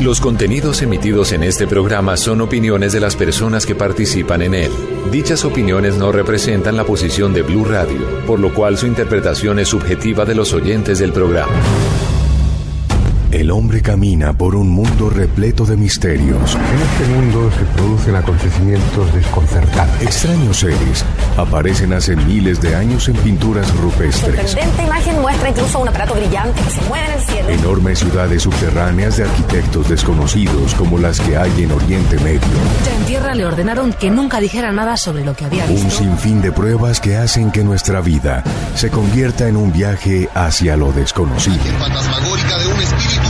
Los contenidos emitidos en este programa son opiniones de las personas que participan en él. Dichas opiniones no representan la posición de Blue Radio, por lo cual su interpretación es subjetiva de los oyentes del programa. El hombre camina por un mundo repleto de misterios. En este mundo se producen acontecimientos desconcertantes. Extraños seres aparecen hace miles de años en pinturas rupestres. Sorprendente imagen muestra incluso un aparato brillante que se mueve en el cielo. Enormes ciudades subterráneas de arquitectos desconocidos como las que hay en Oriente Medio. Ya en tierra le ordenaron que nunca dijera nada sobre lo que había visto. Un sinfín de pruebas que hacen que nuestra vida se convierta en un viaje hacia lo desconocido. fantasmagórica de un espíritu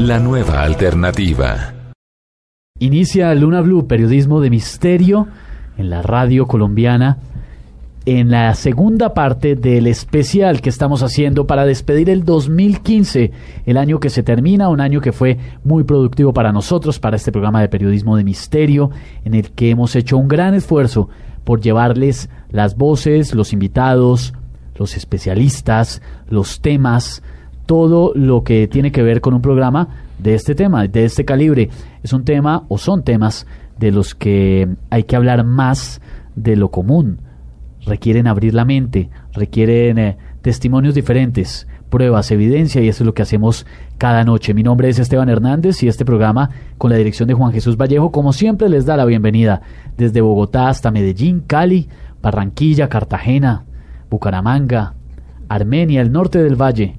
la nueva alternativa. Inicia Luna Blue, periodismo de misterio en la radio colombiana, en la segunda parte del especial que estamos haciendo para despedir el 2015, el año que se termina, un año que fue muy productivo para nosotros, para este programa de periodismo de misterio, en el que hemos hecho un gran esfuerzo por llevarles las voces, los invitados, los especialistas, los temas, todo lo que tiene que ver con un programa de este tema, de este calibre. Es un tema o son temas de los que hay que hablar más de lo común. Requieren abrir la mente, requieren eh, testimonios diferentes, pruebas, evidencia y eso es lo que hacemos cada noche. Mi nombre es Esteban Hernández y este programa con la dirección de Juan Jesús Vallejo, como siempre, les da la bienvenida desde Bogotá hasta Medellín, Cali, Barranquilla, Cartagena, Bucaramanga, Armenia, el norte del valle,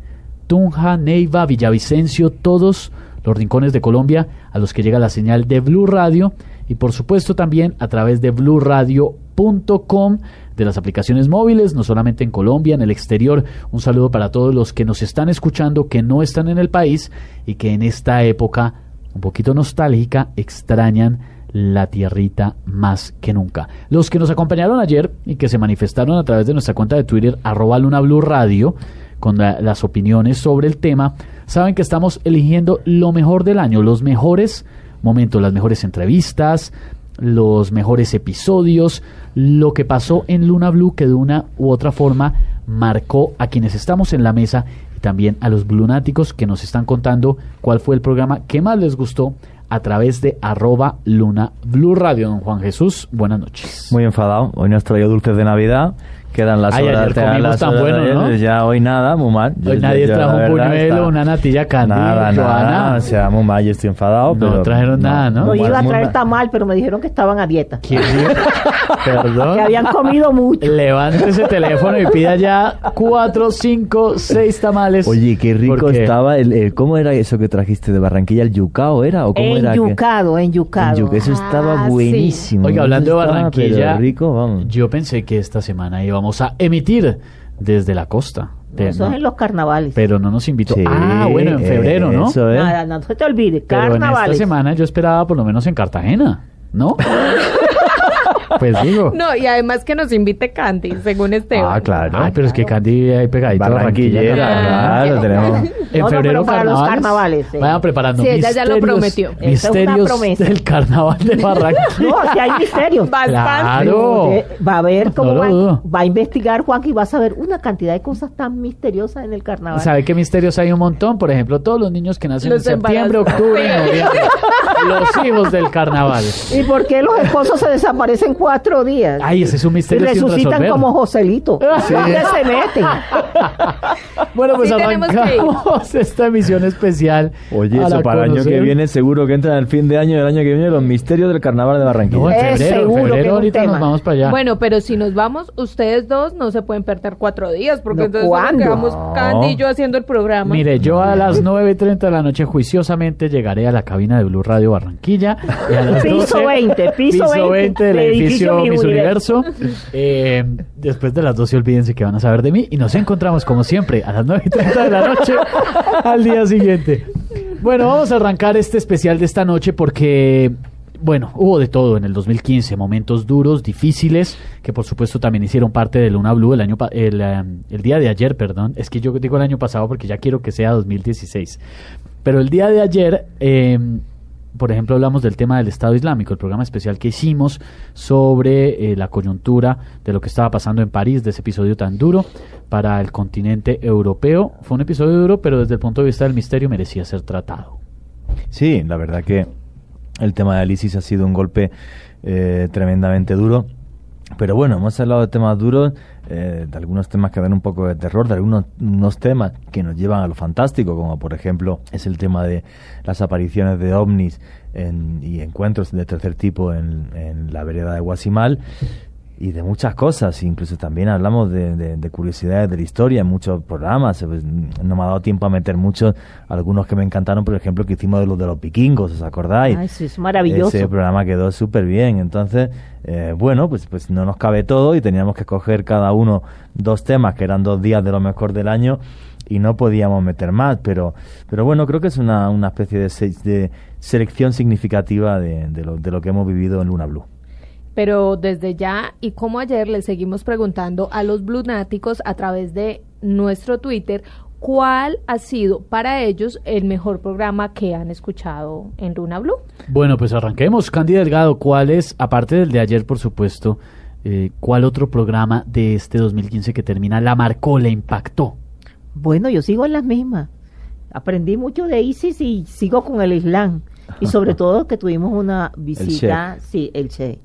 Tunja, Neiva, Villavicencio, todos los rincones de Colombia a los que llega la señal de Blue Radio y por supuesto también a través de bluradio.com de las aplicaciones móviles, no solamente en Colombia, en el exterior. Un saludo para todos los que nos están escuchando, que no están en el país y que en esta época un poquito nostálgica extrañan la tierrita más que nunca. Los que nos acompañaron ayer y que se manifestaron a través de nuestra cuenta de Twitter, arroba Luna Blue Radio, con la- las opiniones sobre el tema, saben que estamos eligiendo lo mejor del año, los mejores momentos, las mejores entrevistas, los mejores episodios, lo que pasó en Luna Blue que de una u otra forma marcó a quienes estamos en la mesa y también a los blunáticos que nos están contando cuál fue el programa que más les gustó a través de arroba Luna Blue Radio. Don Juan Jesús, buenas noches. Muy enfadado. Hoy nos traído dulces de Navidad. Quedan las Ay, horas. ayer quedan comimos las tan horas bueno, ¿no? Ya hoy nada, muy mal. Hoy Yo- nadie yo, trajo un está- una natilla candy, Nada, Joana. nada. O sea, muy mal, yo estoy enfadado. No pero- trajeron nada, ¿no? Yo mal, iba a traer mal. tamal, pero me dijeron que estaban a dieta. Perdón. Que habían comido mucho. Levante ese teléfono y pida ya cuatro, cinco, seis tamales. Oye, qué rico Porque- estaba. El, el- ¿Cómo era eso que trajiste de Barranquilla? ¿El yucao era? ¿O cómo era? que- Enyucado, enyucado. Eso estaba Ah, sí. buenísimo. Oiga, hablando de Barranquilla, rico, vamos. yo pensé que esta semana íbamos a emitir desde la costa. De- Eso no, es en los carnavales. pero no nos invitó. Sí, ah, bueno, en febrero, ¿no? Eso es. Nada, no se te olvide. Pero en esta Carnavales. semana yo esperaba por lo menos en Cartagena, ¿no? pues digo. No, y además que nos invite Candy, según Esteban. Ah, claro. Ay, pero es que Candy ahí pegadito Barranquillera, Barranquilla. claro, tenemos. En febrero para los carnavales. Vayan preparando Sí, ella ya lo misterios- prometió. Misterios del carnaval de Barranquilla. No, si hay misterios. Bastante. Claro. Va a ver cómo va, a investigar Juan y vas a ver una cantidad de cosas tan misteriosas en el carnaval. ¿Sabe qué misterios hay un montón? Por ejemplo, todos los niños que nacen en septiembre, octubre noviembre. los hijos del carnaval. ¿Y por qué los esposos se desaparecen cuatro días? Ay, ese es un y misterio sin resucitan como Joselito. ¿Dónde se meten? Bueno, pues Sí, arrancamos esta emisión especial. Oye, eso para el año que viene seguro que entra en el fin de año, el año que viene, los misterios del carnaval de Barranquilla. No, en Es febrero, en seguro que es febrero ahorita tema. nos vamos para allá. Bueno, pero si nos vamos, ustedes dos no se pueden perder cuatro días, porque No, entonces ¿cuándo? nos quedamos No. Candy y yo haciendo el programa. Mire, yo a las 9.30 de la noche juiciosamente llegaré a la cabina de Blue Radio Barranquilla. y a las Piso 12, 20, piso 20 del del edificio Miss Universo. Eh, después de las 12 olvídense que van a saber de mí y nos encontramos como siempre a las 9.30 de la noche al día siguiente. Bueno, vamos a arrancar este especial de esta noche porque, bueno, hubo de todo en el 2015, momentos duros, difíciles, que por supuesto también hicieron parte de Luna Blue el año el, eh, el día de ayer, perdón. Es que yo digo el año pasado porque ya quiero que sea 2016. Pero el día de ayer, eh, por ejemplo, hablamos del tema del Estado Islámico, el programa especial que hicimos sobre eh, la coyuntura de lo que estaba pasando en París, de ese episodio tan duro para el continente europeo. Fue un episodio duro, pero desde el punto de vista del misterio merecía ser tratado. Sí, la verdad que el tema del ISIS ha sido un golpe eh, tremendamente duro. Pero bueno, hemos hablado de temas duros, eh, de algunos temas que dan un poco de terror, de algunos unos temas que nos llevan a lo fantástico, como por ejemplo es el tema de las apariciones de ovnis en- y encuentros de tercer tipo en, en la vereda de Guasimal y de muchas cosas, incluso también hablamos de, de- de curiosidades de la historia en muchos programas, pues, no me ha dado tiempo a meter muchos, algunos que me encantaron, por ejemplo, que hicimos de los de los vikingos, ¿os acordáis? Ay, sí, es maravilloso. Ese programa quedó súper bien, entonces, eh, bueno, pues, pues no nos cabe todo y teníamos que escoger cada uno dos temas, que eran dos días de lo mejor del año, y no podíamos meter más, pero, pero bueno, creo que es una, una especie de, se- de selección significativa de, de lo, de lo que hemos vivido en Luna Blue. Pero desde ya, y como ayer, le seguimos preguntando a los blunáticos a través de nuestro Twitter cuál ha sido para ellos el mejor programa que han escuchado en Luna Blue. Bueno, pues arranquemos. Candy Delgado, ¿cuál es, aparte del de ayer, por supuesto, eh, cuál otro programa de este 2015 que termina la marcó, le impactó? Bueno, yo sigo en las mismas. Aprendí mucho de ISIS y sigo con el Islam. Y sobre todo que tuvimos una visita, sí, el Che.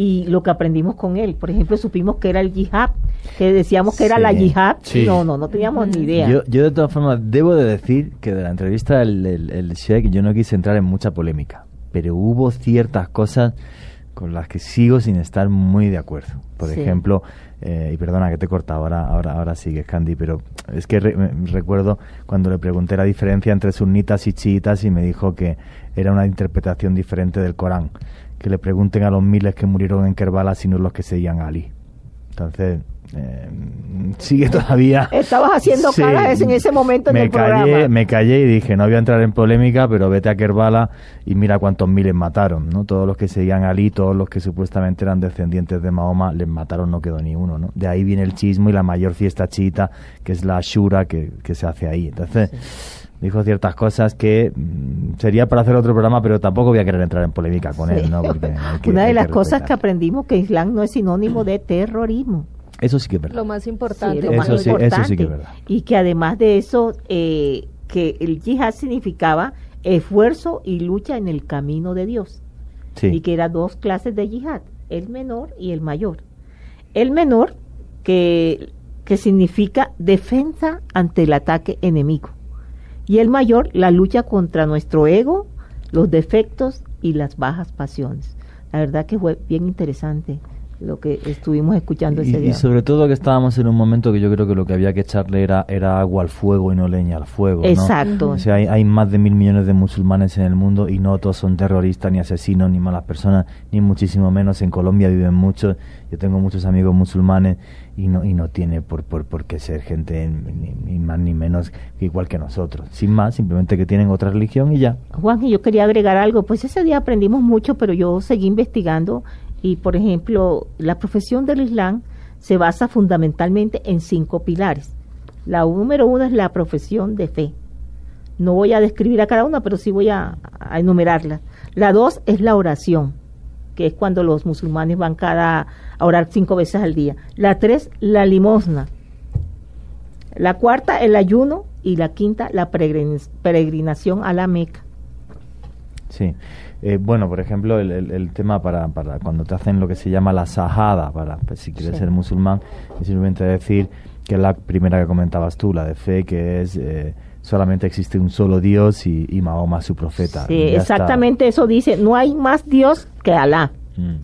Y lo que aprendimos con él, por ejemplo, supimos que era el yihad, que decíamos que era la yihad. Sí. No, no, no teníamos ni idea. Yo, yo de todas formas debo de decir que de la entrevista del el, el Sheikh yo no quise entrar en mucha polémica, pero hubo ciertas cosas con las que sigo sin estar muy de acuerdo. Por Sí. ejemplo, eh, y perdona que te he cortado, ahora, ahora, ahora sigues, Candy, pero es que re- recuerdo cuando le pregunté la diferencia entre sunnitas y chiitas y me dijo que era una interpretación diferente del Corán. Que le pregunten a los miles que murieron en Kerbala si no los que seguían a Ali. Entonces, eh, sigue todavía. Estabas haciendo Sí. caras en ese momento en me el callé, programa. me callé y dije, no voy a entrar en polémica, pero vete a Kerbala y mira cuántos miles mataron, ¿no? Todos los que seguían a Ali, todos los que supuestamente eran descendientes de Mahoma, les mataron, no quedó ni uno, ¿no? De ahí viene el chismo y la mayor fiesta chiita, que es la Shura que, que se hace ahí. Entonces, dijo ciertas cosas que mm, sería para hacer otro programa, pero tampoco voy a querer entrar en polémica con él, ¿no? Porque hay que- Una de que las cosas que aprendimos que Islam no es sinónimo de terrorismo. Eso sí que es verdad. Lo más importante. Sí, lo más Eso sí- eso sí importante. que es verdad. Y que además de eso, eh, que el yihad significaba esfuerzo y lucha en el camino de Dios. Sí. Y que eran dos clases de yihad, el menor y el mayor. El menor, que, que significa defensa ante el ataque enemigo. Y el mayor, la lucha contra nuestro ego, los defectos y las bajas pasiones. La verdad que fue bien interesante lo que estuvimos escuchando Y, ese y día. sobre todo que estábamos en un momento que yo creo que lo que había que echarle era, era agua al fuego y no leña al fuego. ¿no? Exacto. O sea, hay, hay más de mil millones de musulmanes en el mundo y no todos son terroristas, ni asesinos, ni malas personas, ni muchísimo menos. En Colombia viven muchos. Yo tengo muchos amigos musulmanes y no, y no tiene por, por, por qué ser gente ni, ni más ni menos igual que nosotros. Sin más, simplemente que tienen otra religión y ya. Juan, y yo quería agregar algo, pues ese día aprendimos mucho, pero yo seguí investigando y, por ejemplo, la profesión del Islam se basa fundamentalmente en cinco pilares. La número uno es la profesión de fe. No voy a describir a cada una, pero sí voy a, a enumerarla. La dos es la oración, que es cuando los musulmanes van cada a orar cinco veces al día. La tres, la limosna. La cuarta, el ayuno. Y la quinta, la peregrin- peregrinación a la Meca. Sí. Eh, bueno, por ejemplo, el, el- el tema para, para cuando te hacen lo que se llama la sahada, para pues, si quieres Sí. ser musulmán, es simplemente decir que es la primera que comentabas tú, la de fe, que es eh, solamente existe un solo Dios y, y Mahoma su profeta. Sí, está. exactamente eso dice. No hay más Dios que Alá. Mm,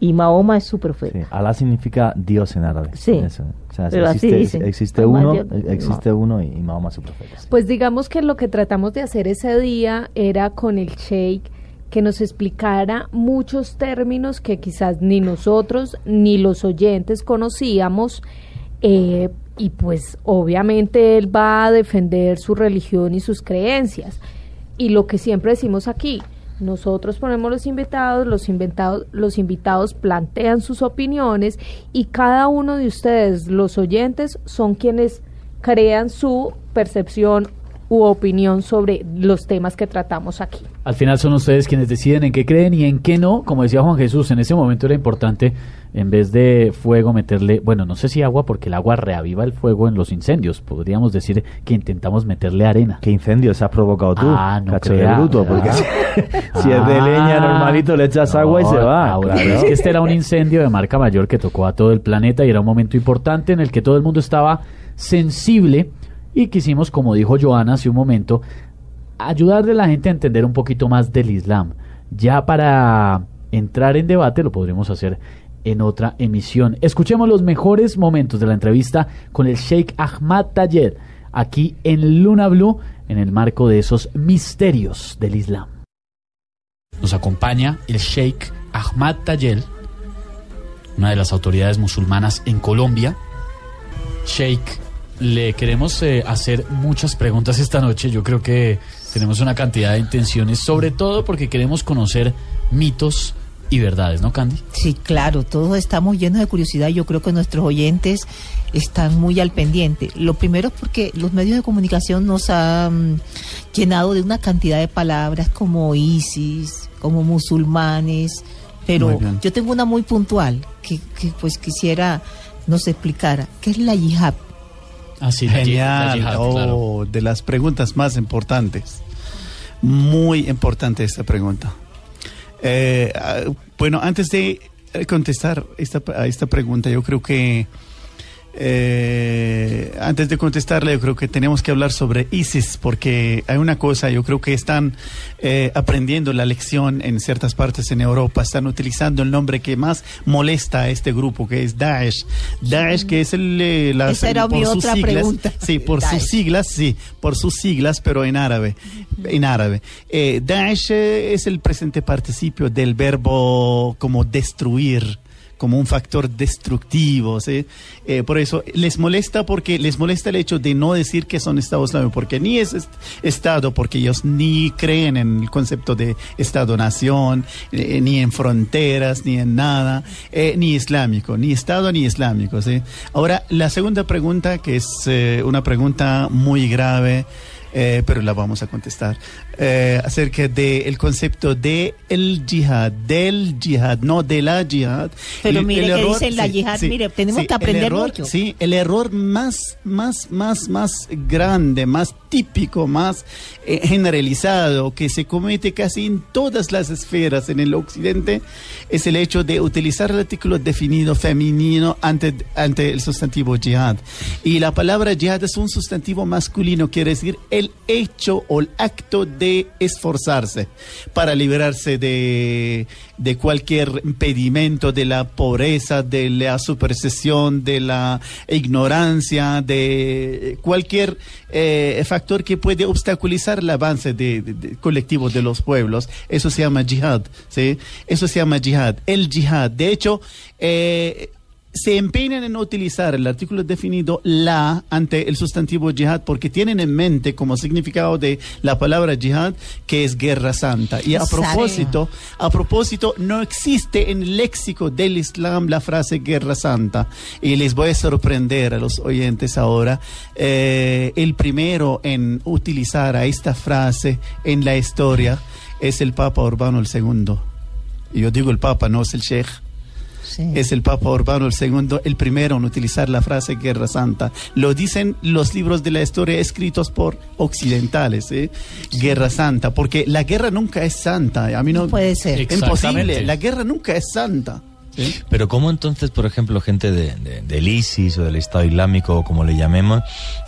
Y Mahoma es su profeta. sí. Alá significa Dios en árabe. Sí. Eso. O sea, Pero así existe, uno, Dios- eh, existe uno y, y Mahoma su profeta. sí. Pues digamos que lo que tratamos de hacer ese día era con el Sheikh que nos explicara muchos términos que quizás ni nosotros ni los oyentes conocíamos eh, y pues obviamente él va a defender su religión y sus creencias. y lo que siempre decimos aquí, nosotros ponemos los invitados, los invitados, los invitados plantean sus opiniones y cada uno de ustedes, los oyentes, son quienes crean su percepción u opinión sobre los temas que tratamos aquí. Al final son ustedes quienes deciden en qué creen y en qué no. Como decía Juan Jesús, en ese momento era importante, en vez de fuego, meterle, bueno, no sé si agua, porque el agua reaviva el fuego en los incendios. Podríamos decir que intentamos meterle arena. ¿Qué incendios has provocado tú? Ah, no cacho de crea, bruto, ¿verdad? porque si, si es de leña Ah. normalito le echas agua y se va. Ahora, claro. es que este era un incendio de marca mayor que tocó a todo el planeta y era un momento importante en el que todo el mundo estaba sensible y quisimos, como dijo Joana hace un momento, ayudarle a la gente a entender un poquito más del Islam. Ya para entrar en debate lo podremos hacer en otra emisión. Escuchemos los mejores momentos de la entrevista con el Sheikh Ahmad Tayed aquí en Luna Blue en el marco de esos misterios del Islam. Nos acompaña el Sheikh Ahmad Tayel, una de las autoridades musulmanas en Colombia. Sheikh, le queremos eh, hacer muchas preguntas esta noche. Yo creo que tenemos una cantidad de intenciones, sobre todo porque queremos conocer mitos y verdades, ¿no, Candy? Sí, claro, todos estamos llenos de curiosidad. Yo creo que nuestros oyentes están muy al pendiente. Lo primero es porque los medios de comunicación nos han llenado de una cantidad de palabras como ISIS, como musulmanes, pero yo tengo una muy puntual que, que, pues quisiera nos explicara. ¿Qué es la yihad? Ah, sí, Genial. oh, de las preguntas más importantes. Muy importante esta pregunta. Eh, ah, bueno, antes de contestar esta, a esta pregunta, yo creo que eh, antes de contestarle, yo creo que tenemos que hablar sobre ISIS, porque hay una cosa, yo creo que están eh, aprendiendo la lección en ciertas partes en Europa, están utilizando el nombre que más molesta a este grupo, que es Daesh. Daesh, que es el... eh, las- Esa era por mi sus otra siglas, pregunta. Sí, por Daesh. sus siglas, sí, por sus siglas, pero en árabe. En árabe. Eh, Daesh es el presente participio del verbo como destruir como un factor destructivo, ¿sí? Eh, por eso les molesta porque les molesta el hecho de no decir que son Estado Islámico, porque ni es est- Estado, porque ellos ni creen en el concepto de Estado-nación, eh, ni en fronteras, ni en nada, eh, ni islámico, ni Estado ni islámico. Ahora, la segunda pregunta, que es una pregunta muy grave, pero la vamos a contestar, eh, acerca del concepto de el yihad, del yihad, no de la yihad. Pero El- mire el que error- dicen la sí, yihad, sí, mire, tenemos sí, que aprender error- mucho. Sí, el error más, más, más, más grande, más típico, más eh, generalizado que se comete casi en todas las esferas en el occidente es el hecho de utilizar el artículo definido femenino ante, ante el sustantivo jihad. Y la palabra jihad es un sustantivo masculino, quiere decir el hecho o el acto de esforzarse para liberarse de, de cualquier impedimento, de la pobreza, de la superstición, de la ignorancia, de cualquier eh, factor que puede obstaculizar el avance de, de- de- colectivo de los pueblos. Eso se llama jihad, ¿sí? Eso se llama jihad. El jihad. De hecho, eh, se empeñan en utilizar el artículo definido la ante el sustantivo jihad porque tienen en mente como significado de la palabra jihad que es guerra santa. Y a propósito, a propósito, no existe en el léxico del Islam la frase guerra santa. Y les voy a sorprender a los oyentes ahora. Eh, el primero en utilizar a esta frase en la historia es el Papa Urbano II. Y Yo digo el Papa, no es el Sheikh. Es el Papa Urbano II el primero en utilizar la frase Guerra Santa. Lo dicen los libros de la historia escritos por occidentales, ¿eh? Guerra Santa, porque la guerra nunca es santa. A mí no, puede ser. Imposible. La guerra nunca es santa. ¿sí? Pero ¿cómo entonces, por ejemplo, gente de, de- del ISIS o del Estado Islámico, o como le llamemos,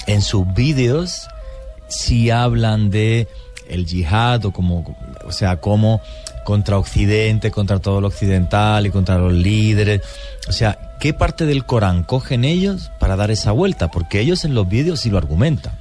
en sus vídeos, si hablan de el yihad o como, o sea, como contra Occidente, contra todo lo occidental y contra los líderes? O sea, ¿qué parte del Corán cogen ellos para dar esa vuelta? Porque ellos en los vídeos sí lo argumentan.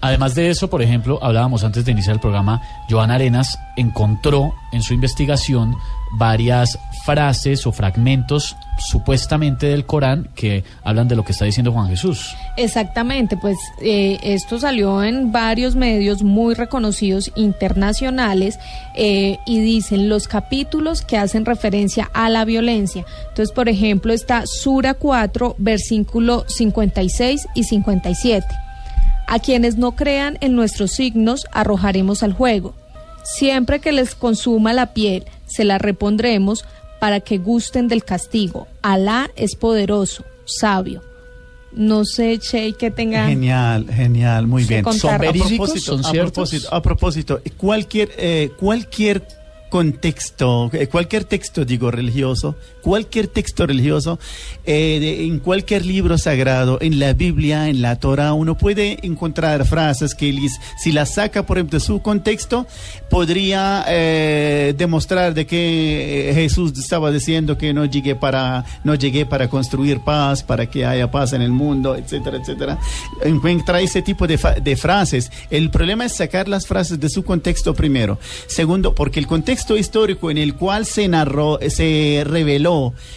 Además de eso, por ejemplo, hablábamos antes de iniciar el programa, Joana Arenas encontró en su investigación varias frases o fragmentos supuestamente del Corán que hablan de lo que está diciendo Juan Jesús. Exactamente, pues eh, esto salió en varios medios muy reconocidos internacionales eh, y dicen los capítulos que hacen referencia a la violencia. Entonces, por ejemplo, está Sura 4, versículo 56 y 57. A quienes no crean en nuestros signos arrojaremos al juego. Siempre que les consuma la piel, se la repondremos para que gusten del castigo. Alá es poderoso, sabio. No sé, Che, que tenga... Genial, genial, muy bien. a verídicos? propósito, ¿Son a ciertos? propósito, a propósito, cualquier, eh, cualquier contexto, eh, cualquier texto, digo, religioso, cualquier texto religioso, eh, en cualquier libro sagrado, en la Biblia, en la Torah, uno puede encontrar frases que si las saca, por ejemplo, de su contexto, podría eh, demostrar de que eh, Jesús estaba diciendo que no llegué para, no llegué para construir paz, para que haya paz en el mundo, etcétera, etcétera. Encuentra ese tipo de frases. El problema es sacar las frases de su contexto primero. Segundo, porque el contexto histórico en el cual se narró, se reveló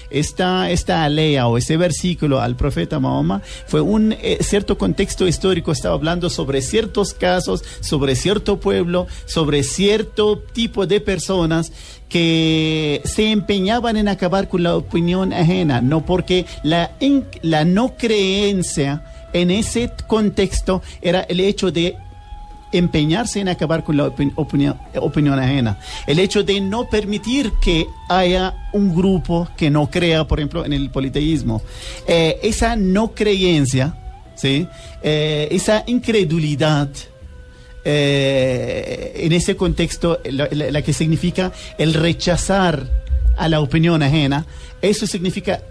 esta, esta alea o ese versículo al profeta Mahoma fue un eh, cierto contexto histórico, estaba hablando sobre ciertos casos, sobre cierto pueblo, sobre cierto tipo de personas que se empeñaban en acabar con la opinión ajena, no porque la, la no creencia en ese contexto era el hecho de empeñarse en acabar con la opin- opinión, opinión ajena. El hecho de no permitir que haya un grupo que no crea, por ejemplo, en el politeísmo. Eh, esa no creencia, ¿sí? Eh, esa incredulidad, eh, en ese contexto, la- la que significa el rechazar a la opinión ajena, eso significa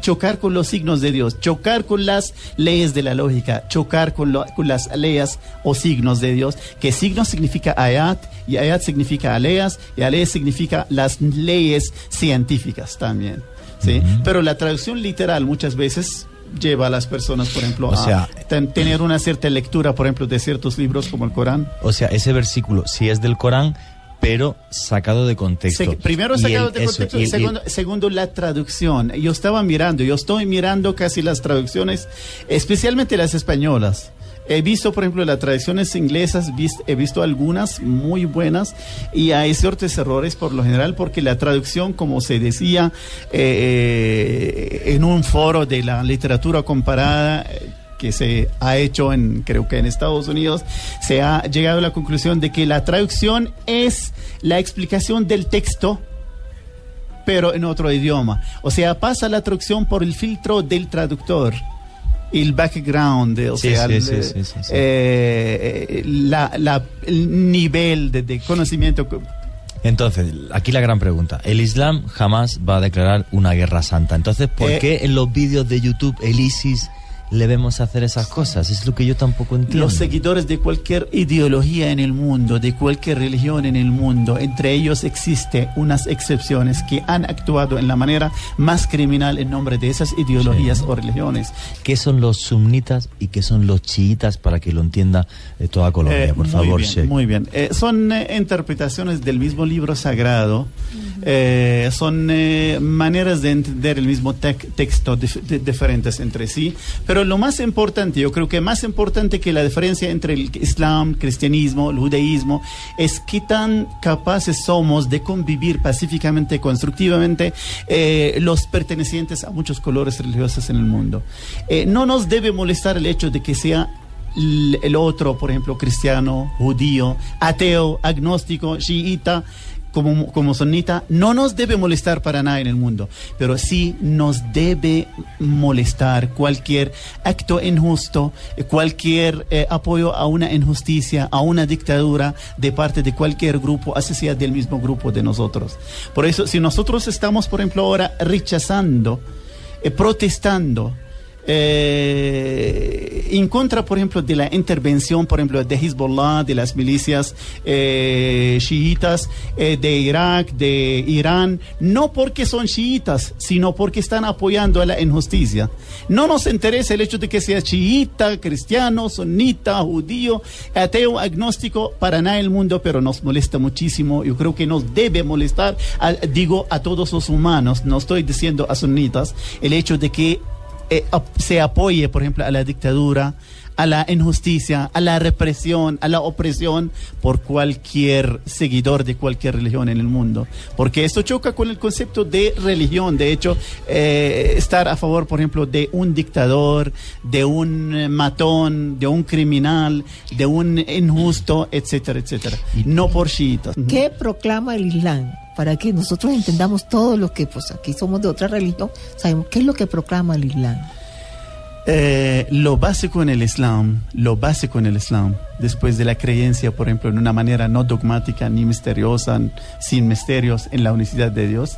chocar con los signos de Dios, chocar con las leyes de la lógica, chocar con, lo- con las leyes o signos de Dios, que signos significa ayat, y ayat significa aleas, y aleas significa las leyes científicas también. ¿sí? Pero la traducción literal muchas veces lleva a las personas, por ejemplo, O a sea- tener una cierta lectura, por ejemplo, de ciertos libros como el Corán. O sea, ese versículo sí es del Corán, pero sacado de contexto. Se- primero sacado el- de eso, contexto y y, el- segundo, segundo, la traducción. Yo estaba mirando, yo estoy mirando casi las traducciones, especialmente las españolas. He visto, por ejemplo, las traducciones inglesas, vis- he visto algunas muy buenas y hay ciertos errores por lo general porque la traducción, como se decía eh, eh, en un foro de la literatura comparada, que se ha hecho en creo que en Estados Unidos se ha llegado a la conclusión de que la traducción es la explicación del texto pero en otro idioma. O sea, pasa la traducción por el filtro del traductor. El background, o Sí, sea, sí, el, sí, sí, sí, sí. eh, la- la- el nivel de, de conocimiento. Entonces, aquí la gran pregunta. El Islam jamás va a declarar una guerra santa. Entonces, ¿por Eh, qué en los vídeos de YouTube el ISIS le vemos hacer esas cosas? Es lo que yo tampoco entiendo. Los seguidores de cualquier ideología en el mundo, de cualquier religión en el mundo, entre ellos existe unas excepciones que han actuado en la manera más criminal en nombre de esas ideologías o religiones. ¿Qué son los sumnitas y qué son los chiitas para que lo entienda eh, toda Colombia? Eh, por muy favor, bien. Muy bien. Eh, son eh, interpretaciones del mismo libro sagrado. Eh, son eh, maneras de entender el mismo tec- texto dif- di- diferentes entre sí. Pero lo más importante, yo creo que más importante que la diferencia entre el Islam, cristianismo, el judaísmo, es qué tan capaces somos de convivir pacíficamente, constructivamente, eh, los pertenecientes a muchos colores religiosos en el mundo. No nos debe molestar el hecho de que sea el otro, por ejemplo, cristiano, judío, ateo, agnóstico, chiita, como, como sonita, no nos debe molestar para nada en el mundo, pero sí nos debe molestar cualquier acto injusto, cualquier eh, apoyo a una injusticia, a una dictadura de parte de cualquier grupo, así sea del mismo grupo de nosotros. Por eso, si nosotros estamos, por ejemplo, ahora rechazando, eh, protestando, eh, en contra, por ejemplo, de la intervención, por ejemplo, de Hezbollah, de las milicias eh, chiitas eh, de Irak, de Irán, no porque son chiitas, sino porque están apoyando a la injusticia. No nos interesa el hecho de que sea chiita, cristiano, sunita, judío, ateo, agnóstico, para nada el mundo, pero nos molesta muchísimo. Yo creo que nos debe molestar, digo, a todos los humanos, no estoy diciendo a sunitas, el hecho de que eh, se apoye, por ejemplo, a la dictadura, a la injusticia, a la represión, a la opresión por cualquier seguidor de cualquier religión en el mundo. Porque esto choca con el concepto de religión. De hecho, eh, estar a favor, por ejemplo, de un dictador, de un eh, matón, de un criminal, de un injusto, etcétera, etcétera. No por chiitas. ¿Qué proclama el Islam? Para que nosotros entendamos todo lo que, pues aquí somos de otra religión, sabemos qué es lo que proclama el Islam. Eh, lo básico en el Islam, lo básico en el Islam, después de la creencia, por ejemplo, en una manera no dogmática ni misteriosa, sin misterios en la unicidad de Dios,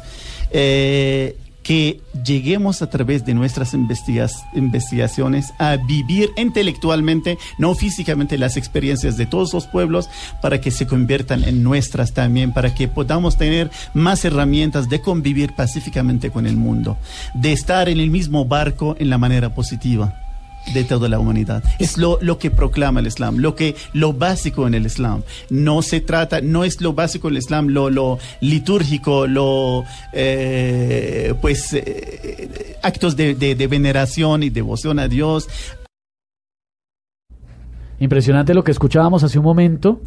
eh, que lleguemos a través de nuestras investigaciones a vivir intelectualmente, no físicamente, las experiencias de todos los pueblos para que se conviertan en nuestras también, para que podamos tener más herramientas de convivir pacíficamente con el mundo, de estar en el mismo barco en la manera positiva de toda la humanidad. Es lo, lo que proclama el Islam, lo que lo básico en el Islam. No se trata, no es lo básico en el Islam, lo, lo litúrgico, lo eh, pues eh, actos de, de- veneración y devoción a Dios. Impresionante lo que escuchábamos hace un momento.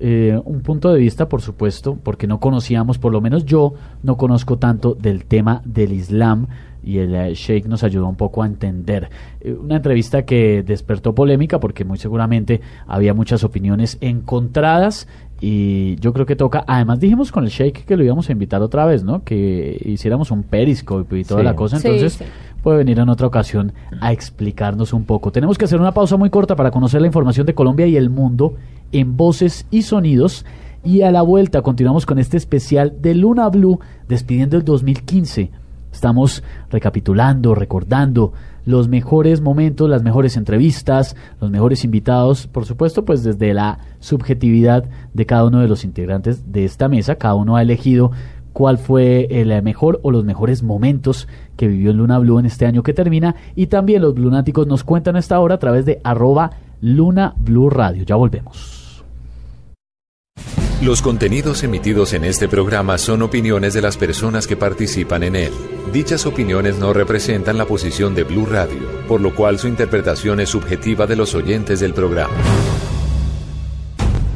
eh, un punto de vista, por supuesto, porque no conocíamos, por lo menos yo no conozco tanto del tema del Islam y el eh, Sheikh nos ayudó un poco a entender. Eh, una entrevista que despertó polémica porque muy seguramente había muchas opiniones encontradas y yo creo que toca, además dijimos con el Sheikh que lo íbamos a invitar otra vez, ¿no? Que hiciéramos un periscope y toda Sí. la cosa, Sí, entonces sí. puede venir en otra ocasión a explicarnos un poco. Tenemos que hacer una pausa muy corta para conocer la información de Colombia y el mundo en voces y sonidos. Y a la vuelta continuamos con este especial de Luna Blue despidiendo el 2015. Estamos recapitulando, recordando los mejores momentos, las mejores entrevistas, los mejores invitados, por supuesto, pues desde la subjetividad de cada uno de los integrantes de esta mesa. Cada uno ha elegido cuál fue el mejor o los mejores momentos que vivió en Luna Blue en este año que termina. Y también los Blunáticos nos cuentan esta hora a través de arroba Luna Blue Radio. Ya volvemos. Los contenidos emitidos en este programa son opiniones de las personas que participan en él. Dichas opiniones no representan la posición de Blue Radio, por lo cual su interpretación es subjetiva de los oyentes del programa.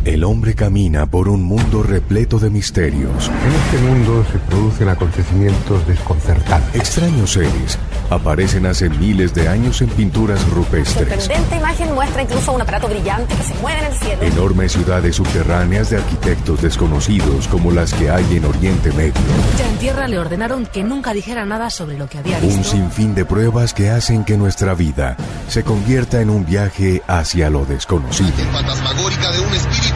El hombre camina por un mundo repleto de misterios. En este mundo se producen acontecimientos desconcertantes. Extraños seres aparecen hace miles de años en pinturas rupestres. Sorprendente imagen muestra incluso un aparato brillante que se mueve en el cielo. Enormes ciudades subterráneas de arquitectos desconocidos como las que hay en Oriente Medio. Ya en tierra le ordenaron que nunca dijera nada sobre lo que había Un visto. sinfín de pruebas que hacen que nuestra vida se convierta en un viaje hacia lo desconocido. fantasmagórica de un espíritu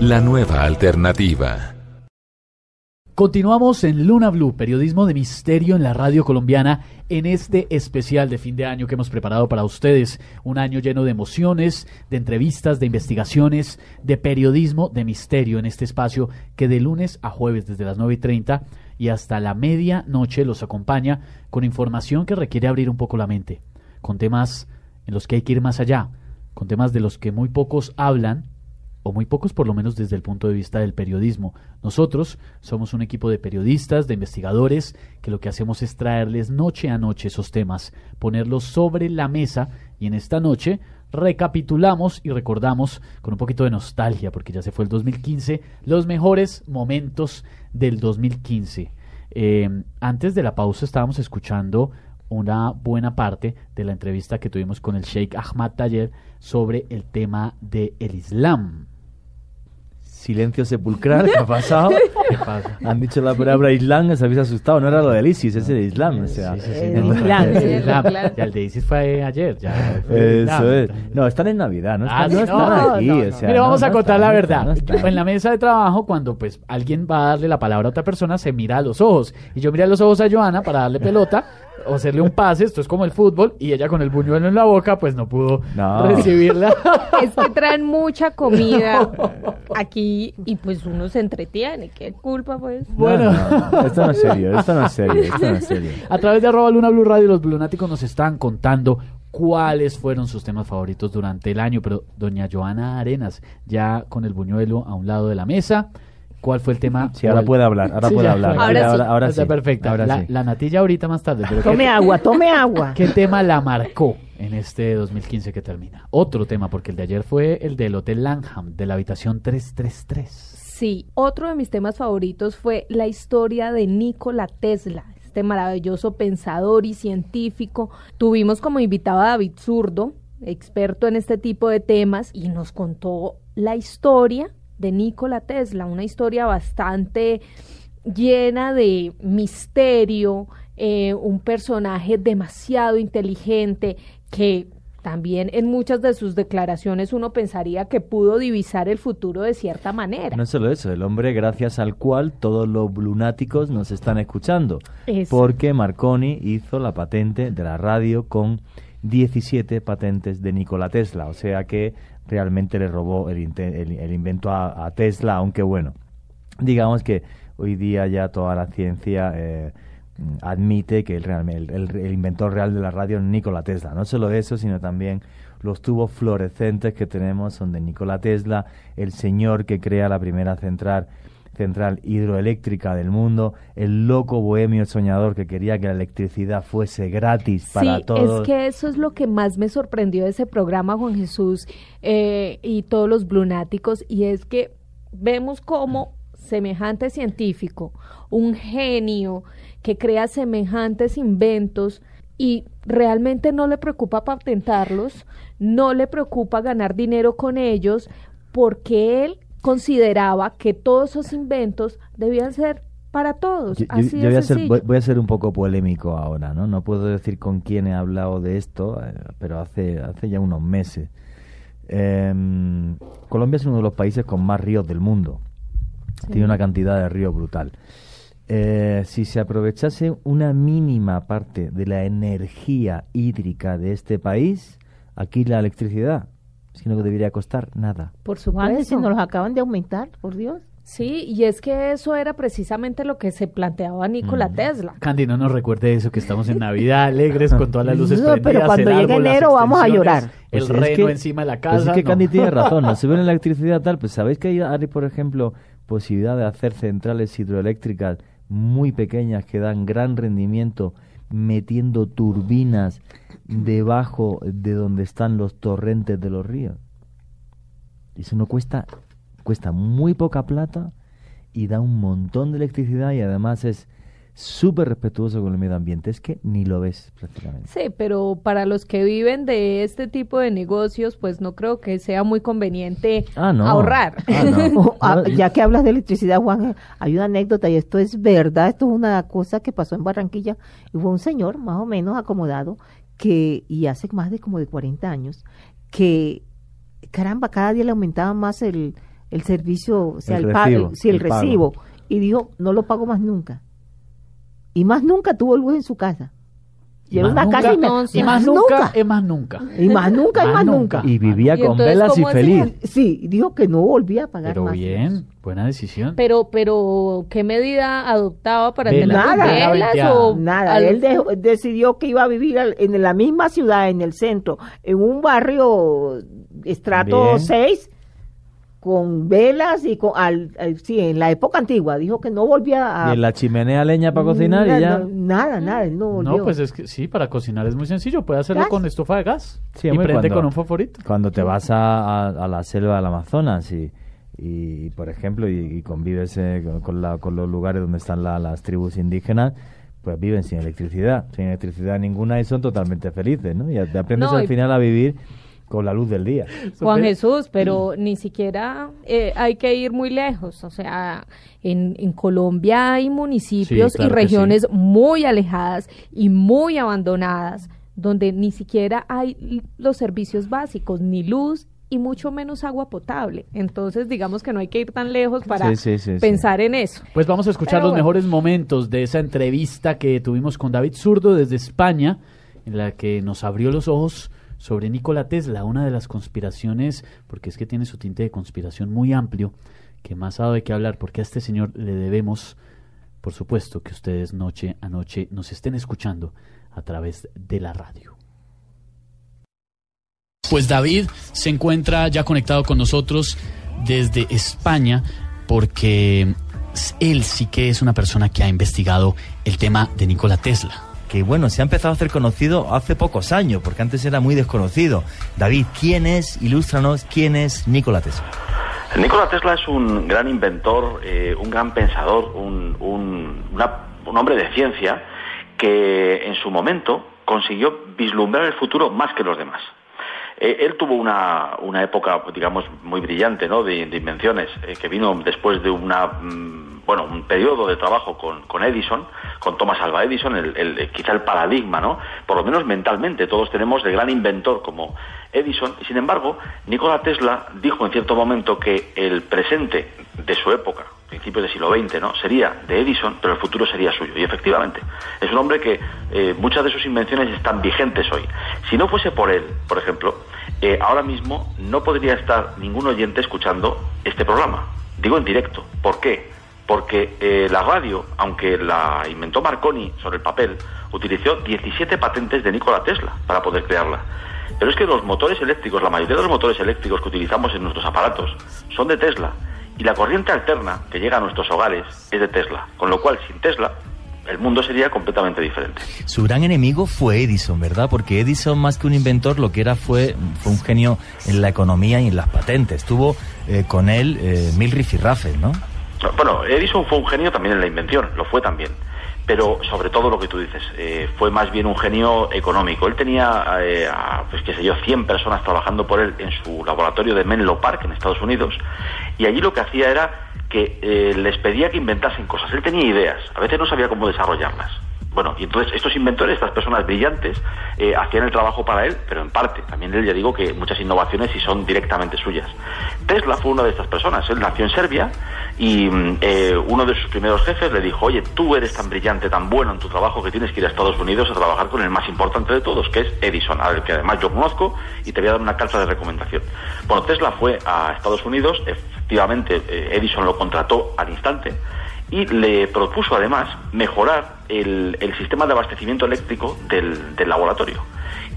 la nueva alternativa. Continuamos en Luna Blue, periodismo de misterio en la radio colombiana, en este especial de fin de año que hemos preparado para ustedes. Un año lleno de emociones, de entrevistas, de investigaciones, de periodismo de misterio en este espacio que de lunes a jueves desde las 9 y 30 y hasta la medianoche los acompaña con información que requiere abrir un poco la mente, con temas en los que hay que ir más allá, con temas de los que muy pocos hablan o muy pocos por lo menos desde el punto de vista del periodismo. Nosotros somos un equipo de periodistas, de investigadores, que lo que hacemos es traerles noche a noche esos temas, ponerlos sobre la mesa y en esta noche recapitulamos y recordamos con un poquito de nostalgia, porque ya se fue el 2015, los mejores momentos del 2015. Eh, antes de la pausa estábamos escuchando una buena parte de la entrevista que tuvimos con el Sheikh Ahmad Tayer sobre el tema del el Islam. Silencio sepulcral, ¿qué ha pasado? ¿Qué pasa? Han dicho la palabra Islam, os habéis asustado. No era lo del ISIS, es el Islam. O sea, El Islam, el Islam. Ya el de ISIS fue ayer. Ya fue Eso es. No, están en Navidad, no Ah, están, no sí, están no, aquí. no, o no. sea, Mire, no, vamos a no contar la no verdad. no en la mesa de trabajo, cuando pues alguien va a darle la palabra a otra persona, se mira a los ojos. Y yo miré a los ojos a Joana para darle pelota o hacerle un pase. Esto es como el fútbol. Y ella con el buñuelo en la boca, pues no pudo No. recibirla. Es que traen mucha comida aquí y pues uno se entretiene. ¿Qué culpa pues? Bueno. No, no, esto no es serio, esto no es serio, esto no es serio. A través de arroba Luna Blue Radio, los Blunáticos nos están contando cuáles fueron sus temas favoritos durante el año. Pero doña Joana Arenas, ya con el buñuelo a un lado de la mesa, ¿cuál fue el tema? Sí, ahora puede hablar, ahora Sí, puede ya. hablar. Ahora sí. ahora, ahora Está sí. perfecta. Ahora la, sí. la natilla ahorita más tarde. Pero Tome ¿qué, agua, tome agua. ¿Qué tema la marcó en este 2015 que termina? Otro tema, porque el de ayer fue el del Hotel Langham, de la habitación 333. Sí, otro de mis temas favoritos fue la historia de Nikola Tesla, este maravilloso pensador y científico. Tuvimos como invitado a David Zurdo, experto en este tipo de temas, y nos contó la historia de Nikola Tesla, una historia bastante llena de misterio, eh, un personaje demasiado inteligente que también en muchas de sus declaraciones uno pensaría que pudo divisar el futuro de cierta manera. No solo eso, el hombre gracias al cual todos los lunáticos nos están escuchando. Es- Porque Marconi hizo la patente de la radio con 17 patentes de Nikola Tesla. O sea que realmente le robó el, el- el invento a, Tesla, aunque bueno, digamos que hoy día ya toda la ciencia eh, admite que el- el inventor real de la radio es Nikola Tesla. No solo eso, sino también los tubos fluorescentes que tenemos son de Nikola Tesla, el señor que crea la primera central central hidroeléctrica del mundo, el loco bohemio soñador que quería que la electricidad fuese gratis para sí, todos. es que eso es lo que más me sorprendió de ese programa, Juan Jesús, eh, y todos los blunáticos, y es que vemos como semejante científico, un genio que crea semejantes inventos y realmente no le preocupa patentarlos, no le preocupa ganar dinero con ellos, porque él consideraba que todos esos inventos debían ser para todos. Yo, así voy, a ser, voy, voy a ser un poco polémico ahora, ¿no? No puedo decir con quién he hablado de esto, eh, pero hace, hace ya unos meses. Em, Colombia es uno de los países con más ríos del mundo. Tiene una cantidad de ríos brutal. Eh, si se aprovechase una mínima parte de la energía hídrica de este país, aquí la electricidad, sino que debería costar nada. Por Juan, si supuesto. nos los acaban de aumentar, por Dios. Sí, y es que eso era precisamente lo que se planteaba Nikola Mm. Tesla. Candy, no nos recuerde eso, que estamos en Navidad, alegres, con todas las luces No, pero prendidas, cuando el llegue enero vamos a llorar. El Pues es reno que- encima de la pues casa. es que no. Candy tiene razón, no se ve la electricidad tal, pues sabéis que hay, hay, por ejemplo, posibilidad de hacer centrales hidroeléctricas muy pequeñas que dan gran rendimiento metiendo turbinas debajo de donde están los torrentes de los ríos. Eso no cuesta, cuesta muy poca plata y da un montón de electricidad y además es súper respetuoso con el medio ambiente. Es que ni lo ves prácticamente. Sí, pero para los que viven de este tipo de negocios, pues no creo que sea muy conveniente Ah, no. ahorrar. Ah, no. Ah, ya que hablas de electricidad, Juan, hay una anécdota y esto es verdad, esto es una cosa que pasó en Barranquilla y fue un señor más o menos acomodado que, y hace más de como de 40 años, que caramba, cada día le aumentaba más el, el servicio, o sea, El el, pa- recibo, sí, el, el pago. recibo, y dijo, no lo pago más nunca. Y más nunca tuvo luz en su casa. Y era Más una nunca, casa y, y más nunca, es más nunca. y más nunca, y Más más nunca. nunca. Y vivía ¿Y con entonces velas y feliz. Sí, dijo que no volvía a pagar Pero más. bien, buena decisión. Pero, pero, ¿qué medida adoptaba para tener Nada. velas o Nada, al- él dejó- decidió que iba a vivir al- en la misma ciudad, en el centro, en un barrio estrato Bien. 6, con velas y con, al, al- sí, en la época antigua, dijo que no volvía a... Y en la chimenea leña para cocinar nada, y ya. Nada, nada, él no volvió. No, pues es que sí, para cocinar es muy sencillo. Puede hacerlo ¿Gas? con estufa de gas. Sí, y prende cuando- con un fosforito. Cuando te vas a, a- a la selva del Amazonas y, y, por ejemplo, y, y convives eh, con, la- con los lugares donde están la- las tribus indígenas, pues viven sin electricidad, sin electricidad ninguna y son totalmente felices, ¿no? Y aprendes No, y- al final a vivir con la luz del día. Juan Jesús, pero ni siquiera eh, hay que ir muy lejos. O sea, en, en Colombia hay municipios Sí, claro y regiones muy alejadas y muy abandonadas, donde ni siquiera hay los servicios básicos, ni luz y mucho menos agua potable. Entonces, digamos que no hay que ir tan lejos para Sí, sí, sí, sí. pensar en eso. Pues vamos a escuchar Pero los bueno. mejores momentos de esa entrevista que tuvimos con David Zurdo desde España, en la que nos abrió los ojos sobre Nikola Tesla, una de las conspiraciones, porque es que tiene su tinte de conspiración muy amplio, que más de qué hablar, porque a este señor le debemos, por supuesto, que ustedes noche a noche nos estén escuchando a través de la radio. Pues David se encuentra ya conectado con nosotros desde España porque él sí que es una persona que ha investigado el tema de Nikola Tesla. Que bueno, se ha empezado a hacer conocido hace pocos años, porque antes era muy desconocido. David, ¿quién es? Ilústranos, ¿quién es Nikola Tesla? Nikola Tesla es un gran inventor, eh, un gran pensador, un, un- hombre de ciencia que en su momento consiguió vislumbrar el futuro más que los demás. Eh, él tuvo una, una época, digamos, muy brillante ¿no? de, de invenciones, eh, que vino después de una, mm, bueno, un periodo de trabajo con, con Edison, con Thomas Alva Edison, el, eh, quizá el paradigma, ¿no? por lo menos mentalmente, todos tenemos de gran inventor como Edison, y sin embargo, Nikola Tesla dijo en cierto momento que el presente de su época, principios del siglo XX, ¿no? sería de Edison, pero el futuro sería suyo. Y efectivamente, es un hombre que eh, muchas de sus invenciones están vigentes hoy. Si no fuese por él, por ejemplo, eh, ahora mismo no podría estar ningún oyente escuchando este programa. Digo en directo. ¿Por qué? Porque eh, la radio, aunque la inventó Marconi sobre el papel, utilizó 17 patentes de Nikola Tesla para poder crearla. Pero es que los motores eléctricos, la mayoría de los motores eléctricos que utilizamos en nuestros aparatos son de Tesla. Y la corriente alterna que llega a nuestros hogares es de Tesla. Con lo cual, sin Tesla, el mundo sería completamente diferente. Su gran enemigo fue Edison, ¿verdad? Porque Edison, más que un inventor, lo que era fue, fue un genio en la economía y en las patentes. Tuvo eh, con él eh, mil rifirrafes, ¿no? Bueno, Edison fue un genio también en la invención, lo fue también. Pero sobre todo lo que tú dices, eh, fue más bien un genio económico. Él tenía, eh, pues qué sé yo, 100 personas trabajando por él en su laboratorio de Menlo Park, en Estados Unidos, y allí lo que hacía era que eh, les pedía que inventasen cosas. Él tenía ideas, a veces no sabía cómo desarrollarlas. Bueno, y entonces estos inventores, estas personas brillantes, eh, hacían el trabajo para él, pero en parte. También él ya digo que muchas innovaciones sí son directamente suyas. Tesla fue una de estas personas. Él nació en Serbia y mm, eh, uno de sus primeros jefes le dijo, oye, tú eres tan brillante, tan bueno en tu trabajo que tienes que ir a Estados Unidos a trabajar con el más importante de todos, que es Edison, al que además yo conozco y te voy a dar una carta de recomendación. Bueno, Tesla fue a Estados Unidos, efectivamente eh, Edison lo contrató al instante y le propuso además mejorar el, el sistema de abastecimiento eléctrico del, del laboratorio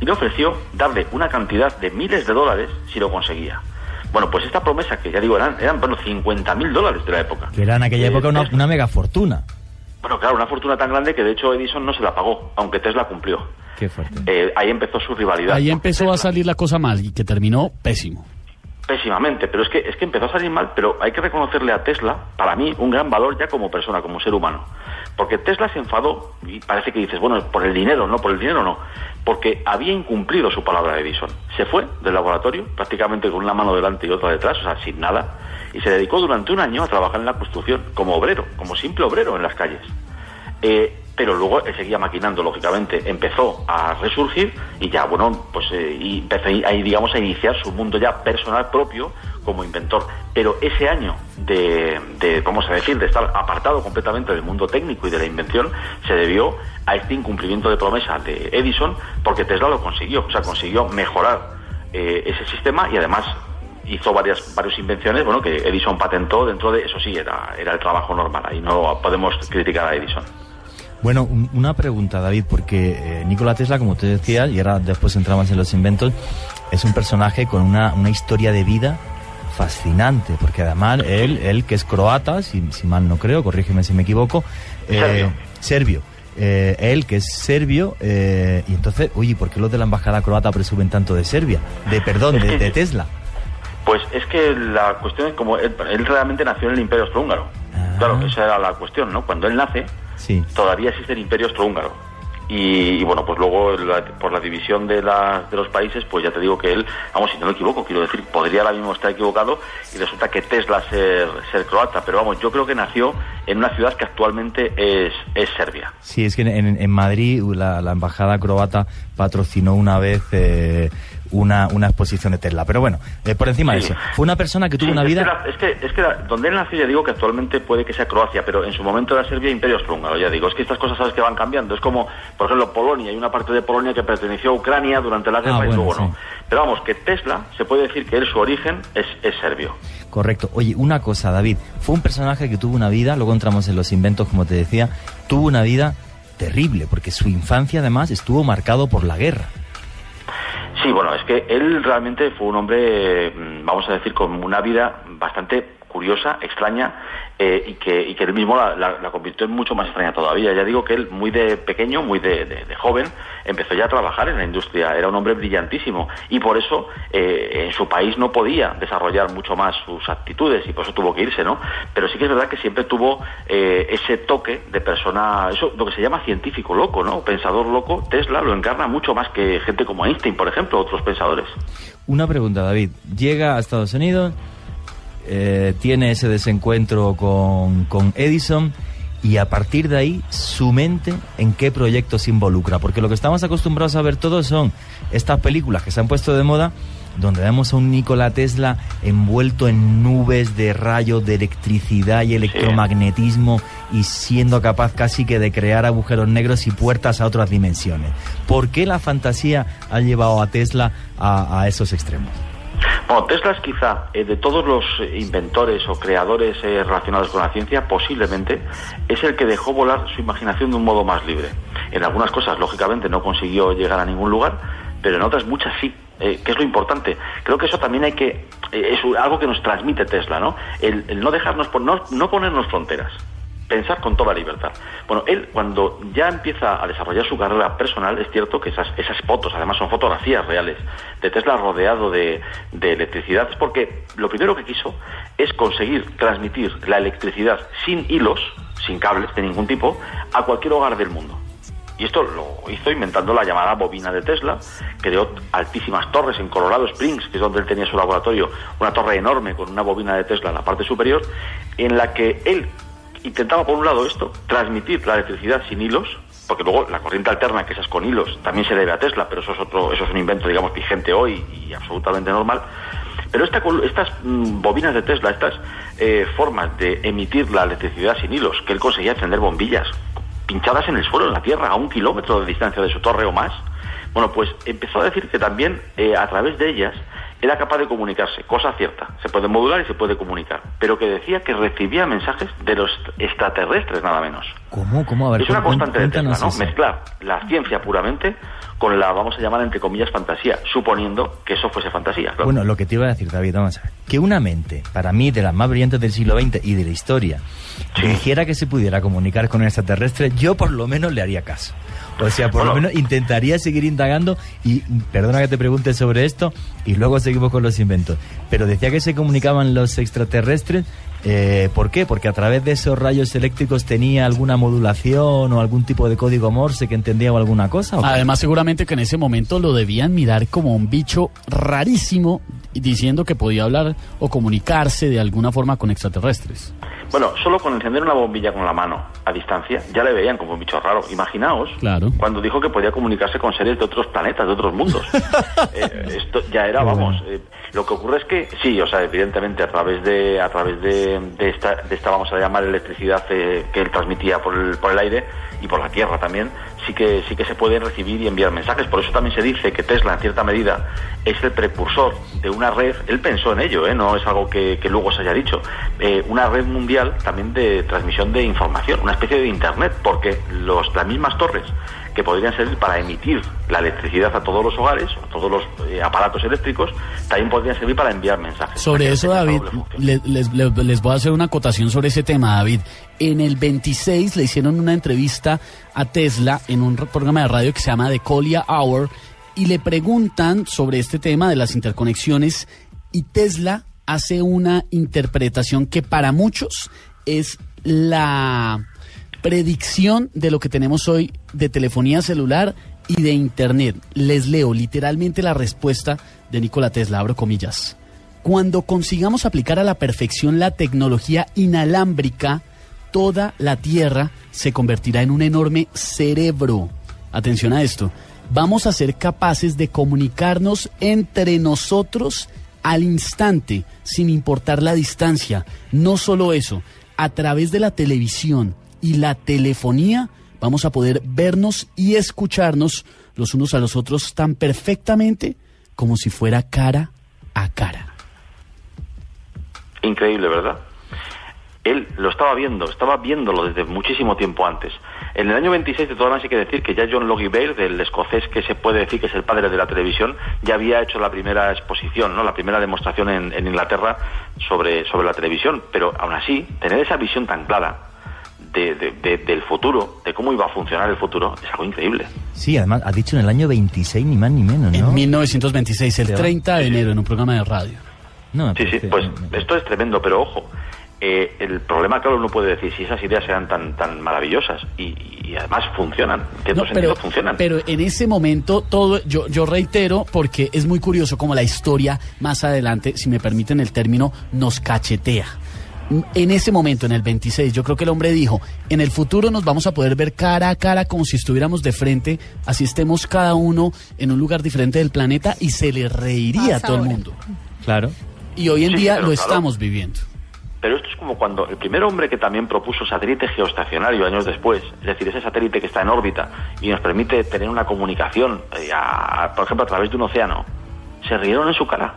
y le ofreció darle una cantidad de miles de dólares si lo conseguía. Bueno, pues esta promesa, que ya digo, eran, eran bueno, 50 mil dólares de la época. Que era en aquella Eh, época una, una mega fortuna. Bueno, claro, una fortuna tan grande que de hecho Edison no se la pagó, aunque Tesla cumplió. Qué fuerte. Eh, ahí empezó su rivalidad. Ahí empezó a salir la cosa mal y que terminó pésimo. Pésimamente, pero es que es que empezó a salir mal, pero hay que reconocerle a Tesla, para mí, un gran valor ya como persona, como ser humano. Porque Tesla se enfadó, y parece que dices, bueno, por el dinero, no, por el dinero no, porque había incumplido su palabra de Edison. Se fue del laboratorio, prácticamente con una mano delante y otra detrás, o sea, sin nada, y se dedicó durante un año a trabajar en la construcción, como obrero, como simple obrero en las calles. Eh, pero luego él seguía maquinando, lógicamente, empezó a resurgir y ya, bueno, pues eh, empezó ahí, digamos, a iniciar su mundo ya personal propio como inventor. Pero ese año de, de, vamos a decir, de estar apartado completamente del mundo técnico y de la invención, se debió a este incumplimiento de promesa de Edison, porque Tesla lo consiguió, o sea, consiguió mejorar eh, ese sistema y además hizo varias varias invenciones bueno que Edison patentó dentro de eso sí era era el trabajo normal. Ahí no podemos criticar a Edison Bueno, un- una pregunta, David, porque eh, Nikola Tesla, como te decía, y ahora después entramos en los inventos, es un personaje con una, una historia de vida fascinante, porque además él, él que es croata, si, si mal no creo, corrígeme si me equivoco, eh, Serbio. serbio, eh, él que es serbio, eh, y entonces, oye, ¿por qué los de la embajada croata presumen tanto de Serbia? De, perdón, de, de Tesla. Pues es que la cuestión es como él, él realmente nació en el Imperio Austrohúngaro. Claro, esa era la cuestión, ¿no? Cuando él nace, Sí. todavía existe el imperio austrohúngaro. Y, y bueno, pues luego la- por la división de, la- de los países, pues ya te digo que él, vamos, si no me equivoco, quiero decir, podría ahora mismo estar equivocado y resulta que Tesla ser, ser croata, pero vamos, yo creo que nació en una ciudad que actualmente es, es Serbia. Sí, es que en, en Madrid la, la embajada croata patrocinó una vez eh, una, una exposición de Tesla. Pero bueno, eh, por encima de eso, fue una persona que tuvo Sí, una es vida... Que es que, es que donde él nació, ya digo que actualmente puede que sea Croacia, pero en su momento era Serbia e Imperio Austrohúngaro, ya digo. Es que estas cosas sabes que van cambiando. Es como, por ejemplo, Polonia. Hay una parte de Polonia que perteneció a Ucrania durante la guerra Ah, y bueno, luego no. sí. Pero vamos, que Tesla, se puede decir que él, su origen es, es serbio. Correcto. Oye, una cosa, David. Fue un personaje que tuvo una vida, luego entramos en los inventos, como te decía, tuvo una vida terrible, porque su infancia además estuvo marcado por la guerra. Sí, bueno, es que él realmente fue un hombre, mm, vamos a decir, con una vida bastante curiosa, extraña, eh, y, que, y que él mismo la, la- convirtió en mucho más extraña todavía. Ya digo que él, muy de pequeño, muy de, de- de joven, empezó ya a trabajar en la industria. Era un hombre brillantísimo y por eso eh, en su país no podía desarrollar mucho más sus actitudes y por eso tuvo que irse, ¿no? Pero sí que es verdad que siempre tuvo eh, ese toque de persona, eso lo que se llama científico loco, ¿no? Pensador loco. Tesla lo encarna mucho más que gente como Einstein, por ejemplo, otros pensadores. Una pregunta, David. Llega a Estados Unidos, eh, tiene ese desencuentro con, con Edison y a partir de ahí su mente en qué proyecto se involucra. Porque lo que estamos acostumbrados a ver todos son estas películas que se han puesto de moda donde vemos a un Nikola Tesla envuelto en nubes de rayos de electricidad y electromagnetismo y siendo capaz casi que de crear agujeros negros y puertas a otras dimensiones. ¿Por qué la fantasía ha llevado a Tesla a, a esos extremos? Bueno, Tesla es quizá eh, de todos los eh, inventores o creadores eh, relacionados con la ciencia, posiblemente es el que dejó volar su imaginación de un modo más libre. En algunas cosas, lógicamente, no consiguió llegar a ningún lugar, pero en otras muchas sí. Eh, que es lo importante. Creo que eso también hay que es algo que nos transmite Tesla, ¿no? El, no dejarnos no, no ponernos fronteras, pensar con toda libertad. Bueno, él cuando ya empieza a desarrollar su carrera personal, es cierto que esas, esas fotos, además son fotografías reales, de Tesla rodeado de, de electricidad, es porque lo primero que quiso es conseguir transmitir la electricidad sin hilos, sin cables de ningún tipo, a cualquier hogar del mundo. Y esto lo hizo inventando la llamada bobina de Tesla, creó altísimas torres en Colorado Springs, que es donde él tenía su laboratorio, una torre enorme con una bobina de Tesla en la parte superior, en la que él intentaba, por un lado, esto, transmitir la electricidad sin hilos, porque luego la corriente alterna, que esas con hilos, también se debe a Tesla, pero eso es otro, eso es un invento, digamos, vigente hoy y absolutamente normal. Pero esta estas mm, bobinas de Tesla, estas eh, formas de emitir la electricidad sin hilos, que él conseguía encender bombillas pinchadas en el suelo, en la tierra, a un kilómetro de distancia de su torre o más, bueno, pues empezó a decir que también eh, a través de ellas era capaz de comunicarse, cosa cierta, se puede modular y se puede comunicar, pero que decía que recibía mensajes de los extraterrestres nada menos. ¿Cómo? ¿Cómo? A ver, es una constante de Tesla, ¿no? eso. Mezclar la ciencia puramente con la, vamos a llamar entre comillas, fantasía, suponiendo que eso fuese fantasía. claro. Bueno, lo que te iba a decir, David, vamos a ver. Que una mente, para mí, de las más brillantes del siglo XX y de la historia, dijera que se pudiera comunicar con un extraterrestre, yo por lo menos le haría caso. O sea, por lo menos intentaría seguir indagando y perdona que te pregunte sobre esto y luego seguimos con los inventos. Pero decía que se comunicaban los extraterrestres. eh, ¿Por qué? Porque a través de esos rayos eléctricos tenía alguna modulación o algún tipo de código Morse que entendía o alguna cosa. ¿o? Además, seguramente que en ese momento lo debían mirar como un bicho rarísimo, diciendo que podía hablar o comunicarse de alguna forma con extraterrestres. Bueno, solo con encender una bombilla con la mano a distancia ya le veían como un bicho raro. Imaginaos Claro. cuando dijo que podía comunicarse con seres de otros planetas, de otros mundos. Eh, esto ya era, vamos. eh, lo que ocurre es que sí, o sea, evidentemente a través de a través de, de esta, de esta vamos a llamar electricidad eh, que él transmitía por el, por el aire y por la tierra también, sí que sí que se pueden recibir y enviar mensajes. Por eso también se dice que Tesla, en cierta medida, es el precursor de una red. Él pensó en ello, ¿eh? no es algo que, que luego se haya dicho. Una red mundial también de transmisión de información, una especie de internet, porque los las mismas torres que podrían servir para emitir la electricidad a todos los hogares, a todos los eh, aparatos eléctricos, también podrían servir para enviar mensajes. Sobre eso, David, le- les, les- les voy a hacer una acotación sobre ese tema, David. En el 26 le hicieron una entrevista a Tesla en un programa de radio que se llama The Colia Hour y le preguntan sobre este tema de las interconexiones y Tesla hace una interpretación que para muchos es la Predicción de lo que tenemos hoy de telefonía celular y de Internet. Les leo literalmente la respuesta de Nikola Tesla, abro comillas. Cuando consigamos aplicar a la perfección la tecnología inalámbrica, toda la Tierra se convertirá en un enorme cerebro. Atención a esto. Vamos a ser capaces de comunicarnos entre nosotros al instante, sin importar la distancia. No solo eso, a través de la televisión y la telefonía vamos a poder vernos y escucharnos los unos a los otros tan perfectamente como si fuera cara a cara. Increíble, ¿verdad? Él lo estaba viendo, estaba viéndolo desde muchísimo tiempo antes. En el año 26, de todas maneras, hay que decir que ya John Logie Baird, del escocés que se puede decir que es el padre de la televisión, ya había hecho la primera exposición, ¿no? la primera demostración en, en Inglaterra sobre, sobre la televisión. Pero aún así, tener esa visión tan clara de, de- de- del futuro, de cómo iba a funcionar el futuro, es algo increíble. Sí, además, ha dicho en el año 26, ni más ni menos, ¿no? En 1926, el Sí, 30 de enero, en un programa de radio. No, Sí, sí, pues esto es tremendo, pero ojo, eh, el problema, claro, uno puede decir si esas ideas eran tan, tan maravillosas y, y además funcionan, cierto No, pero, funcionan. pero en ese momento todo, yo, yo reitero, porque es muy curioso como la historia más adelante, si me permiten el término, nos cachetea. En ese momento, en el 26, yo creo que el hombre dijo, en el futuro nos vamos a poder ver cara a cara como si estuviéramos de frente, así estemos cada uno en un lugar diferente del planeta y se le reiría a todo el mundo. Claro. Y hoy en Sí, día lo claro. estamos viviendo. Pero esto es como cuando el primer hombre que también propuso satélite geoestacionario años después, es decir, ese satélite que está en órbita y nos permite tener una comunicación, eh, por ejemplo, a través de un océano, se rieron en su cara.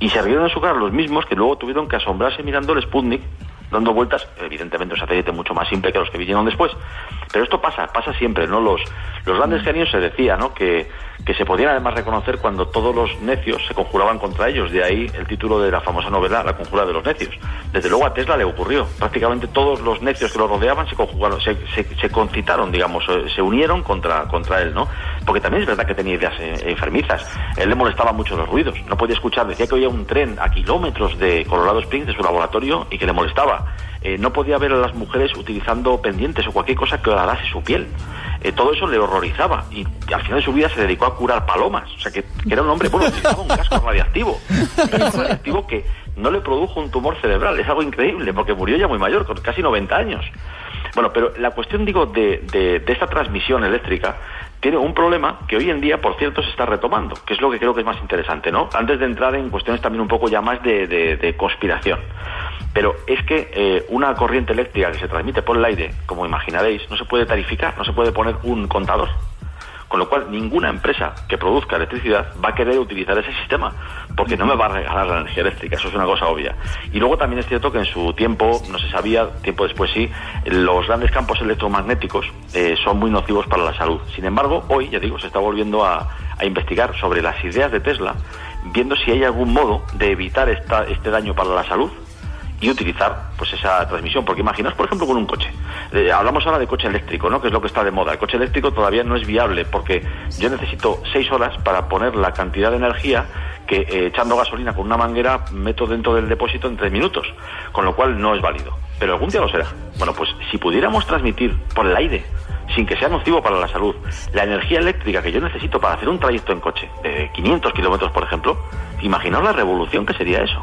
Y se rieron en su cara los mismos que luego tuvieron que asombrarse mirando el Sputnik, dando vueltas, evidentemente un satélite mucho más simple que los que vinieron después. Pero esto pasa, pasa siempre, ¿no? Los, los grandes genios se decía, ¿no? Que, que se podían además reconocer cuando todos los necios se conjuraban contra ellos. De ahí el título de la famosa novela, La conjura de los necios. Desde luego a Tesla le ocurrió. Prácticamente todos los necios que lo rodeaban se conjugaron, se, se, concitaron, digamos, eh, se unieron contra, contra él, ¿no? Porque también es verdad que tenía ideas eh, enfermizas. Él le molestaba mucho los ruidos. No podía escuchar, decía que oía un tren a kilómetros de Colorado Springs, de su laboratorio, y que le molestaba. Eh, no podía ver a las mujeres utilizando pendientes o cualquier cosa que horadase su piel. Eh, todo eso le horrorizaba y, al final de su vida se dedicó a curar palomas. O sea, que, que era un hombre, bueno, utilizaba un casco radiactivo. Un casco radiactivo que no le produjo un tumor cerebral. Es algo increíble porque murió ya muy mayor, con casi 90 años. Bueno, pero la cuestión, digo, de, de, de esta transmisión eléctrica tiene un problema que hoy en día, por cierto, se está retomando, que es lo que creo que es más interesante, ¿no? Antes de entrar en cuestiones también un poco ya más de, de- conspiración. Pero es que eh, una corriente eléctrica que se transmite por el aire, como imaginaréis, no se puede tarificar, no se puede poner un contador. Con lo cual, ninguna empresa que produzca electricidad va a querer utilizar ese sistema, porque no me va a regalar la energía eléctrica, eso es una cosa obvia. Y luego también es cierto que en su tiempo, no se sabía, tiempo después sí, los grandes campos electromagnéticos eh, son muy nocivos para la salud. Sin embargo, hoy, ya digo, se está volviendo a, a investigar sobre las ideas de Tesla, viendo si hay algún modo de evitar esta- este daño para la salud y utilizar pues esa transmisión. Porque imaginaos, por ejemplo, con un coche. Eh, hablamos ahora de coche eléctrico, ¿no? Que es lo que está de moda. El coche eléctrico todavía no es viable porque yo necesito seis horas para poner la cantidad de energía que eh, echando gasolina con una manguera meto dentro del depósito en tres minutos. Con lo cual no es válido. Pero algún día lo será. Bueno, pues si pudiéramos transmitir por el aire sin que sea nocivo para la salud, la energía eléctrica que yo necesito para hacer un trayecto en coche de 500 kilómetros, por ejemplo, imaginaos la revolución que sería eso.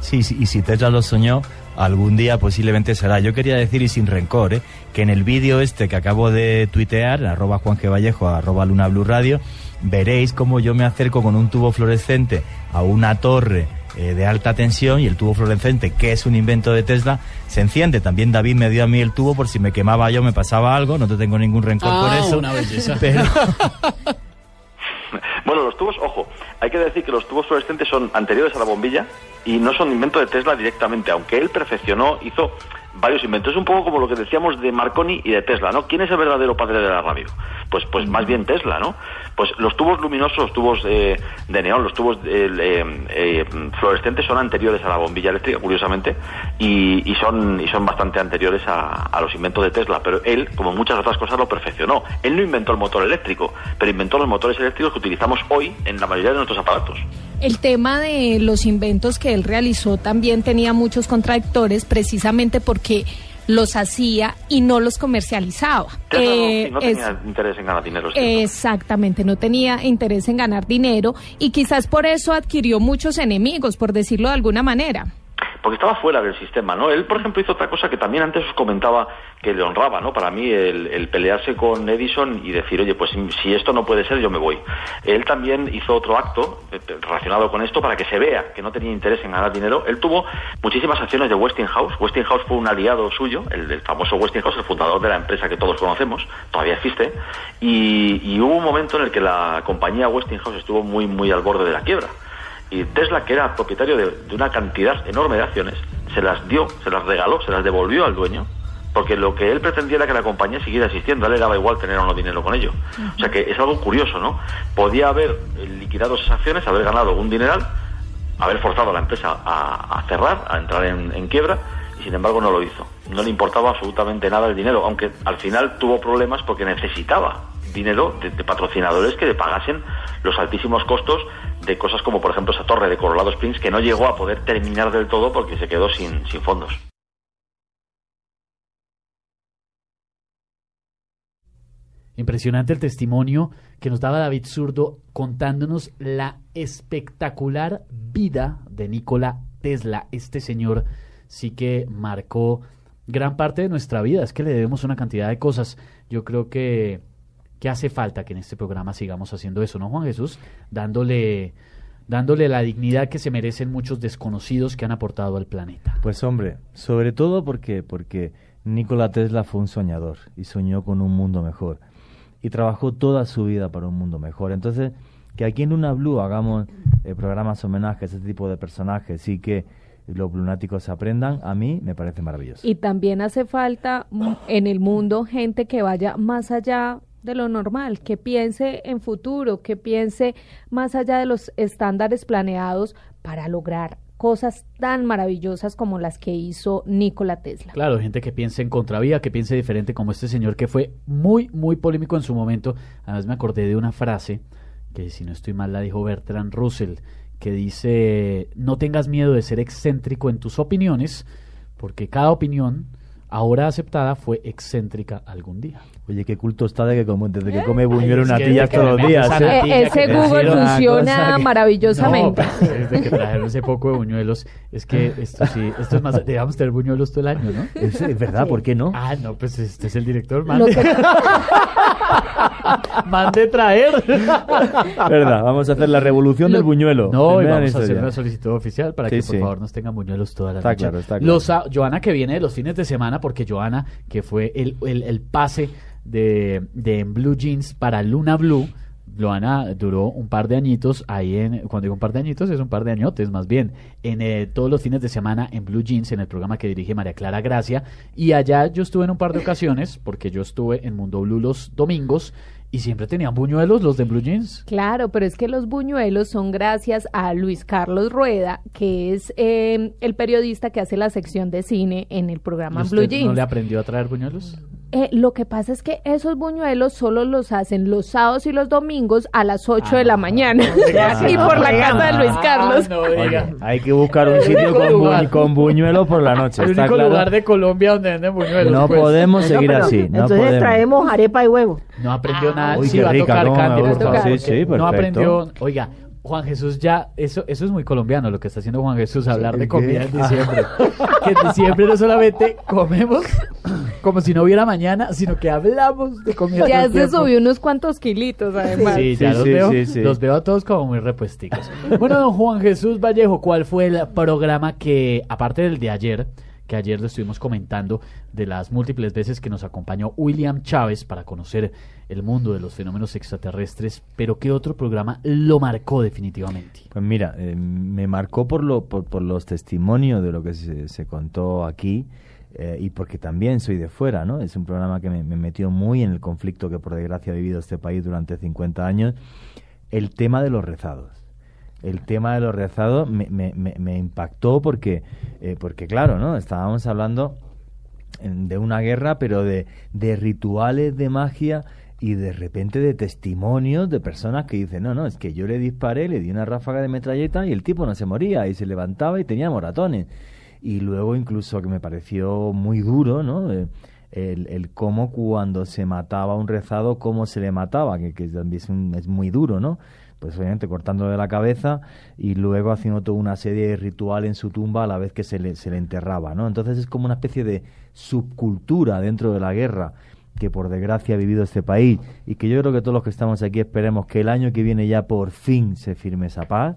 Sí, sí, y si Tesla lo soñó, algún día posiblemente será. Yo quería decir, y sin rencor, ¿eh? que en el vídeo este que acabo de tuitear, arroba Juan G. Vallejo, arroba Luna Blue Radio, veréis cómo yo me acerco con un tubo fluorescente a una torre eh, de alta tensión y el tubo fluorescente, que es un invento de Tesla, se enciende. También David me dio a mí el tubo por si me quemaba yo, me pasaba algo, no te tengo ningún rencor por Ah, eso. una belleza. Pero, Bueno, los tubos, ojo, hay que decir que los tubos fluorescentes son anteriores a la bombilla y no son invento de Tesla directamente, aunque él perfeccionó, hizo varios inventos. Es un poco como lo que decíamos de Marconi y de Tesla, ¿no? ¿Quién es el verdadero padre de la radio? Pues, pues más bien Tesla, ¿no? Pues los tubos luminosos, los tubos eh, de neón, los tubos eh, eh, fluorescentes son anteriores a la bombilla eléctrica, curiosamente, y, y son, y son bastante anteriores a, a los inventos de Tesla. Pero él, como muchas otras cosas, lo perfeccionó. Él no inventó el motor eléctrico, pero inventó los motores eléctricos que utilizamos hoy en la mayoría de nuestros aparatos. El tema de los inventos que él realizó también tenía muchos contradictores precisamente porque los hacía y no los comercializaba. No- Eh, no, es- tenía interés en ganar dinero. sí. Exactamente, no tenía interés en ganar dinero y quizás por eso adquirió muchos enemigos, por decirlo de alguna manera. Porque estaba fuera del sistema, ¿no? Él, por ejemplo, hizo otra cosa que también antes os comentaba que le honraba, ¿no? Para mí, el, el pelearse con Edison y decir, oye, pues si esto no puede ser, yo me voy. Él también hizo otro acto eh, relacionado con esto para que se vea que no tenía interés en ganar dinero. Él tuvo muchísimas acciones de Westinghouse. Westinghouse fue un aliado suyo, el, famoso Westinghouse, el fundador de la empresa que todos conocemos, todavía existe. Y, y hubo un momento en el que la compañía Westinghouse estuvo muy, muy al borde de la quiebra. Y Tesla, que era propietario de, una cantidad enorme de acciones, se las dio, se las regaló, se las devolvió al dueño, porque lo que él pretendía era que la compañía siguiera existiendo, a él le daba igual tener o no dinero con ello. O sea que es algo curioso, ¿no? Podía haber eh, liquidado esas acciones, haber ganado un dineral, haber forzado a la empresa a, cerrar, a entrar en, quiebra, y sin embargo no lo hizo. No le importaba absolutamente nada el dinero, aunque al final tuvo problemas porque necesitaba dinero de patrocinadores que le pagasen los altísimos costos de cosas como por ejemplo esa torre de Colorado Springs que no llegó a poder terminar del todo porque se quedó sin, sin fondos. Impresionante el testimonio que nos daba David Zurdo contándonos la espectacular vida de Nikola Tesla. Este señor sí que marcó gran parte de nuestra vida. Es que le debemos una cantidad de cosas. Yo creo que, que hace falta que en este programa sigamos haciendo eso, ¿no, Juan Jesús? Dándole, dándole la dignidad que se merecen muchos desconocidos que han aportado al planeta. Pues hombre, sobre todo porque, porque Nikola Tesla fue un soñador y soñó con un mundo mejor. Y trabajó toda su vida para un mundo mejor. Entonces, que aquí en Luna Blue hagamos eh, programas homenajes a este tipo de personajes y que los lunáticos aprendan, a mí me parece maravilloso. Y también hace falta mm, en el mundo gente que vaya más allá de lo normal, que piense en futuro, que piense más allá de los estándares planeados para lograr cosas tan maravillosas como las que hizo Nikola Tesla. Claro, gente que piense en contravía, que piense diferente, como este señor que fue muy, muy polémico en su momento. Además me acordé de una frase que si no estoy mal la dijo Bertrand Russell, que dice, no tengas miedo de ser excéntrico en tus opiniones, porque cada opinión ahora aceptada fue excéntrica algún día. Oye, qué culto está de que como, desde que come buñuelo es en que natillas desde que todos los días. ¿eh? natilla, ese Google una funciona que- maravillosamente. No, pero desde que trajeron ese poco de buñuelos, es que esto sí, esto es más, debíamos tener buñuelos todo el año, ¿no? Es, es verdad, ¿por qué no? Ah, no, pues este es el director, Lo mande traer. verdad, vamos a hacer la revolución del buñuelo. No, y vamos a hacer una solicitud oficial para Sí, que por sí. favor nos tengan buñuelos toda la Está noche. claro, está claro. Los, ah, Joana que viene de los fines de semana, porque Joana, que fue el, el, el pase de, de en Blue Jeans para Luna Blue, Joana duró un par de añitos ahí en, cuando digo un par de añitos es un par de añotes más bien, en eh, todos los fines de semana en Blue Jeans, en el programa que dirige María Clara Gracia, y allá yo estuve en un par de ocasiones, porque yo estuve en Mundo Blue los domingos, y siempre tenían buñuelos los de Blue Jeans. Claro, pero es que los buñuelos son gracias a Luis Carlos Rueda, que es eh, el periodista que hace la sección de cine en el programa ¿Y Blue Jeans. ¿No le aprendió a traer buñuelos? Eh, lo que pasa es que esos buñuelos solo los hacen los sábados y los domingos a las 8 de la mañana. y por la casa de Luis Carlos. Ah, no Oye, diga. hay que buscar un sitio con, bu- con buñuelo por la noche. El ¿está único claro? lugar de Colombia donde venden buñuelos. No pues. podemos seguir pero así. No entonces podemos. traemos arepa y huevo. No aprendió nada. Uy, sí, va a rica, tocar Candy, a tocar, Sí, porque sí, No aprendió. Oiga, Juan Jesús ya, eso, eso es muy colombiano lo que está haciendo Juan Jesús, hablar de comida en diciembre. que en diciembre no solamente comemos como si no hubiera mañana, sino que hablamos de comida. Ya se tiempo. subió unos cuantos kilitos, además. Sí, ya Sí, los, sí, veo, sí, sí. los veo a todos como muy repuesticos. Bueno, don Juan Jesús Vallejo, ¿cuál fue el programa que, aparte del de ayer, que ayer lo estuvimos comentando, de las múltiples veces que nos acompañó William Chávez para conocer el mundo de los fenómenos extraterrestres, pero qué otro programa lo marcó definitivamente? Pues mira, eh, me marcó por, lo, por, los testimonios de lo que se, contó aquí eh, y porque también soy de fuera, ¿no? Es un programa que me, me metió muy en el conflicto que por desgracia ha vivido este país durante 50 años. El tema de los rezados. El tema de los rezados me, me, me, impactó porque, eh, porque, claro, ¿no? Estábamos hablando de una guerra, pero de, de rituales de magia y de repente de testimonios de personas que dicen, no, no, es que yo le disparé, le di una ráfaga de metralleta y el tipo no se moría y se levantaba y tenía moratones. y luego incluso que me pareció muy duro, ¿no? Eh, el, el cómo cuando se mataba un rezado, cómo se le mataba, que, que también es, un- es muy duro, ¿no? Pues obviamente cortándole la cabeza y luego haciendo toda una serie de ritual en su tumba a la vez que se le, se le enterraba, ¿no? Entonces es como una especie de subcultura dentro de la guerra que por desgracia ha vivido este país y que yo creo que todos los que estamos aquí esperemos que el año que viene ya por fin se firme esa paz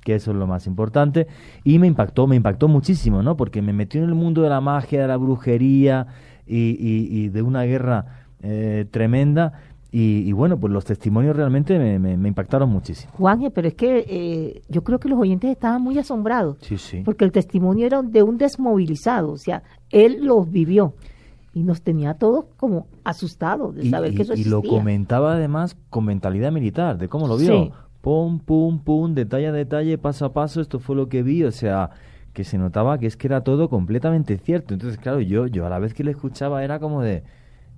que eso es lo más importante y me impactó me impactó muchísimo no porque me metió en el mundo de la magia de la brujería y, y- y de una guerra eh, tremenda y, y bueno pues los testimonios realmente me, me- me impactaron muchísimo Juanje, pero es que eh, yo creo que los oyentes estaban muy asombrados. sí sí Porque el testimonio era de un desmovilizado, o sea, él los vivió y nos tenía a todos como asustados de y, saber que eso y- y lo existía. comentaba además con mentalidad militar, de cómo lo vio. Sí. Pum, pum, pum, detalle a detalle, paso a paso, esto fue lo que vi, o sea, que se notaba que es que era todo completamente cierto. Entonces, claro, yo, yo a la vez que le escuchaba era como de,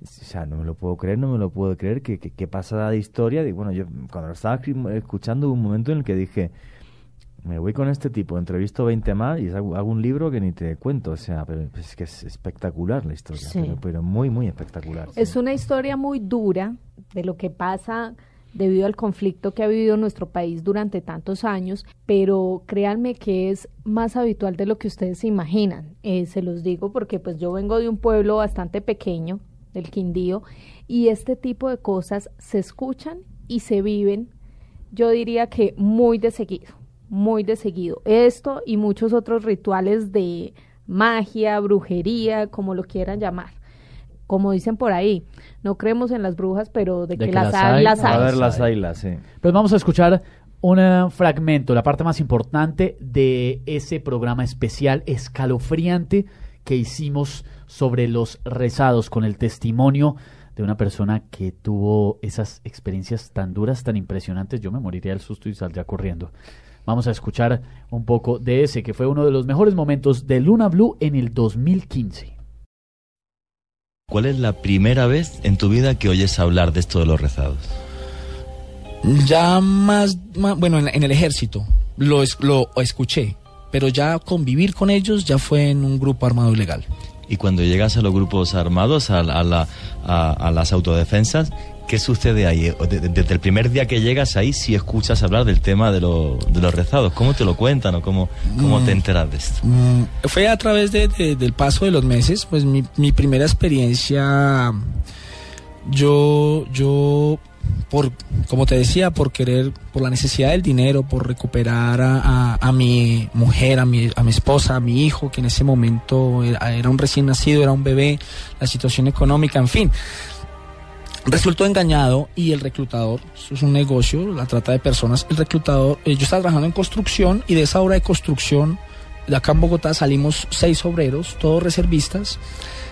o sea, no me lo puedo creer, no me lo puedo creer, que, que, que pasada de historia. Y bueno, yo cuando lo estaba escuchando hubo un momento en el que dije, me voy con este tipo, entrevisto 20 más y hago, hago un libro que ni te cuento, o sea, pero es que es espectacular la historia, Sí. pero, pero muy, muy espectacular. Es una historia muy dura de lo que pasa debido al conflicto que ha vivido nuestro país durante tantos años, pero créanme que es más habitual de lo que ustedes se imaginan. Eh, se los digo porque pues yo vengo de un pueblo bastante pequeño, del Quindío, y este tipo de cosas se escuchan y se viven, yo diría que muy de seguido, muy de seguido. Esto y muchos otros rituales de magia, brujería, como lo quieran llamar como dicen por ahí, no creemos en las brujas, pero de, que, las, hay, las A hay. ver, las hay, las sí. Pues vamos a escuchar un eh, fragmento, la parte más importante de ese programa especial escalofriante que hicimos sobre los rezados con el testimonio de una persona que tuvo esas experiencias tan duras, tan impresionantes. Yo me moriría del susto y saldría corriendo. Vamos a escuchar un poco de ese que fue uno de los mejores momentos de Luna Blue en el 2015. ¿Cuál es la primera vez en tu vida que oyes hablar de esto de los rezados? Ya más, más- bueno, en, en el ejército lo, es- lo escuché, pero ya convivir con ellos ya fue en un grupo armado ilegal. Y cuando llegas a los grupos armados, a, a la- a- a las autodefensas, ¿qué sucede ahí? Desde el primer día que llegas ahí, si escuchas hablar del tema de, lo- de los rezados, ¿cómo te lo cuentan o cómo, cómo te Mm. enteras de esto? Mm, fue a través de- de- del paso de los meses, pues mi, mi primera experiencia, yo, yo, por, como te decía, por querer, por la necesidad del dinero, por recuperar a, a- a mi mujer, a mi, a mi esposa, a mi hijo, que en ese momento era, era un recién nacido, era un bebé, la situación económica, en fin. Resultó engañado y el reclutador, eso es un negocio, la trata de personas, el reclutador, eh, yo estaba trabajando en construcción y de esa obra de construcción de acá en Bogotá salimos seis obreros, todos reservistas,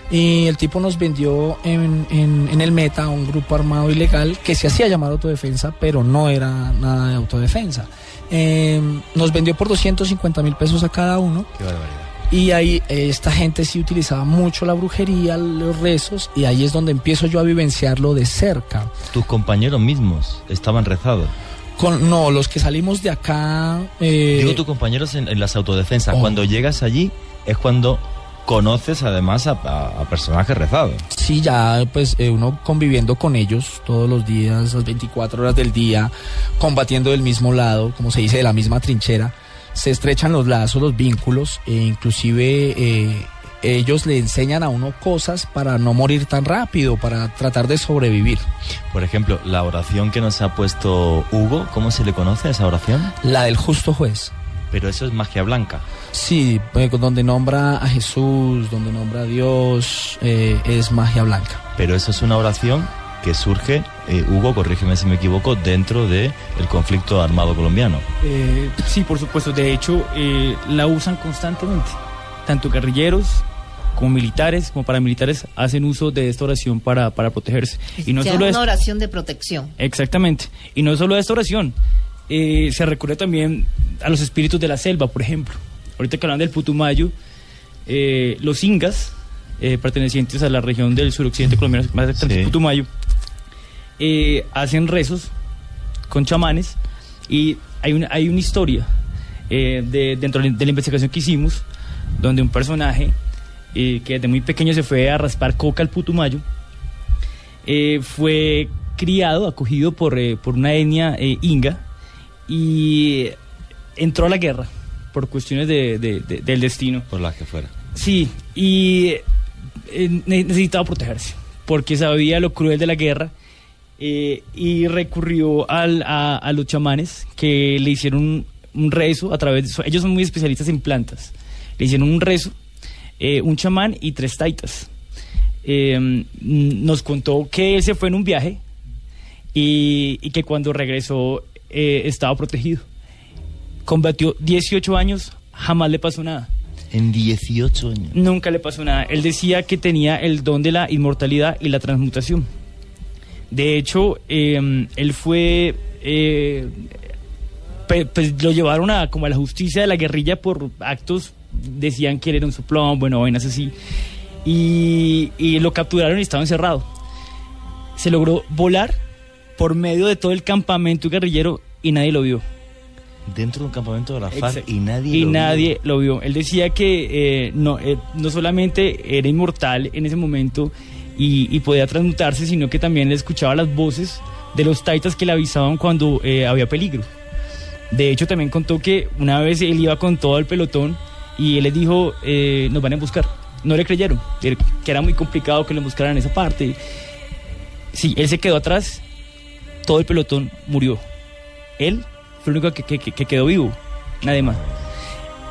y el tipo nos vendió en, en- en el Meta a un grupo armado ilegal que se hacía llamar autodefensa, pero no era nada de autodefensa. Eh, nos vendió por 250 mil pesos a cada uno. Qué barbaridad. Y ahí eh, esta gente sí utilizaba mucho la brujería, los rezos, y ahí es donde empiezo yo a vivenciarlo de cerca. ¿Tus compañeros mismos estaban rezados? Con, no, los que salimos de acá... eh, Digo, tus compañeros en, en las autodefensas, Oh. cuando llegas allí es cuando conoces además a, a- a personajes rezados. Sí, ya pues eh, uno conviviendo con ellos todos los días, las 24 horas del día, combatiendo del mismo lado, como se dice, de la misma trinchera, se estrechan los lazos, los vínculos, e inclusive eh, ellos le enseñan a uno cosas para no morir tan rápido, para tratar de sobrevivir. Por ejemplo, la oración que nos ha puesto Hugo, ¿cómo se le conoce a esa oración? La del justo juez. Pero eso es magia blanca. Sí, pues, donde nombra a Jesús, donde nombra a Dios, eh, es magia blanca. Pero eso es una oración que surge, eh, Hugo, corrígeme si me equivoco, dentro del el conflicto armado colombiano. Eh, sí, por supuesto. De hecho, eh, la usan constantemente. Tanto guerrilleros como militares, como paramilitares, hacen uso de esta oración para, para protegerse. Y no sea solo una es oración de protección. Exactamente. Y no solo esta oración. Eh, se recurre también a los espíritus de la selva, por ejemplo. Ahorita que hablan del Putumayo, eh, los ingas, eh, pertenecientes a la región del suroccidente colombiano, más exactamente Putumayo, eh, hacen rezos con chamanes y hay una, hay una historia de, dentro de la investigación que hicimos donde un personaje que desde muy pequeño se fue a raspar coca al Putumayo, fue criado, acogido por, por una etnia inga y entró a la guerra por cuestiones de- de- de- del destino. Por las que fuera. Sí, y eh, ne- necesitaba protegerse, porque sabía lo cruel de la guerra eh, y recurrió al- a, a los chamanes que le hicieron un, un rezo a través de Ellos son muy especialistas en plantas. Le hicieron un rezo, eh, un chamán y tres taitas. Eh, nos contó que él se fue en un viaje y, y que cuando regresó eh, estaba protegido. Combatió 18 años, jamás le pasó nada. En 18 años. Nunca le pasó nada. Él decía que tenía el don de la inmortalidad y la transmutación. De hecho, eh, él fue... eh, pues lo llevaron a como a la justicia de la guerrilla por actos, decían que él era un soplón, bueno, vainas así. Y, y lo capturaron y estaba encerrado. Se logró volar por medio de todo el campamento guerrillero y nadie lo vio. Dentro de un campamento de la FARC Exacto. y nadie y lo vio. nadie lo vio. Él decía que eh, no, eh, no solamente era inmortal en ese momento y, y podía transmutarse, sino que también le escuchaba las voces de los taitas que le avisaban cuando eh, había peligro. De hecho, también contó que una vez él iba con todo el pelotón y él les dijo, eh, nos van a buscar. No le creyeron, que era muy complicado que lo buscaran en esa parte. Sí, él se quedó atrás, todo el pelotón murió. Él fue el único que, que- que- que quedó vivo, nadie más.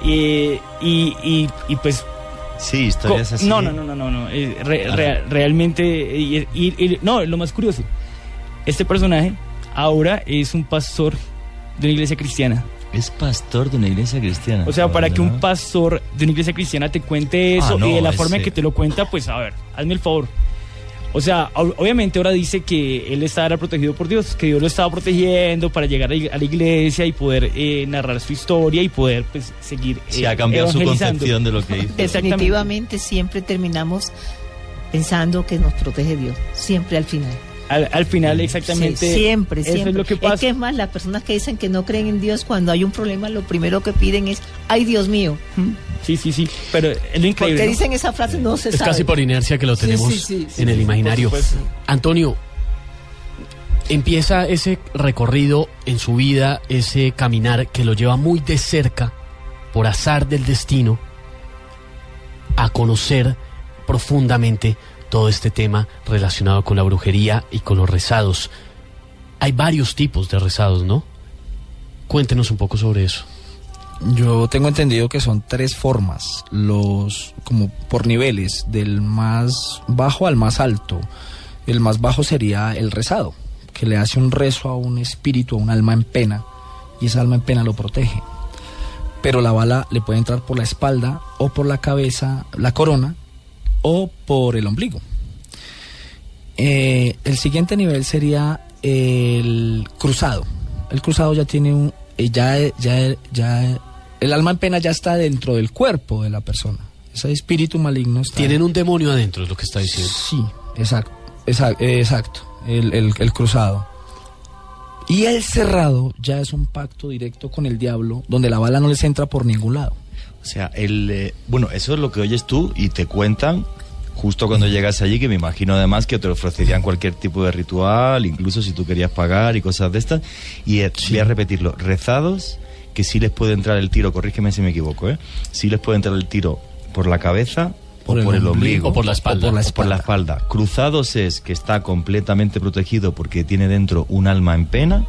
Eh, y, y- y pues... Sí, historias así. No, no, no, no, no, no, eh, re- realmente... y- no, lo más curioso, este personaje ahora es un pastor de una iglesia cristiana. Es pastor de una iglesia cristiana. O sea, para que un ¿no? pastor de una iglesia cristiana te cuente eso Ah, no, y de la forma en ese- que te lo cuenta, pues a ver, hazme el favor. O sea, ob- obviamente ahora dice que él estaba protegido por Dios, que Dios lo estaba protegiendo para llegar a la iglesia y poder eh, narrar su historia y poder pues seguir. Sí, eh, ha cambiado su concepción de lo que hizo. Definitivamente siempre terminamos pensando que nos protege Dios, siempre al final. Al, al final, exactamente. Sí, siempre, eso siempre. es lo que pasa. que es más, las personas que dicen que no creen en Dios, cuando hay un problema, lo primero que piden es, ay Dios mío. Sí, sí, sí. Pero es lo increíble. Porque ¿no? dicen esa frase, no se Es sabe. casi por inercia que lo tenemos sí, sí, sí, en el imaginario. Antonio, empieza ese recorrido en su vida, ese caminar que lo lleva muy de cerca, por azar del destino, a conocer profundamente todo este tema relacionado con la brujería y con los rezados. Hay varios tipos de rezados, ¿no? Cuéntenos un poco sobre eso. Yo tengo entendido que son tres formas, los como por niveles, del más bajo al más alto. El más bajo sería el rezado, que le hace un rezo a un espíritu, a un alma en pena, y esa alma en pena lo protege. Pero la bala le puede entrar por la espalda o por la cabeza, la corona, o por el ombligo. Eh, el siguiente nivel sería el cruzado. El cruzado ya tiene un, eh, ya, ya, ya, el alma en pena ya está dentro del cuerpo de la persona. Ese espíritu maligno está. Tienen un demonio adentro, es lo que está diciendo. Sí, exacto, exacto, exacto el, el- el cruzado. Y el cerrado ya es un pacto directo con el diablo, donde la bala no les entra por ningún lado. O sea, el, eh, bueno, eso es lo que oyes tú y te cuentan justo cuando llegas allí, que me imagino además que te ofrecerían cualquier tipo de ritual, incluso si tú querías pagar y cosas de estas. Y eh, voy a repetirlo, rezados que sí les puede entrar el tiro, corrígeme si me equivoco, ¿eh? Sí les puede entrar el tiro por la cabeza Por o el por el ombligo. O por la espalda. O por la espalda. Cruzados es que está completamente protegido porque tiene dentro un alma en pena.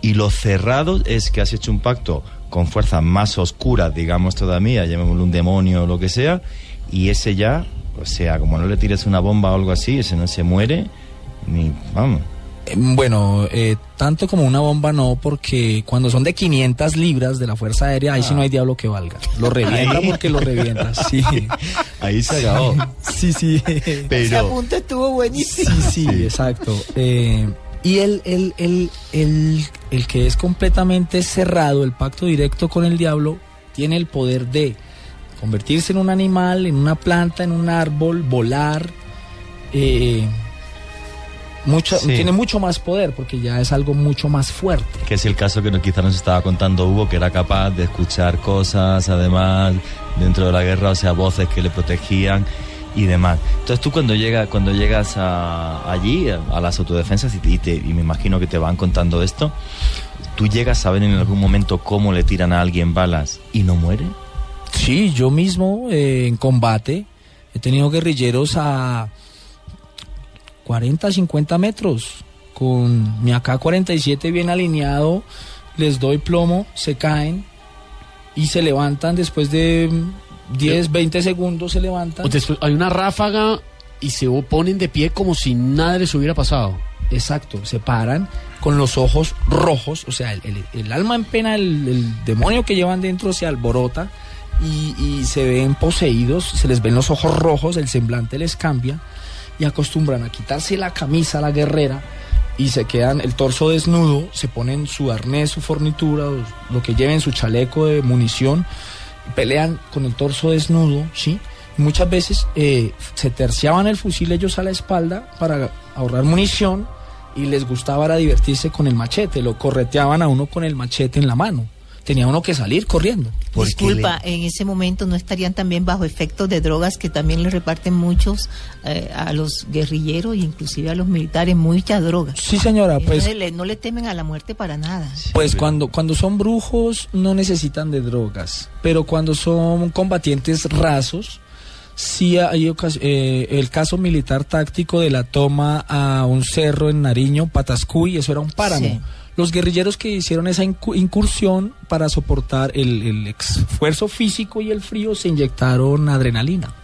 Y los cerrados es que has hecho un pacto con fuerzas más oscuras, digamos todavía, llamémoslo un demonio o lo que sea, y ese ya, o sea, como no le tires una bomba o algo así, ese no se muere, ni, vamos. Eh, Bueno, eh, tanto como una bomba no, porque cuando son de 500 libras de la Fuerza Aérea, ahí sí no hay diablo que valga. Lo revienta Ahí. porque lo revienta, sí. Ahí se acabó. Sí, sí. Ese apunte estuvo buenísimo. Sí, sí, exacto. Eh, y el, el, el, el, el que es completamente cerrado, el pacto directo con el diablo, tiene el poder de convertirse en un animal, en una planta, en un árbol, volar. eh, mucho, Sí. Tiene mucho más poder porque ya es algo mucho más fuerte. Que es el caso que no- quizá nos estaba contando Hugo, que era capaz de escuchar cosas, además dentro de la guerra, o sea, voces que le protegían y demás. Entonces tú cuando llegas, cuando llegas a- allí, a, a las autodefensas, y, te- y te- y me imagino que te van contando esto, ¿tú llegas a ver en algún momento cómo le tiran a alguien balas y no muere? Sí, yo mismo eh, en combate he tenido guerrilleros a 40, 50 metros con mi AK-47 bien alineado, les doy plomo, se caen y se levantan después de mm, 10, 20 segundos se levantan. Después hay una ráfaga y se ponen de pie como si nada les hubiera pasado. Exacto, se paran con los ojos rojos, o sea, el, el- el alma en pena, el, el demonio que llevan dentro se alborota y, y se ven poseídos, se les ven los ojos rojos, el semblante les cambia y acostumbran a quitarse la camisa, la guerrera, y se quedan el torso desnudo, se ponen su arnés, su fornitura, lo que lleven, su chaleco de munición, pelean con el torso desnudo, ¿sí? Muchas veces eh, se terciaban el fusil ellos a la espalda para ahorrar munición y les gustaba divertirse con el machete, lo correteaban a uno con el machete en la mano. Tenía uno que salir corriendo. Disculpa, en ese momento no estarían también bajo efectos de drogas que también le reparten muchos eh, a los guerrilleros e inclusive a los militares muchas drogas. Sí, señora, Y pues- no, le, no le temen a la muerte para nada. Pues cuando, cuando son brujos no necesitan de drogas, pero cuando son combatientes rasos, sí hay ocas- eh, el caso militar táctico de la toma a un cerro en Nariño, Patascuy, eso era un páramo. Sí. Los guerrilleros que hicieron esa incu- incursión para soportar el, el esfuerzo físico y el frío se inyectaron adrenalina.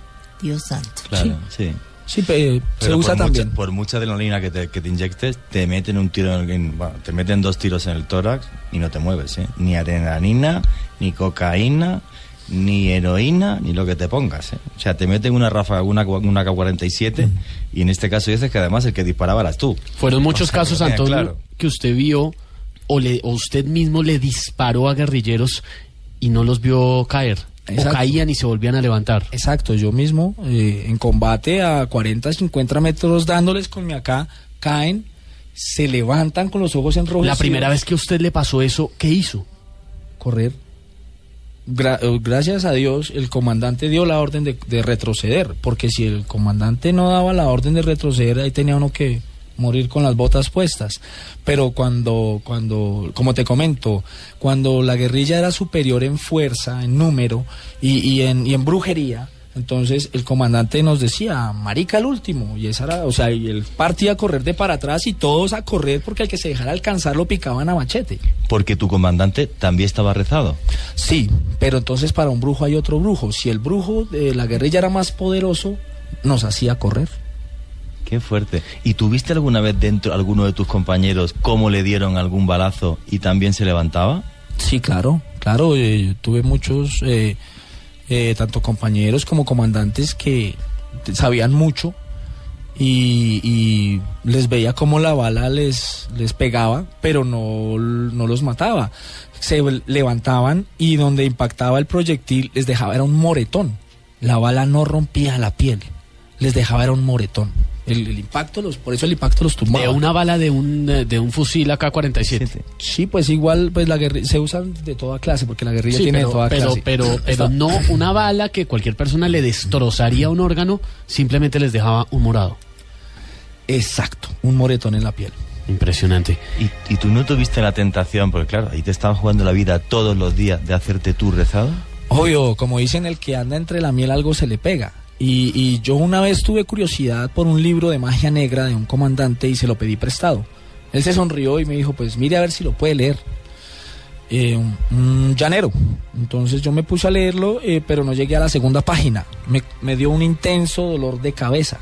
Dios santo. Claro, sí. Sí, pe- se Pero usa por también. Mucha, por mucha adrenalina que te, que te inyectes, te meten un tiro, en, en- bueno, te meten dos tiros en el tórax y no te mueves, ¿eh? Ni adrenalina, ni cocaína, ni heroína, ni lo que te pongas, ¿eh? O sea, te meten una ráfaga, una, una K-47 y en este caso dices que además el que disparaba eras tú. Fueron muchos O sea, casos, eh, Antonio, claro. que usted vio o, le, o usted mismo le disparó a guerrilleros y no los vio caer. Exacto. O caían y se volvían a levantar. Exacto, yo mismo eh, en combate a 40, 50 metros dándoles con mi acá, caen, se levantan con los ojos enrojecidos. La primera vez que a usted le pasó eso, ¿qué hizo? Correr. Eh, gracias a Dios el comandante dio la orden de, de retroceder, porque si el comandante no daba la orden de retroceder, ahí tenía uno que morir con las botas puestas. Pero cuando, cuando, como te comento, cuando la guerrilla era superior en fuerza, en número y, y en, y en brujería, entonces el comandante nos decía, marica el último, y esa era, o sea, y él partía a correr de para atrás y todos a correr porque al que se dejara alcanzar lo picaban a machete. Porque tu comandante también estaba rezado. Sí, pero entonces para un brujo hay otro brujo. Si el brujo de la guerrilla era más poderoso, nos hacía correr. Qué fuerte. ¿Y tuviste alguna vez dentro alguno de tus compañeros cómo le dieron algún balazo y también se levantaba? Sí, claro, claro. eh, tuve muchos, eh, eh, tanto compañeros como comandantes que sabían mucho y, y les veía como la bala les, les pegaba, pero no, no los mataba. Se levantaban y donde impactaba el proyectil les dejaba era un moretón. La bala no rompía la piel, les dejaba era un moretón. El, el impacto los, por eso el impacto los tumbaba. De una bala de un, eh, de un fusil AK-47. Sí, pues igual pues la guerrilla se usan de toda clase porque la guerrilla Sí, tiene pero, de toda pero, clase. pero, pero no una bala que cualquier persona le destrozaría un órgano, simplemente les dejaba un morado. Exacto, un moretón en la piel. Impresionante. ¿Y, y tú no tuviste la tentación, porque claro, ahí te estaban jugando la vida todos los días de hacerte tú rezado? Obvio, como dicen, el que anda entre la miel algo se le pega. Y, yo una vez tuve curiosidad por un libro de magia negra de un comandante y se lo pedí prestado. Él se sonrió y me dijo, pues mire a ver si lo puede leer. Eh, un, llanero. Entonces yo me puse a leerlo, eh, pero no llegué a la segunda página. Me, dio un intenso dolor de cabeza.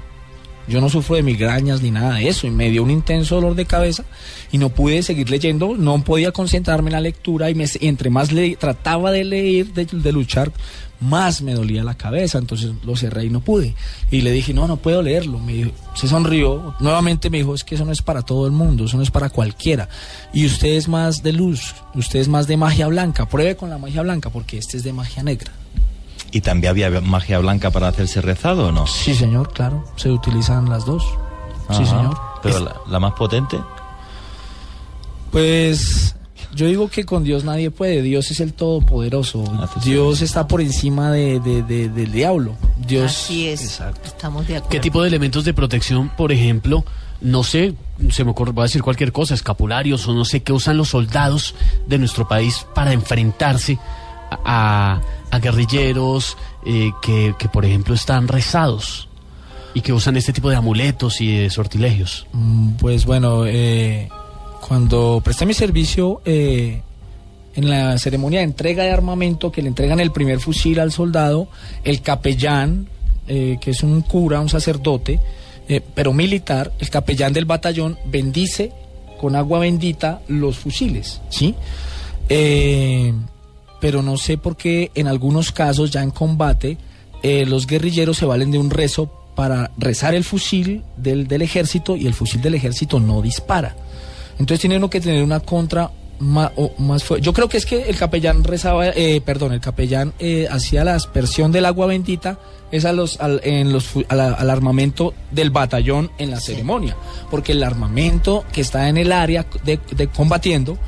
Yo no sufro de migrañas ni nada de eso y me dio un intenso dolor de cabeza y no pude seguir leyendo, no podía concentrarme en la lectura y, me, entre más trataba de leer, de luchar, más me dolía la cabeza, entonces lo cerré y no pude. Y le dije, no, no puedo leerlo. Me dijo- se sonrió, nuevamente me dijo, es que eso no es para todo el mundo, eso no es para cualquiera. Y usted es más de luz, usted es más de magia blanca, pruebe con la magia blanca porque este es de magia negra. ¿Y también había magia blanca para hacerse rezado o no? Sí, señor, claro, se utilizan las dos. Sí, señor. Pero la, la más potente, Pues Yo digo que con Dios nadie puede. Dios es el Todopoderoso. Dios está por encima de, de- de- del diablo. Dios. Así es. Estamos de acuerdo. ¿Qué tipo de elementos de protección, por ejemplo, no sé, se me ocurre, voy a decir cualquier cosa, escapularios o no sé qué usan los soldados de nuestro país para enfrentarse a, a guerrilleros eh, que, que, por ejemplo, están rezados y que usan este tipo de amuletos y de sortilegios? Mm, Pues bueno, eh, cuando presté mi servicio eh, en la ceremonia de entrega de armamento, que le entregan el primer fusil al soldado, el capellán, eh, que es un cura, un sacerdote, eh, pero militar, el capellán del batallón bendice con agua bendita los fusiles, ¿sí? Eh, pero no sé por qué en algunos casos ya en combate eh, los guerrilleros se valen de un rezo para rezar el fusil del, del ejército y el fusil del ejército no dispara. Entonces tiene uno que tener una contra ma- o más fuerte. Yo creo que es que el capellán rezaba, eh, perdón, el capellán eh, hacía la aspersión del agua bendita es a los, al, en los, fu- a la- al armamento del batallón en la ceremonia, porque el armamento que está en el área de, de combatiendo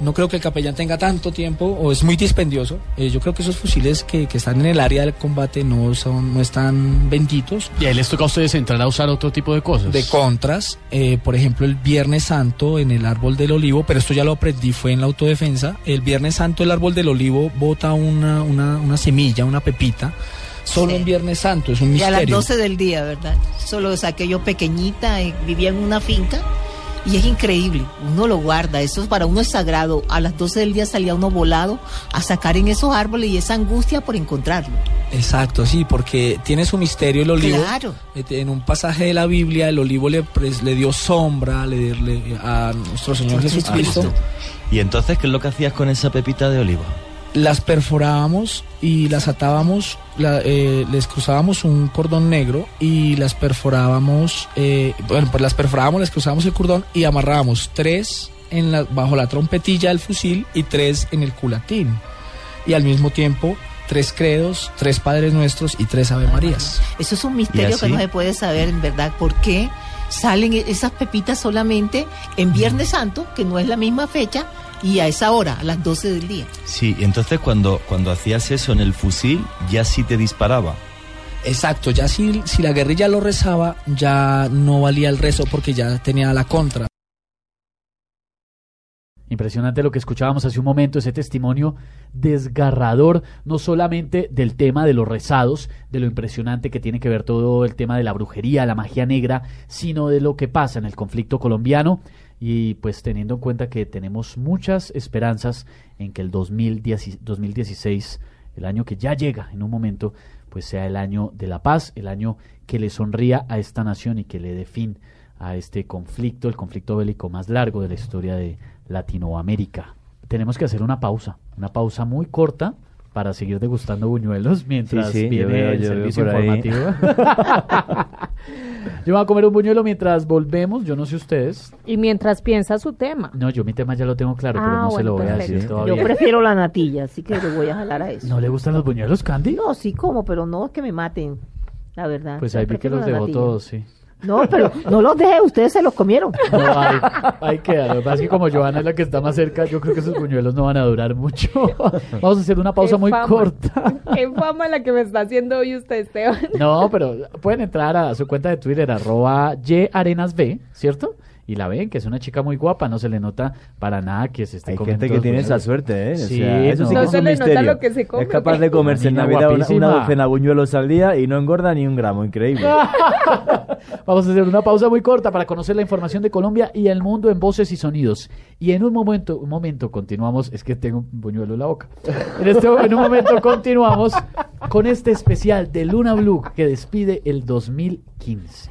no creo que el capellán tenga tanto tiempo o es muy dispendioso. Eh, yo creo que esos fusiles que, que están en el área del combate no son no están benditos. Y ahí les toca a ustedes entrar a usar otro tipo de cosas. De contras, eh, por ejemplo, el Viernes Santo en el árbol del olivo, pero esto ya lo aprendí, fue en la autodefensa. El Viernes Santo el árbol del olivo bota una, una, una semilla, una pepita, solo en Viernes Santo, es un Y a las misterio. 12 del día, ¿verdad? Solo saqué yo pequeñita, vivía en una finca y es increíble. Uno lo guarda, eso es- para uno es sagrado. A las 12 del día salía uno volado a sacar en esos árboles y esa angustia por encontrarlo. Exacto, sí, porque tiene su misterio el olivo. Claro. En un pasaje de la Biblia, el olivo le, pres- le dio sombra le- le- a nuestro Señor Jesucristo. ¿Y entonces qué es lo que hacías con esa pepita de oliva? Las perforábamos y las atábamos, la- eh, les cruzábamos un cordón negro y las perforábamos, eh, bueno, pues las perforábamos, les cruzábamos el cordón y amarrábamos tres en la, bajo la trompetilla del fusil y tres en el culatín. Y al mismo tiempo, tres credos, tres Padres Nuestros y tres Ave Marías. Eso es un misterio que no se puede saber, en verdad, por qué salen esas pepitas solamente en Viernes Santo, que no es la misma fecha, y a esa hora, a las 12 del día. Sí, entonces cuando, cuando hacías eso en el fusil, ya sí te disparaba. Exacto, ya si, si la guerrilla lo rezaba, ya no valía el rezo porque ya tenía la contra. Impresionante lo que escuchábamos hace un momento, ese testimonio desgarrador, no solamente del tema de los rezados, de lo impresionante que tiene que ver todo el tema de la brujería, la magia negra, sino de lo que pasa en el conflicto colombiano y pues teniendo en cuenta que tenemos muchas esperanzas en que el 2010 2016, el año que ya llega en un momento, pues sea el año de la paz, el año que le sonría a esta nación y que le dé fin a este conflicto, el conflicto bélico más largo de la historia de Latinoamérica. Tenemos que hacer una pausa, una pausa muy corta para seguir degustando buñuelos mientras Sí, sí, yo viene veo- el servicio informativo. yo voy a comer un buñuelo mientras volvemos, yo no sé ustedes. Y mientras piensa su tema. No, yo mi tema ya lo tengo claro, pero Ah, no se lo voy a decir todavía. Yo prefiero la natilla, así que le voy a jalar a eso. ¿No le gustan los buñuelos, Candy? No, sí como, pero no es que me maten, la verdad. Pues ahí vi que los natilla. todos, sí. No, pero no los dejé, ustedes se los comieron. No, ahí, ahí queda. Lo que pasa es que como Joana es la que está más cerca, yo creo que esos buñuelos no van a durar mucho. Vamos a hacer una pausa Qué muy fama. corta. Qué fama la que me está haciendo hoy usted, Esteban. No, pero pueden entrar a su cuenta de Twitter, arroba yarenasb, ¿cierto? Y la ven, que es una chica muy guapa, no se le nota para nada que se esté Hay comiendo gente que tiene esa suerte, ¿eh? O Sí, sea, eso sí no. que es un misterio. lo que se come, es capaz de comerse en Una Navidad una, guapísima. una docena de buñuelos al día y no engorda ni un gramo. Increíble. Vamos a hacer una pausa muy corta para conocer la información de Colombia y el mundo en voces y sonidos. Y en un momento, un momento continuamos, es que tengo un buñuelo en la boca. En, este, en un momento continuamos con este especial de Luna Blue que despide el 2015.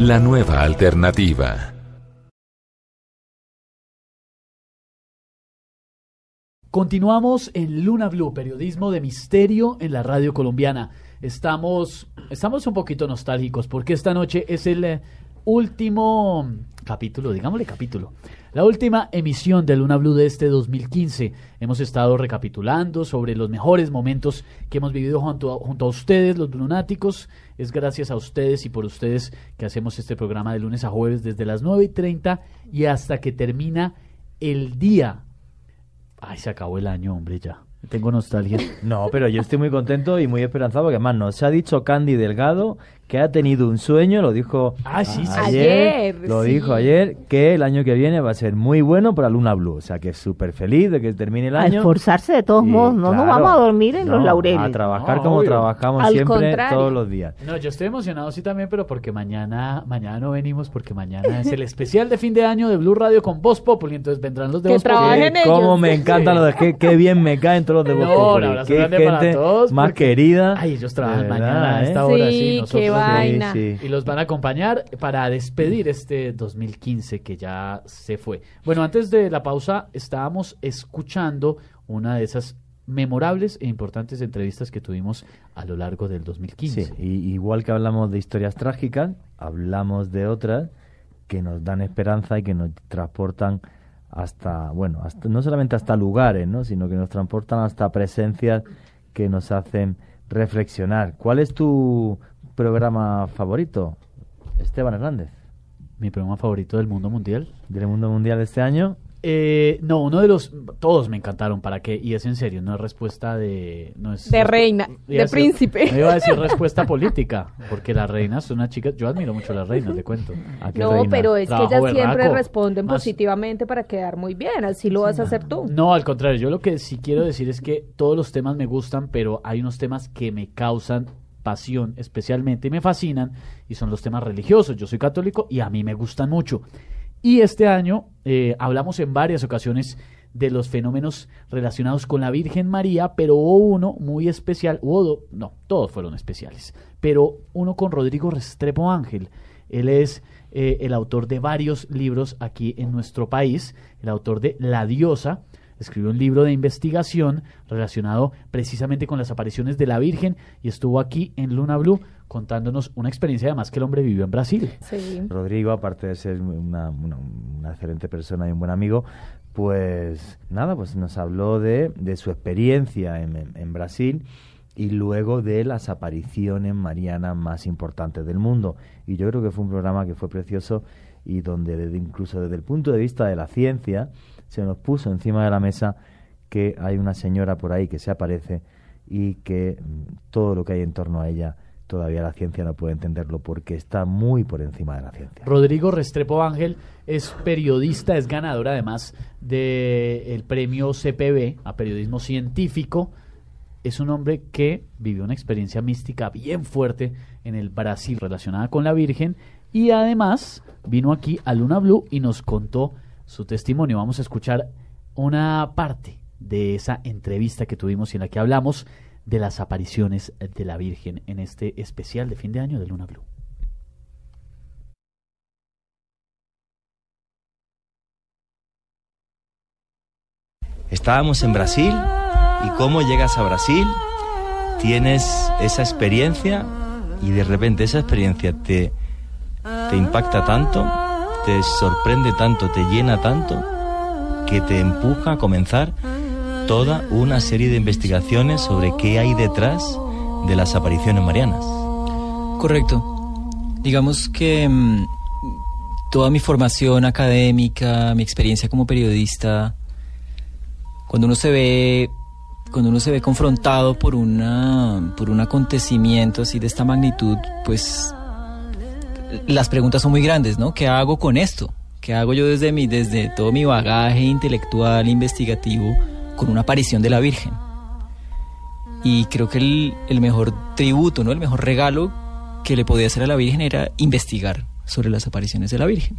la nueva alternativa. Continuamos en Luna Blue, periodismo de misterio en la radio colombiana. Estamos, estamos un poquito nostálgicos porque esta noche es el eh, último capítulo, digámosle capítulo, la última emisión de Luna Blue de este 2015. Hemos estado recapitulando sobre los mejores momentos que hemos vivido junto a, junto a ustedes, los lunáticos. Es gracias a ustedes y por ustedes que hacemos este programa de lunes a jueves desde las 9 y 30 y hasta que termina el día. Ay, se acabó el año, hombre, ya. Tengo nostalgia. No, pero yo estoy muy contento y muy esperanzado porque además nos ha dicho Candy Delgado que ha tenido un sueño, lo dijo Ah, sí, sí. ayer, Ayer, lo sí. dijo ayer, que el año que viene va a ser muy bueno para Luna Blue. O sea que es súper feliz de que termine el A año. esforzarse de todos Y, modos, no nos vamos a dormir en los laureles. A trabajar No, como obvio. trabajamos Al siempre contrario. todos los días. No, yo estoy emocionado sí también, pero porque mañana, mañana no venimos porque mañana es el especial de fin de año de Blue Radio con Voz Populi, entonces vendrán los de Que Voz Populi. trabajen Cómo ellos. me encanta lo de que, qué bien me caen todos los de Voz No, Populi. un abrazo Qué grande para gente todos, más porque- querida. Ay, ellos trabajan De mañana verdad, a esta ¿eh? hora, Sí, nosotros no. Vaina. Sí, sí. Y los van a acompañar para despedir este 2015 que ya se fue. Bueno, antes de la pausa estábamos escuchando una de esas memorables e importantes entrevistas que tuvimos a lo largo del 2015. Sí, y igual que hablamos de historias trágicas, hablamos de otras que nos dan esperanza y que nos transportan hasta, bueno, hasta, no solamente hasta lugares, ¿no? sino que nos transportan hasta presencias que nos hacen reflexionar. ¿Cuál es tu programa favorito, Esteban Hernández? Mi programa favorito del mundo mundial. ¿Del mundo mundial de este año? Eh, no, uno de los... Todos me encantaron, ¿para qué? Y es en serio, no es respuesta de... No es De reina, de decir- príncipe. No iba a decir respuesta política, porque las reinas son unas chicas... Yo admiro mucho a las reinas, le cuento. ¿A qué No, reina? pero es que ellas siempre responden Más- positivamente para quedar muy bien. Así lo vas a hacer tú. No, al contrario, yo lo que sí quiero decir es que todos los temas me gustan, pero hay unos temas que me causan pasión especialmente me fascinan y son los temas religiosos. Yo soy católico y a mí me gustan mucho. Y este año eh, hablamos en varias ocasiones de los fenómenos relacionados con la Virgen María, pero hubo uno muy especial, hubo do- no, todos fueron especiales, pero uno con Rodrigo Restrepo Ángel. Él es eh, el autor de varios libros aquí en nuestro país, el autor de La Diosa, escribió un libro de investigación relacionado precisamente con las apariciones de la Virgen y estuvo aquí en Luna Blue contándonos una experiencia además que el hombre vivió en Brasil. Sí. Rodrigo, aparte de ser una, una- una excelente persona y un buen amigo, pues nada, pues nos habló de, de su experiencia en, en- en Brasil y luego de las apariciones marianas más importantes del mundo. Y yo creo que fue un programa que fue precioso y donde incluso desde el punto de vista de la ciencia se nos puso encima de la mesa que hay una señora por ahí que se aparece y que mm, todo lo que hay en torno a ella todavía la ciencia no puede entenderlo porque está muy por encima de la ciencia. Rodrigo Restrepo Ángel es periodista, es ganador además del premio CPB a periodismo científico. Es un hombre que vivió una experiencia mística bien fuerte en el Brasil relacionada con la Virgen y además vino aquí a Luna Blue y nos contó su testimonio. Vamos a escuchar una parte de esa entrevista que tuvimos y en la que hablamos de las apariciones de la Virgen en este especial de fin de año de Luna Blue. Estábamos en Brasil y cómo llegas a Brasil, tienes esa experiencia y de repente esa experiencia te te impacta tanto, te sorprende tanto, te llena tanto, que te empuja a comenzar toda una serie de investigaciones sobre qué hay detrás de las apariciones marianas. Correcto. Digamos que mm, toda mi formación académica, mi experiencia como periodista, cuando uno se ve cuando uno se ve confrontado por una por un acontecimiento así de esta magnitud, pues las preguntas son muy grandes, ¿no? ¿Qué hago con esto? ¿Qué hago yo desde mi desde todo mi bagaje intelectual investigativo con una aparición de la Virgen? Y creo que el, el mejor tributo, ¿no? El mejor regalo que le podía hacer a la Virgen era investigar sobre las apariciones de la Virgen.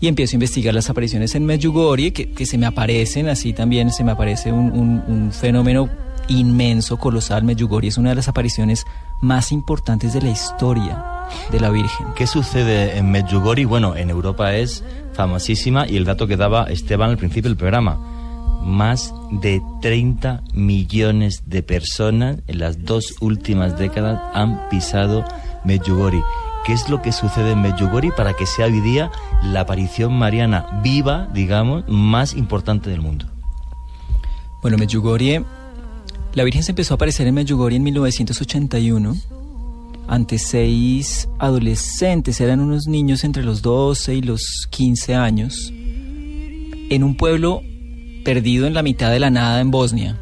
Y empiezo a investigar las apariciones en Medjugorje, que, que se me aparecen así también, se me aparece un, un- un fenómeno inmenso, colosal. Medjugorje es una de las apariciones más importantes de la historia de la Virgen. ¿Qué sucede en Medjugorje? Bueno, en Europa es famosísima y el dato que daba Esteban al principio del programa. Más de 30 millones de personas en las dos últimas décadas han pisado Medjugorje. ¿Qué es lo que sucede en Medjugorje para que sea hoy día la aparición mariana viva, digamos, más importante del mundo? Bueno, Medjugorje, la Virgen se empezó a aparecer en Medjugorje en 1981 ante seis adolescentes, eran unos niños entre los 12 y los 15 años, en un pueblo perdido en la mitad de la nada en Bosnia.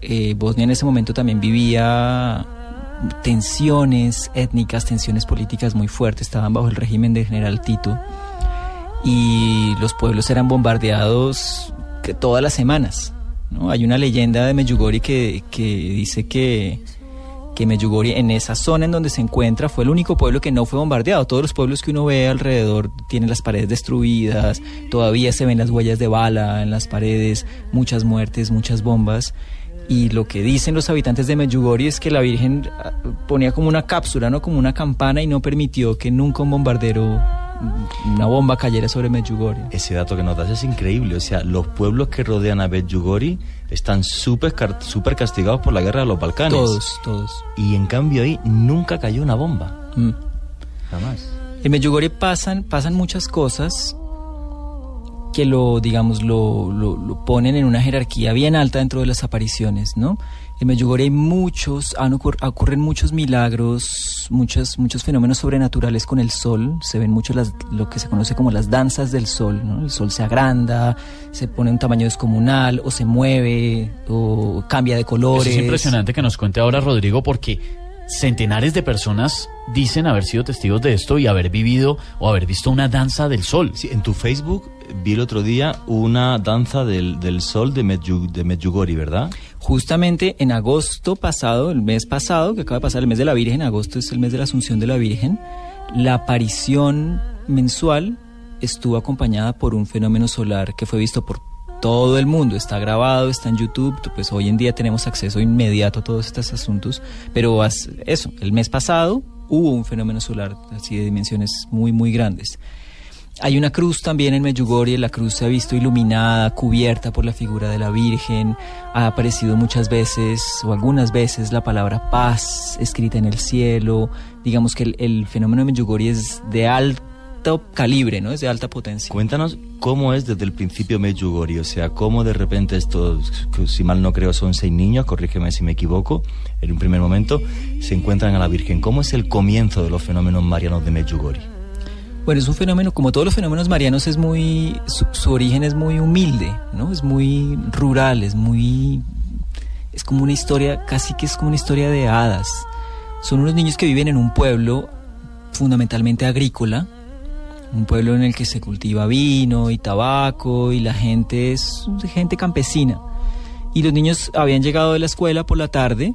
Eh, Bosnia en ese momento también vivía tensiones étnicas, tensiones políticas muy fuertes, estaban bajo el régimen del general Tito y los pueblos eran bombardeados que todas las semanas. ¿No? Hay una leyenda de Medjugorje que, que dice que, que Medjugorje en esa zona en donde se encuentra fue el único pueblo que no fue bombardeado. Todos los pueblos que uno ve alrededor tienen las paredes destruidas, todavía se ven las huellas de bala en las paredes, muchas muertes, muchas bombas. Y lo que dicen los habitantes de Medjugorje es que la Virgen ah, ponía como una cápsula, ¿no? Como una campana y no permitió que nunca un bombardero, una bomba cayera sobre Medjugorje. Ese dato que nos das es increíble. O sea, los pueblos que rodean a Medjugorje están súper súper castigados por la guerra de los Balcanes. Todos, todos. Y en cambio ahí nunca cayó una bomba. Mm. Jamás. En Medjugorje pasan, pasan muchas cosas que lo, digamos, lo, lo, lo ponen en una jerarquía bien alta dentro de las apariciones, ¿no? En Medjugorje hay muchos, han ocur- ocurren muchos milagros, muchos, muchos fenómenos sobrenaturales con el sol. Se ven mucho las, lo que se conoce como las danzas del sol, ¿no? El sol se agranda, se pone un tamaño descomunal, o se mueve, o cambia de colores. Eso es impresionante que nos cuente ahora Rodrigo porque centenares de personas dicen haber sido testigos de esto y haber vivido o haber visto una danza del sol. Sí, en tu Facebook vi el otro día una danza del, del sol de, Medju- de Medjugorje, ¿verdad? Justamente en agosto pasado, el mes pasado, que acaba de pasar el mes de la Virgen, agosto es el mes de la Asunción de la Virgen, la aparición mensual estuvo acompañada por un fenómeno solar que fue visto por todo el mundo, está grabado, está en YouTube, pues hoy en día tenemos acceso inmediato a todos estos asuntos, pero eso, el mes pasado hubo un fenómeno solar así de dimensiones muy, muy grandes. Hay una cruz también en Medjugorje, la cruz se ha visto iluminada, cubierta por la figura de la Virgen, ha aparecido muchas veces o algunas veces la palabra paz escrita en el cielo, digamos que el, fenómeno de Medjugorje es de alto calibre, ¿no? Es de alta potencia. Cuéntanos cómo es desde el principio Medjugorje, o sea, cómo de repente estos, si mal no creo son seis niños, corrígeme si me equivoco, en un primer momento se encuentran a la Virgen. ¿Cómo es el comienzo de los fenómenos marianos de Medjugorje? Bueno, es un fenómeno, como todos los fenómenos marianos, es muy, su, su origen es muy humilde, ¿no? Es muy rural, es muy, es como una historia, casi que es como una historia de hadas. Son unos niños que viven en un pueblo fundamentalmente agrícola, un pueblo en el que se cultiva vino y tabaco y la gente es gente campesina. Y los niños habían llegado de la escuela por la tarde,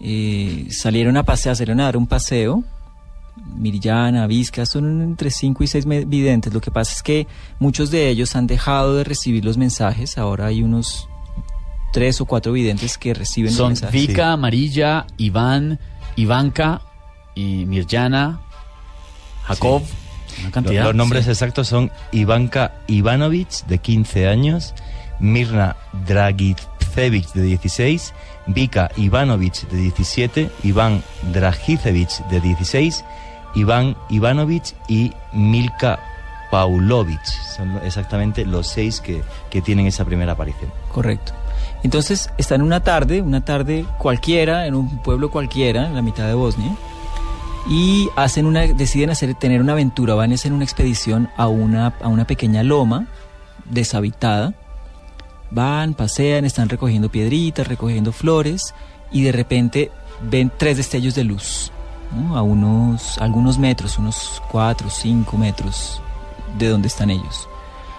eh, salieron a pasear, salieron a dar un paseo Mirillana, Vizca, son entre 5 y 6 videntes. Lo que pasa es que muchos de ellos han dejado de recibir los mensajes. Ahora hay unos 3 o 4 videntes que reciben Son los mensajes. Vika, Amarilla, Iván, Ivanka, y Mirjana, Jacob. Una cantidad. Los, los nombres sí. exactos son Ivanka Ivanovic, de 15 años, Mirna Dragicevic, de 16, Vika Ivanovic, de 17, Iván Dragicevic, de 16, Iván Ivanovich y Milka Paulovich. Son exactamente los seis que, que tienen esa primera aparición. Correcto. Entonces están una tarde, una tarde cualquiera, en un pueblo cualquiera, en la mitad de Bosnia, y hacen una, deciden hacer, tener una aventura, van a hacer una expedición a una, a una pequeña loma deshabitada. Van, pasean, están recogiendo piedritas, recogiendo flores, y de repente ven tres destellos de luz, a unos, algunos metros, unos cuatro, cinco metros de donde están ellos.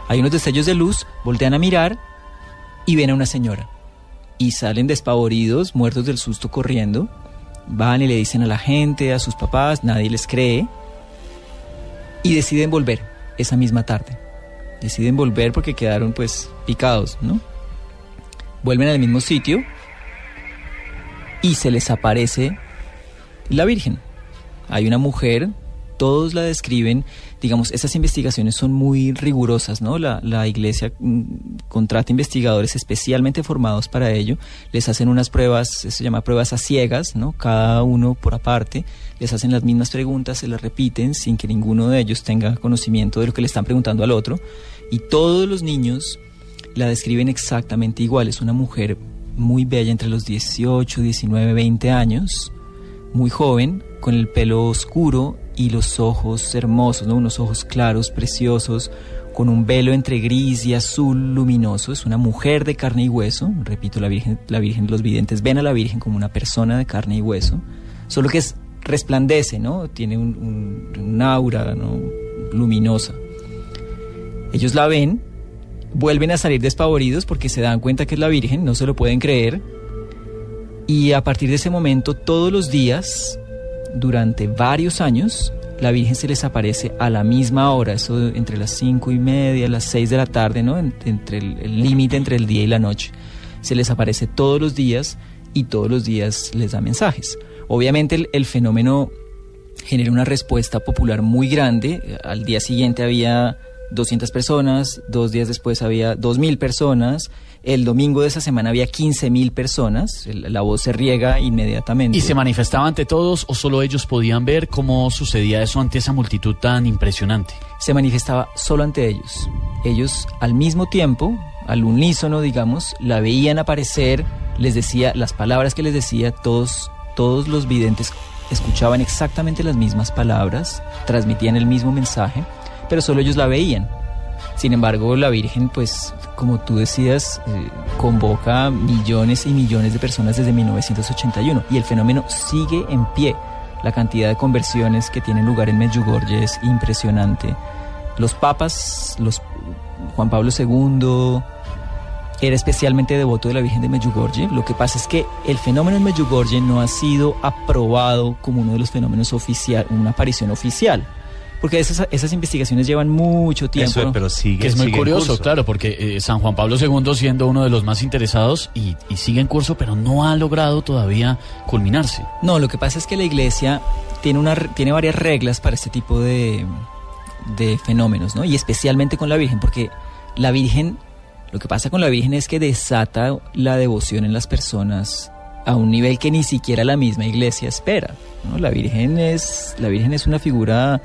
Hay unos destellos de luz, voltean a mirar y ven a una señora. Y salen despavoridos, muertos del susto, corriendo. Van y le dicen a la gente, a sus papás, nadie les cree. Y deciden volver esa misma tarde. Deciden volver porque quedaron pues picados, ¿no? Vuelven al mismo sitio y se les aparece la Virgen. Hay una mujer, todos la describen, digamos, esas investigaciones son muy rigurosas, ¿no? La, iglesia mm, contrata investigadores especialmente formados para ello, les hacen unas pruebas, se llama pruebas a ciegas, ¿no? Cada uno por aparte, les hacen las mismas preguntas, se las repiten sin que ninguno de ellos tenga conocimiento de lo que le están preguntando al otro, y todos los niños la describen exactamente igual, es una mujer muy bella entre los 18, 19, 20 años, muy joven, con el pelo oscuro y los ojos hermosos, ¿no? unos ojos claros, preciosos, con un velo entre gris y azul luminoso. Es una mujer de carne y hueso. Repito, la Virgen, la Virgen, los videntes ven a la Virgen como una persona de carne y hueso, solo que es resplandece, ¿no? Tiene un, aura ¿no? luminosa. Ellos la ven, vuelven a salir despavoridos porque se dan cuenta que es la Virgen, no se lo pueden creer. Y a partir de ese momento, todos los días, durante varios años, la Virgen se les aparece a la misma hora, eso entre las cinco y media, las seis de la tarde, ¿no? entre el límite entre el día y la noche. Se les aparece todos los días y todos los días les da mensajes. Obviamente el, fenómeno genera una respuesta popular muy grande. Al día siguiente había 200 personas, dos días después había 2.000 personas, el domingo de esa semana había 15.000 personas, la voz se riega inmediatamente. ¿Y se manifestaba ante todos o solo ellos podían ver cómo sucedía eso ante esa multitud tan impresionante? Se manifestaba solo ante ellos. Ellos al mismo tiempo, al unísono digamos, la veían aparecer, les decía las palabras que les decía, todos, todos los videntes escuchaban exactamente las mismas palabras, transmitían el mismo mensaje pero solo ellos la veían. Sin embargo, la Virgen, pues, como tú decías, eh, convoca millones y millones de personas desde 1981 y el fenómeno sigue en pie. La cantidad de conversiones que tienen lugar en Medjugorje es impresionante. Los papas, los Juan Pablo II era especialmente devoto de la Virgen de Medjugorje. Lo que pasa es que el fenómeno en Medjugorje no ha sido aprobado como uno de los fenómenos oficial, una aparición oficial porque esas, esas investigaciones llevan mucho tiempo. Eso, pero sigue, que es muy sigue curioso, claro, porque eh, San Juan Pablo II siendo uno de los más interesados y, y sigue en curso, pero no ha logrado todavía culminarse. No, lo que pasa es que la iglesia tiene, una, tiene varias reglas para este tipo de, de fenómenos, ¿no? Y especialmente con la Virgen, porque la Virgen, lo que pasa con la Virgen es que desata la devoción en las personas a un nivel que ni siquiera la misma iglesia espera. ¿no? La Virgen es la Virgen es una figura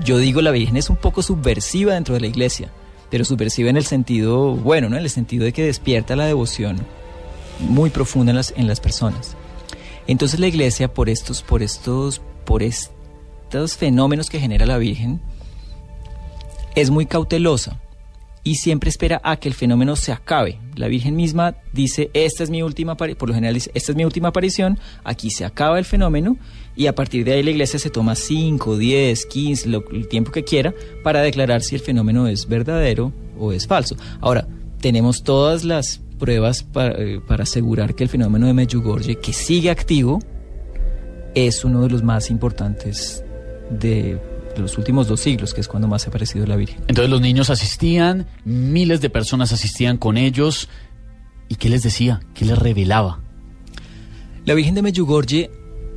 yo digo la Virgen es un poco subversiva dentro de la iglesia, pero subversiva en el sentido bueno, ¿no? En el sentido de que despierta la devoción muy profunda en las, en las personas. Entonces la iglesia por estos, por estos, por estos fenómenos que genera la Virgen es muy cautelosa y siempre espera a que el fenómeno se acabe. La Virgen misma dice, esta es mi última, por lo general dice, esta es mi última aparición, aquí se acaba el fenómeno y a partir de ahí la iglesia se toma 5, 10, 15, lo, el tiempo que quiera para declarar si el fenómeno es verdadero o es falso. Ahora, tenemos todas las pruebas para, eh, para asegurar que el fenómeno de Medjugorje, que sigue activo, es uno de los más importantes de los últimos dos siglos, que es cuando más ha aparecido la Virgen. Entonces los niños asistían, miles de personas asistían con ellos. ¿Y qué les decía? ¿Qué les revelaba? La Virgen de Medjugorje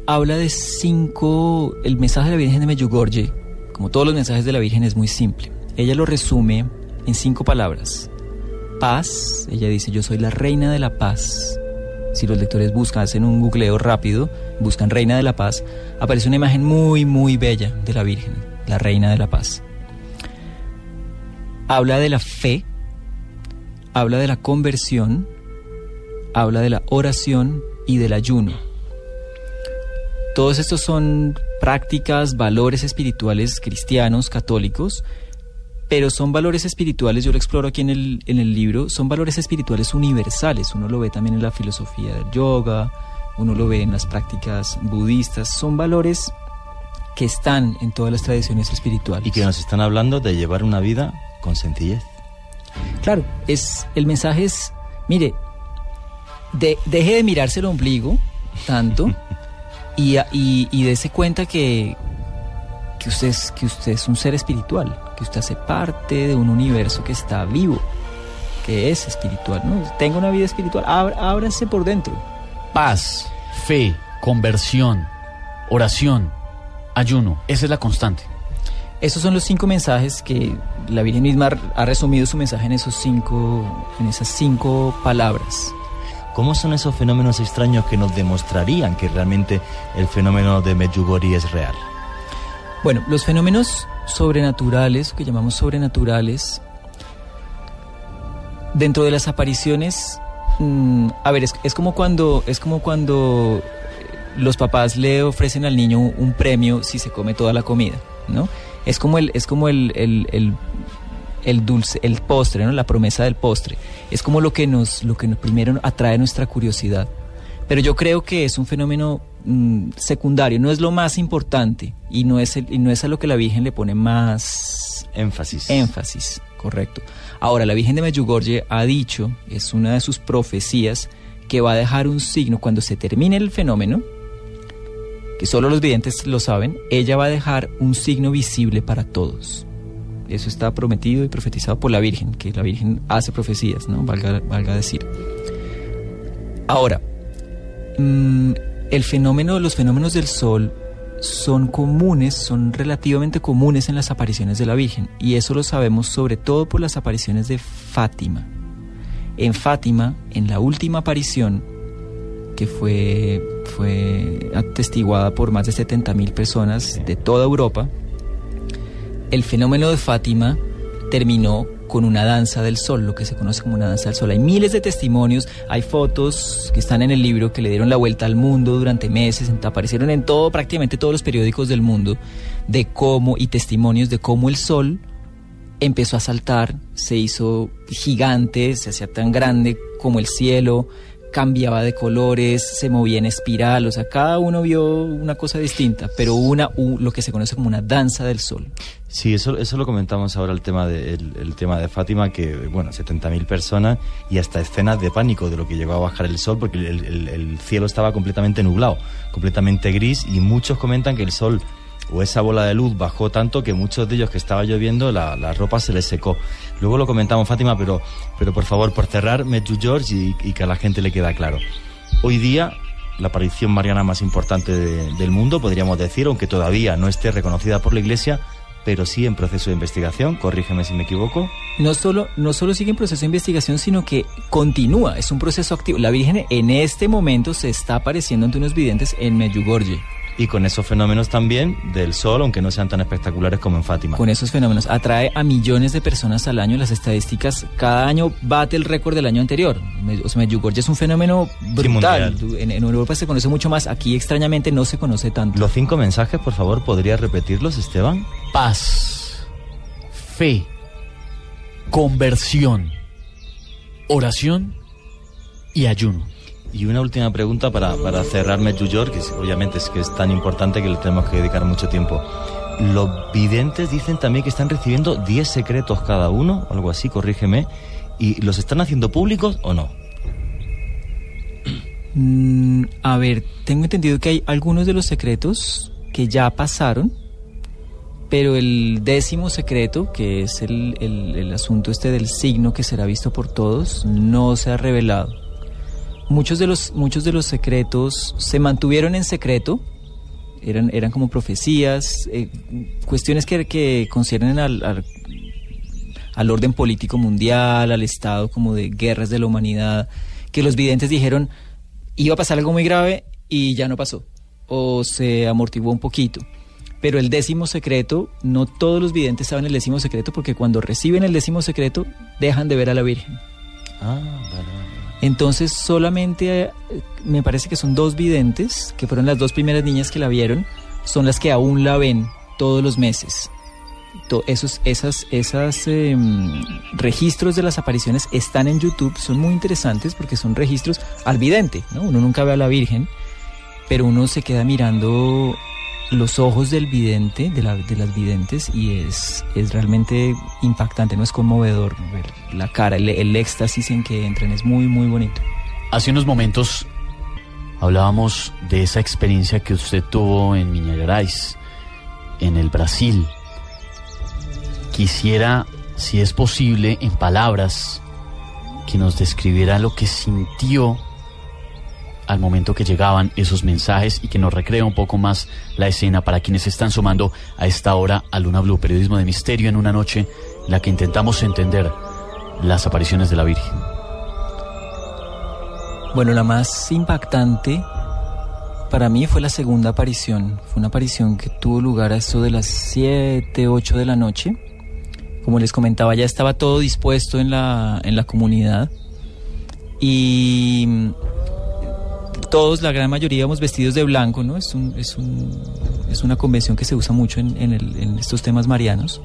habla de cinco... El mensaje de la Virgen de Medjugorje, como todos los mensajes de la Virgen, es muy simple. Ella lo resume en cinco palabras. Paz, ella dice, yo soy la reina de la paz. si los lectores buscan, hacen un googleo rápido, buscan Reina de la Paz, aparece una imagen muy, muy bella de la Virgen, la Reina de la Paz. Habla de la fe, habla de la conversión, habla de la oración y del ayuno. Todos estos son prácticas, valores espirituales cristianos, católicos, pero son valores espirituales, yo lo exploro aquí en el, en el libro, son valores espirituales universales. Uno lo ve también en la filosofía del yoga, uno lo ve en las prácticas budistas, son valores que están en todas las tradiciones espirituales. Y que nos están hablando de llevar una vida con sencillez. Claro, es, el mensaje es, mire, de- deje de mirarse el ombligo tanto y, y, y dése cuenta que, que, usted es, que usted es un ser espiritual, que usted hace parte de un universo que está vivo, que es espiritual. ¿no? Tenga una vida espiritual, ábrase por dentro. Paz, fe, conversión, oración, ayuno. Esa es la constante. Esos son los cinco mensajes que la Virgen misma ha resumido su mensaje en esos cinco, en esas cinco palabras. ¿Cómo son esos fenómenos extraños que nos demostrarían que realmente el fenómeno de Medjugorje es real? Bueno, los fenómenos sobrenaturales, que llamamos sobrenaturales, dentro de las apariciones, mm, a ver, es, es como cuando es como cuando los papás le ofrecen al niño un, premio si se come toda la comida, ¿no? Es como el es como el, el- el- el dulce, el postre, ¿no? La promesa del postre. Es como lo que nos lo que primero atrae nuestra curiosidad. Pero yo creo que es un fenómeno mm, secundario, no es lo más importante y no es, el- y no es a lo que la Virgen le pone más énfasis. Énfasis, correcto. Ahora, la Virgen de Medjugorje ha dicho, es una de sus profecías, que va a dejar un signo cuando se termine el fenómeno, que solo los videntes lo saben, ella va a dejar un signo visible para todos. Eso está prometido y profetizado por la Virgen, que la Virgen hace profecías, ¿no? Valga, valga decir. Ahora, mm, el fenómeno, los fenómenos del sol son comunes, son relativamente comunes en las apariciones de la Virgen, y eso lo sabemos sobre todo por las apariciones de Fátima. En Fátima, en la última aparición, que fue, fue atestiguada por más de 70.000 personas de toda Europa, el fenómeno de Fátima terminó con una danza del sol, lo que se conoce como una danza del sol. Hay miles de testimonios, hay fotos que están en el libro que le dieron la vuelta al mundo durante meses, aparecieron en todo, prácticamente todos los periódicos del mundo, de cómo, y testimonios de cómo el sol empezó a saltar, se hizo gigante, se hacía tan grande como el cielo, cambiaba de colores, se movía en espiral, o sea, cada uno vio una cosa distinta, pero una, lo que se conoce como una danza del sol. Sí, eso, eso lo comentamos ahora, el tema de, el, tema de Fátima, que, bueno, 70.000 personas y hasta escenas de pánico de lo que llegó a bajar el sol, porque el cielo estaba completamente nublado, completamente gris, y muchos comentan que el sol o esa bola de luz bajó tanto que muchos de ellos que estaba lloviendo, la, la ropa se les secó. Luego lo comentamos, Fátima, pero, pero por favor, por cerrar, Medjugorje George y, que a la gente le queda claro. Hoy día, la aparición mariana más importante de- del mundo, podríamos decir, aunque todavía no esté reconocida por la Iglesia, pero sí en proceso de investigación, corrígeme si me equivoco. No solo, no solo sigue en proceso de investigación, sino que continúa, es un proceso activo. La Virgen en este momento se está apareciendo ante unos videntes en Medjugorje. Y con esos fenómenos también del sol, aunque no sean tan espectaculares como en Fátima. Con esos fenómenos atrae a millones de personas al año. Las estadísticas cada año bate el récord del año anterior. O sea, Medjugorje es un fenómeno brutal. en, en Europa se conoce mucho más. Aquí extrañamente no se conoce tanto. Los cinco mensajes, por favor, ¿podría repetirlos, Esteban? Paz, fe, conversión, oración y ayuno. Y una última pregunta para, para cerrar que obviamente es que es tan importante que le tenemos que dedicar mucho tiempo. Los videntes dicen también que están recibiendo 10 secretos cada uno, algo así, corrígeme. ¿Y los están haciendo públicos o no? Mm, a ver, tengo entendido que hay algunos de los secretos que ya pasaron, pero el décimo secreto, que es el, el- el asunto este del signo que será visto por todos, no se ha revelado. Muchos de los, muchos de los secretos se mantuvieron en secreto, eran, eran como profecías, eh, cuestiones que, que conciernen al, al, orden político mundial, al estado como de guerras de la humanidad, que los videntes dijeron, iba a pasar algo muy grave y ya no pasó, o se amortiguó un poquito. Pero el décimo secreto, no todos los videntes saben el décimo secreto porque cuando reciben el décimo secreto dejan de ver a la Virgen. Ah, vale. Entonces solamente eh, me parece que son dos videntes, que fueron las dos primeras niñas que la vieron, son las que aún la ven todos los meses. Esos esas, esas em, registros de las apariciones están en YouTube, son muy interesantes porque son registros al vidente, ¿no? Uno nunca ve a la Virgen, pero uno se queda mirando los ojos del vidente, de, la- de las videntes, y es, es realmente impactante, no es conmovedor ver la cara, el, éxtasis en que entran, es muy, muy bonito. Hace unos momentos hablábamos de esa experiencia que usted tuvo en Minas Gerais, en el Brasil. Quisiera, si es posible, en palabras, que nos describiera lo que sintió al momento que llegaban esos mensajes y que nos recrea un poco más la escena para quienes se están sumando a esta hora a Luna Blue, periodismo de misterio en una noche en la que intentamos entender las apariciones de la Virgen. Bueno, la más impactante para mí fue la segunda aparición. Fue una aparición que tuvo lugar a eso de las 7, 8 de la noche. Como les comentaba, ya estaba todo dispuesto en la, en la comunidad. Y todos, la gran mayoría, íbamos vestidos de blanco, ¿no? Es, un- es, un- es una convención que se usa mucho en, estos temas marianos.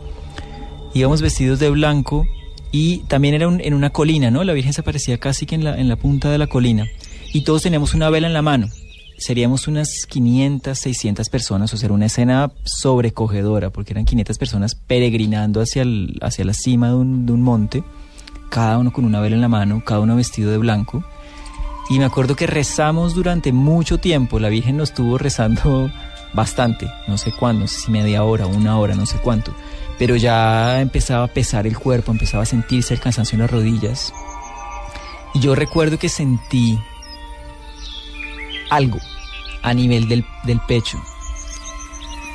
Íbamos vestidos de blanco y también era en una colina, ¿no? La Virgen se aparecía casi que en la, punta de la colina y todos teníamos una vela en la mano. Seríamos unas 500, 600 personas, o sea, era una escena sobrecogedora porque eran 500 personas peregrinando hacia, la cima de un monte, cada uno con una vela en la mano, cada uno vestido de blanco. Y me acuerdo que rezamos durante mucho tiempo, la Virgen nos estuvo rezando bastante, no sé cuándo, no sé si media hora, una hora, no sé cuánto pero ya empezaba a pesar el cuerpo, empezaba a sentirse el cansancio en las rodillas. Y yo recuerdo que sentí algo a nivel del, del pecho.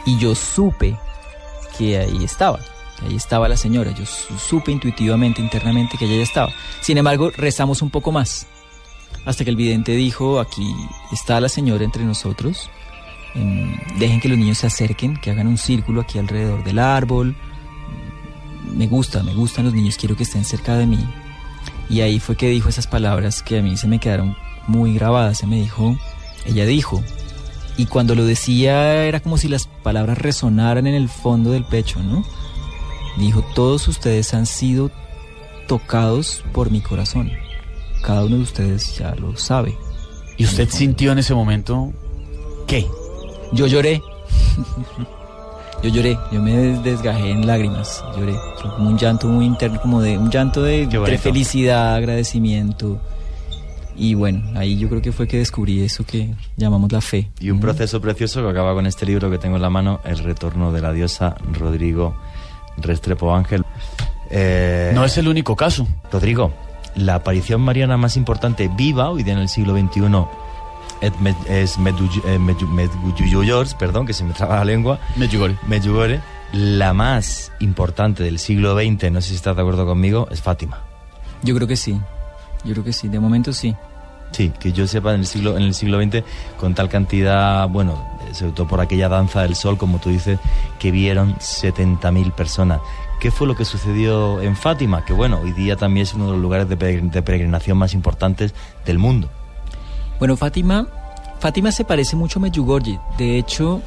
Y yo supe que ahí estaba, que ahí estaba la señora. Yo su- supe intuitivamente, internamente que ella ya estaba. Sin embargo, rezamos un poco más. Hasta que el vidente dijo, aquí está la señora entre nosotros. Dejen que los niños se acerquen, que hagan un círculo aquí alrededor del árbol. Me gusta, me gustan los niños, quiero que estén cerca de mí. Y ahí fue que dijo esas palabras que a mí se me quedaron muy grabadas. Se me dijo, ella dijo, y cuando lo decía era como si las palabras resonaran en el fondo del pecho, ¿no? Dijo, todos ustedes han sido tocados por mi corazón. Cada uno de ustedes ya lo sabe. ¿Y usted sintió en ese momento qué? Yo lloré. Yo lloré, yo me des- desgajé en lágrimas, lloré. Fue como un llanto muy interno, como de un llanto de entre felicidad, agradecimiento. Y bueno, ahí yo creo que fue que descubrí eso que llamamos la fe. Y un proceso precioso que acaba con este libro que tengo en la mano, El retorno de la diosa Rodrigo Restrepo Ángel. Eh, No es el único caso. Rodrigo, la aparición mariana más importante viva hoy día en el siglo XXI es Medjugorje, eh, Medju- Medjugorje, perdón, que se me traba la lengua. Medjugorje. Medjugorje. La más importante del siglo XX, no sé si estás de acuerdo conmigo, es Fátima. Yo creo que sí, yo creo que sí, de momento sí. Sí, que yo sepa en el siglo en el siglo XX con tal cantidad, bueno, eh, sobre todo por aquella danza del sol, como tú dices, que vieron 70.000 personas. ¿Qué fue lo que sucedió en Fátima? Que bueno, hoy día también es uno de los lugares de, peregrin- de peregrinación más importantes del mundo. Bueno, Fátima, Fátima se parece mucho a Medjugorje. De hecho,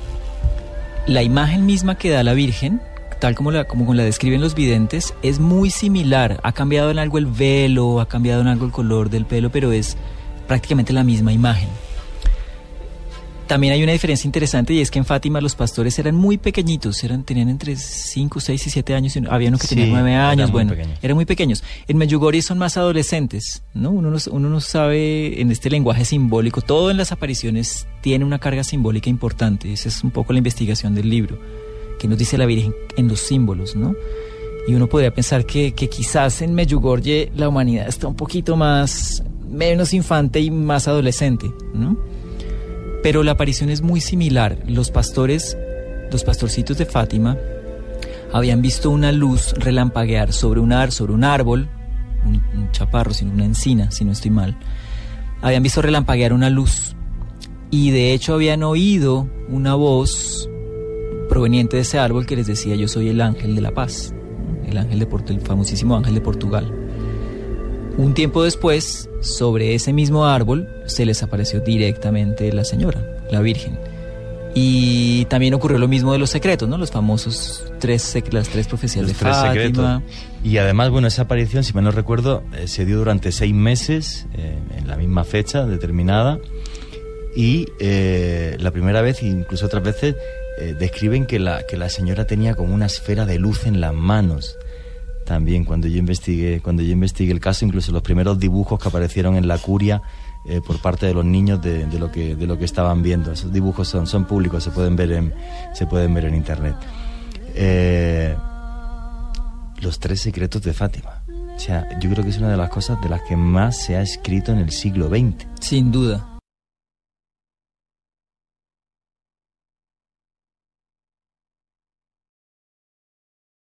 la imagen misma que da la Virgen, tal como la, como la describen los videntes, es muy similar. Ha cambiado en algo el velo, ha cambiado en algo el color del pelo, pero es prácticamente la misma imagen. También hay una diferencia interesante y es que en Fátima los pastores eran muy pequeñitos, eran, tenían entre 5, 6 y 7 años, y había uno que Sí, tenía 9 eran años, muy bueno, pequeños. eran muy pequeños. En Medjugorje son más adolescentes, ¿no? Uno, no, uno no sabe en este lenguaje simbólico, todo en las apariciones tiene una carga simbólica importante, esa es un poco la investigación del libro, que nos dice la Virgen en los símbolos, ¿no? Y uno podría pensar que, que quizás en Medjugorje la humanidad está un poquito más, menos infante y más adolescente, ¿no? Pero la aparición es muy similar. Los pastores, los pastorcitos de Fátima, habían visto una luz relampaguear sobre un, ar, sobre un árbol, un, chaparro, sino una encina, si no estoy mal. habían visto relampaguear una luz y de hecho habían oído una voz proveniente de ese árbol que les decía yo soy el ángel de la paz, el ángel de el famosísimo ángel de Portugal. Un tiempo después, sobre ese mismo árbol se les apareció directamente la señora, la Virgen. Y también ocurrió lo mismo de los secretos, ¿no? Los famosos tres, las tres profecías Los de tres Fátima. secretos. Y además, bueno, esa aparición, si mal no recuerdo, eh, se dio durante seis meses, eh, en la misma fecha determinada. Y eh, la primera vez, incluso otras veces, describen que la, que la señora tenía como una esfera de luz en las manos. También cuando yo investigué, cuando yo investigué el caso, incluso los primeros dibujos que aparecieron en la curia eh, por parte de los niños de, lo que de lo que estaban viendo. Esos dibujos son, son públicos, se pueden ver en, se pueden ver en internet. Eh, los tres secretos de Fátima. O sea, yo creo que es una de las cosas de las que más se ha escrito en el siglo XX. Sin duda.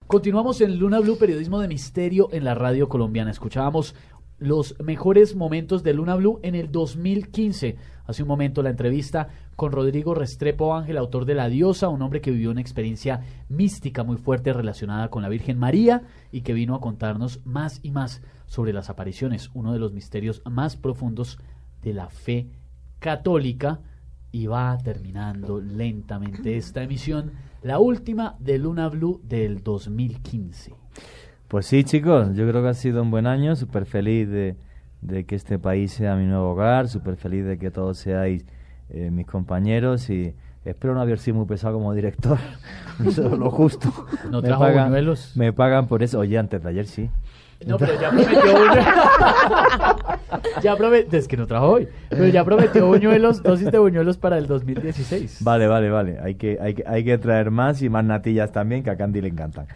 Continuamos en Luna Blue, periodismo de misterio en la radio colombiana. Escuchábamos los mejores momentos de Luna Blue en el 2015. Hace un momento la entrevista con Rodrigo Restrepo Ángel, autor de La Diosa, un hombre que vivió una experiencia mística muy fuerte relacionada con la Virgen María y que vino a contarnos más y más sobre las apariciones, uno de los misterios más profundos de la fe católica. Y va terminando lentamente esta emisión, la última de Luna Blue del 2015. Pues sí, chicos, yo creo que ha sido un buen año, súper feliz de, de que este país sea mi nuevo hogar, súper feliz de que todos seáis eh, mis compañeros y espero no haber sido muy pesado como director, solo lo justo. ¿No me, trajo pagan, buñuelos? me pagan por eso, oye, antes de ayer sí. No, pero ya prometió buñuelos. ya prometió, es que no trajo hoy, pero ya prometió buñuelos, dosis de buñuelos para el 2016. Vale, vale, vale. Hay que, hay, que, hay que traer más y más natillas también, que a Candy le encantan.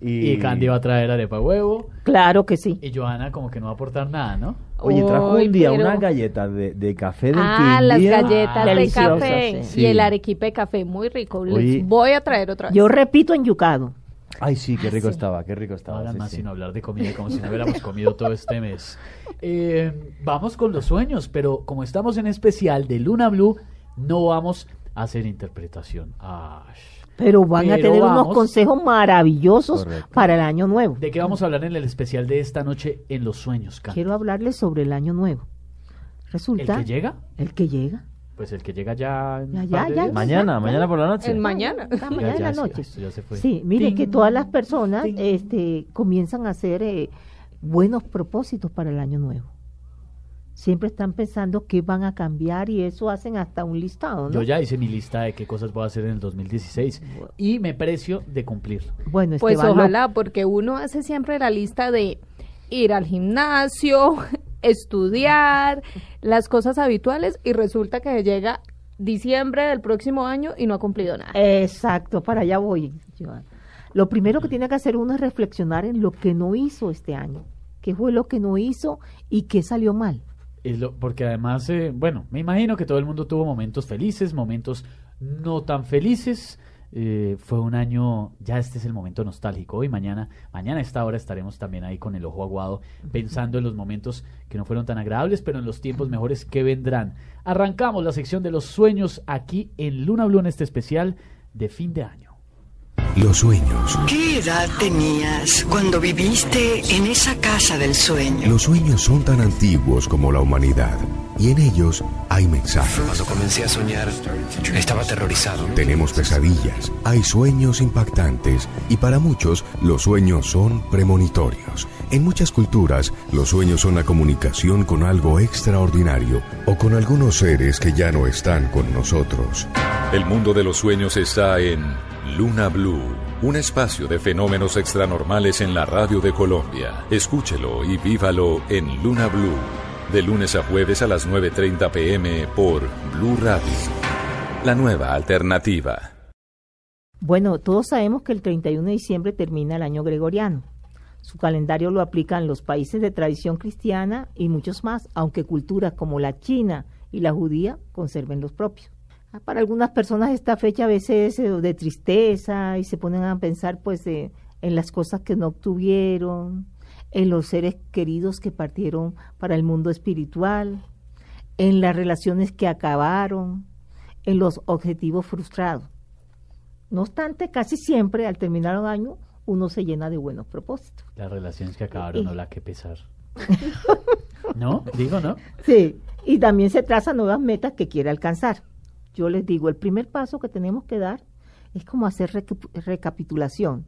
Y, Candy va a traer arepa huevo. Claro que sí. Y Joana como que no va a aportar nada, ¿no? Oye, trajo un día pero- unas galletas de, de café del Ah, las galletas de café sí. y el arequipe de café, muy rico. Les Oye. voy a traer otra vez. Yo repito en yucado. Ay, sí, qué Ah, rico sí. estaba, qué rico estaba. Ahora sí, más sí. sino hablar de comida, como si no hubiéramos comido todo este mes. Eh, vamos con los sueños, pero como estamos en especial de Luna Blue, no vamos a hacer interpretación. Ah, Pero van a Pero tener vamos- unos consejos maravillosos Correcto. para el año nuevo. ¿De qué vamos a hablar en el especial de esta noche en los sueños, Candy? Quiero hablarles sobre el año nuevo. Resulta. ¿El que llega? El que llega. Pues el que llega ya. en Ya. Mañana, mañana por la noche. El mañana. Ah, mañana Ya, en la noche. esto ya se fue. Sí, mire Ting. que todas las personas este, comienzan a hacer eh, buenos propósitos para el año nuevo. Siempre están pensando qué van a cambiar y eso hacen hasta un listado, ¿no? Yo ya hice mi lista de qué cosas voy a hacer en el 2016 y me precio de cumplir. Bueno, Pues Esteban, lo- ojalá, porque uno hace siempre la lista de ir al gimnasio, estudiar, las cosas habituales y resulta que llega diciembre del próximo año y no ha cumplido nada. Exacto, para allá voy. Joana. Lo primero que tiene que hacer uno es reflexionar en lo que no hizo este año. ¿Qué fue lo que no hizo y qué salió mal? Es lo- porque además, eh, bueno, me imagino que todo el mundo tuvo momentos felices, momentos no tan felices. Eh, fue un año, ya este es el momento nostálgico. Hoy, mañana, mañana a esta hora estaremos también ahí con el ojo aguado, pensando en los momentos que no fueron tan agradables, pero en los tiempos mejores que vendrán. Arrancamos la sección de los sueños aquí en Luna Blue en este especial de fin de año. Los sueños. ¿Qué edad tenías cuando viviste en esa casa del sueño? Los sueños son tan antiguos como la humanidad y en ellos hay mensajes. Cuando comencé a soñar, estaba aterrorizado. Tenemos pesadillas, hay sueños impactantes y para muchos los sueños son premonitorios. En muchas culturas los sueños son la comunicación con algo extraordinario o con algunos seres que ya no están con nosotros. El mundo de los sueños está en Luna Blue, un espacio de fenómenos extranormales en la radio de Colombia. Escúchelo y vívalo en Luna Blue, de lunes a jueves a las 9.30 pm por Blue Radio. La nueva alternativa. Bueno, todos sabemos que el 31 de diciembre termina el año gregoriano. Su calendario lo aplican los países de tradición cristiana y muchos más, aunque culturas como la china y la judía conserven los propios. Ah, Para algunas personas esta fecha a veces es eh, de tristeza y se ponen a pensar pues eh, en las cosas que no obtuvieron, en los seres queridos que partieron para el mundo espiritual, en las relaciones que acabaron, en los objetivos frustrados. No obstante, casi siempre al terminar un año uno se llena de buenos propósitos. Las relaciones que acabaron, no la que pesar. ¿No? Digo, ¿no? Sí, y también se trazan nuevas metas que quiere alcanzar. Yo les digo, el primer paso que tenemos que dar es como hacer recapitulación,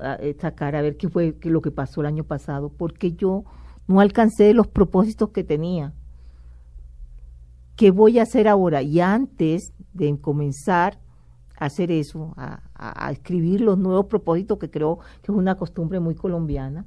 eh, sacar a ver qué fue qué lo que pasó el año pasado, porque yo no alcancé los propósitos que tenía. ¿Qué voy a hacer ahora? Y antes de comenzar a hacer eso, a, a escribir los nuevos propósitos, que creo que es una costumbre muy colombiana,